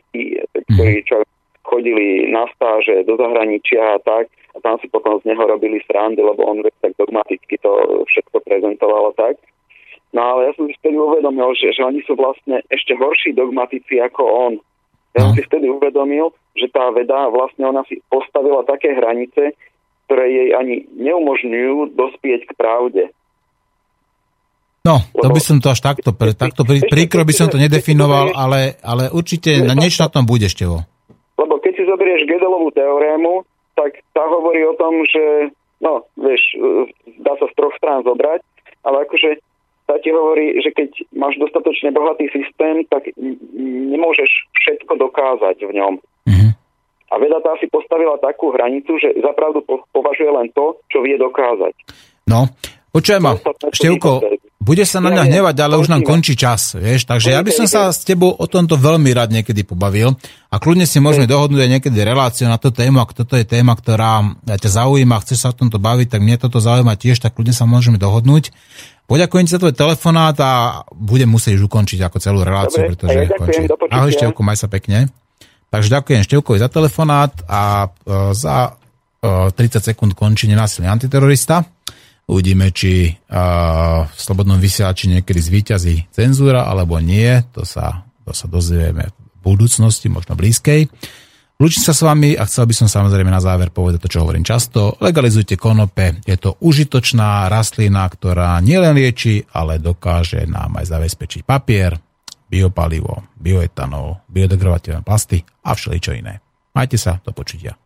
ktorí čo chodili na stáže do zahraničia a tak a tam si potom z neho robili srandy, lebo on tak dogmaticky to všetko prezentoval a tak. No ale ja som si vtedy uvedomil, že, že oni sú vlastne ešte horší dogmatici ako on. Ja som si vtedy uvedomil, že tá veda vlastne ona si postavila také hranice, ktoré jej ani neumožňujú dospieť k pravde. No, to by som to až takto, pre, takto pri, príkro by som to nedefinoval, ale, ale určite na niečo na tom bude ešte. Lebo keď si zoberieš Gödelovú teorému, tak tá hovorí o tom, že no, vieš, e, dá sa z troch strán zobrať, ale akože tá ti hovorí, že keď máš dostatočne bohatý systém, tak nemôžeš všetko dokázať v ňom. A veda tá si postavila takú hranicu, že zapravdu po- považuje len to, čo vie dokázať. No, počujem ma, Števko, bude sa na mňa hnevať, ale už nám končí čas, vieš, takže ja by som sa s tebou o tomto veľmi rád niekedy pobavil a kľudne si môžeme dohodnúť aj niekedy reláciu na tú tému, ak toto je téma, ktorá ťa zaujíma, chceš sa o tomto baviť, tak mne toto zaujíma tiež, tak kľudne sa môžeme dohodnúť. Poďakujem ti za tvoj telefonát a budem musieť už ukončiť ako celú reláciu, Dobre, pretože ja ďakujem, končí. Ahoj Števko, maj sa pekne. Takže ďakujem Števkovi za telefonát a e, za e, 30 sekúnd končí nenásilný antiterorista. Uvidíme, či uh, v slobodnom vysielači niekedy zvíťazí cenzúra, alebo nie. To sa, to sa dozvieme v budúcnosti, možno blízkej. Lúčim sa s vami a chcel by som samozrejme na záver povedať to, čo hovorím často. Legalizujte konope. Je to užitočná rastlina, ktorá nielen lieči, ale dokáže nám aj zabezpečiť papier, biopalivo, bioetanol, biodegradovateľné plasty a všeličo iné. Majte sa, do počutia.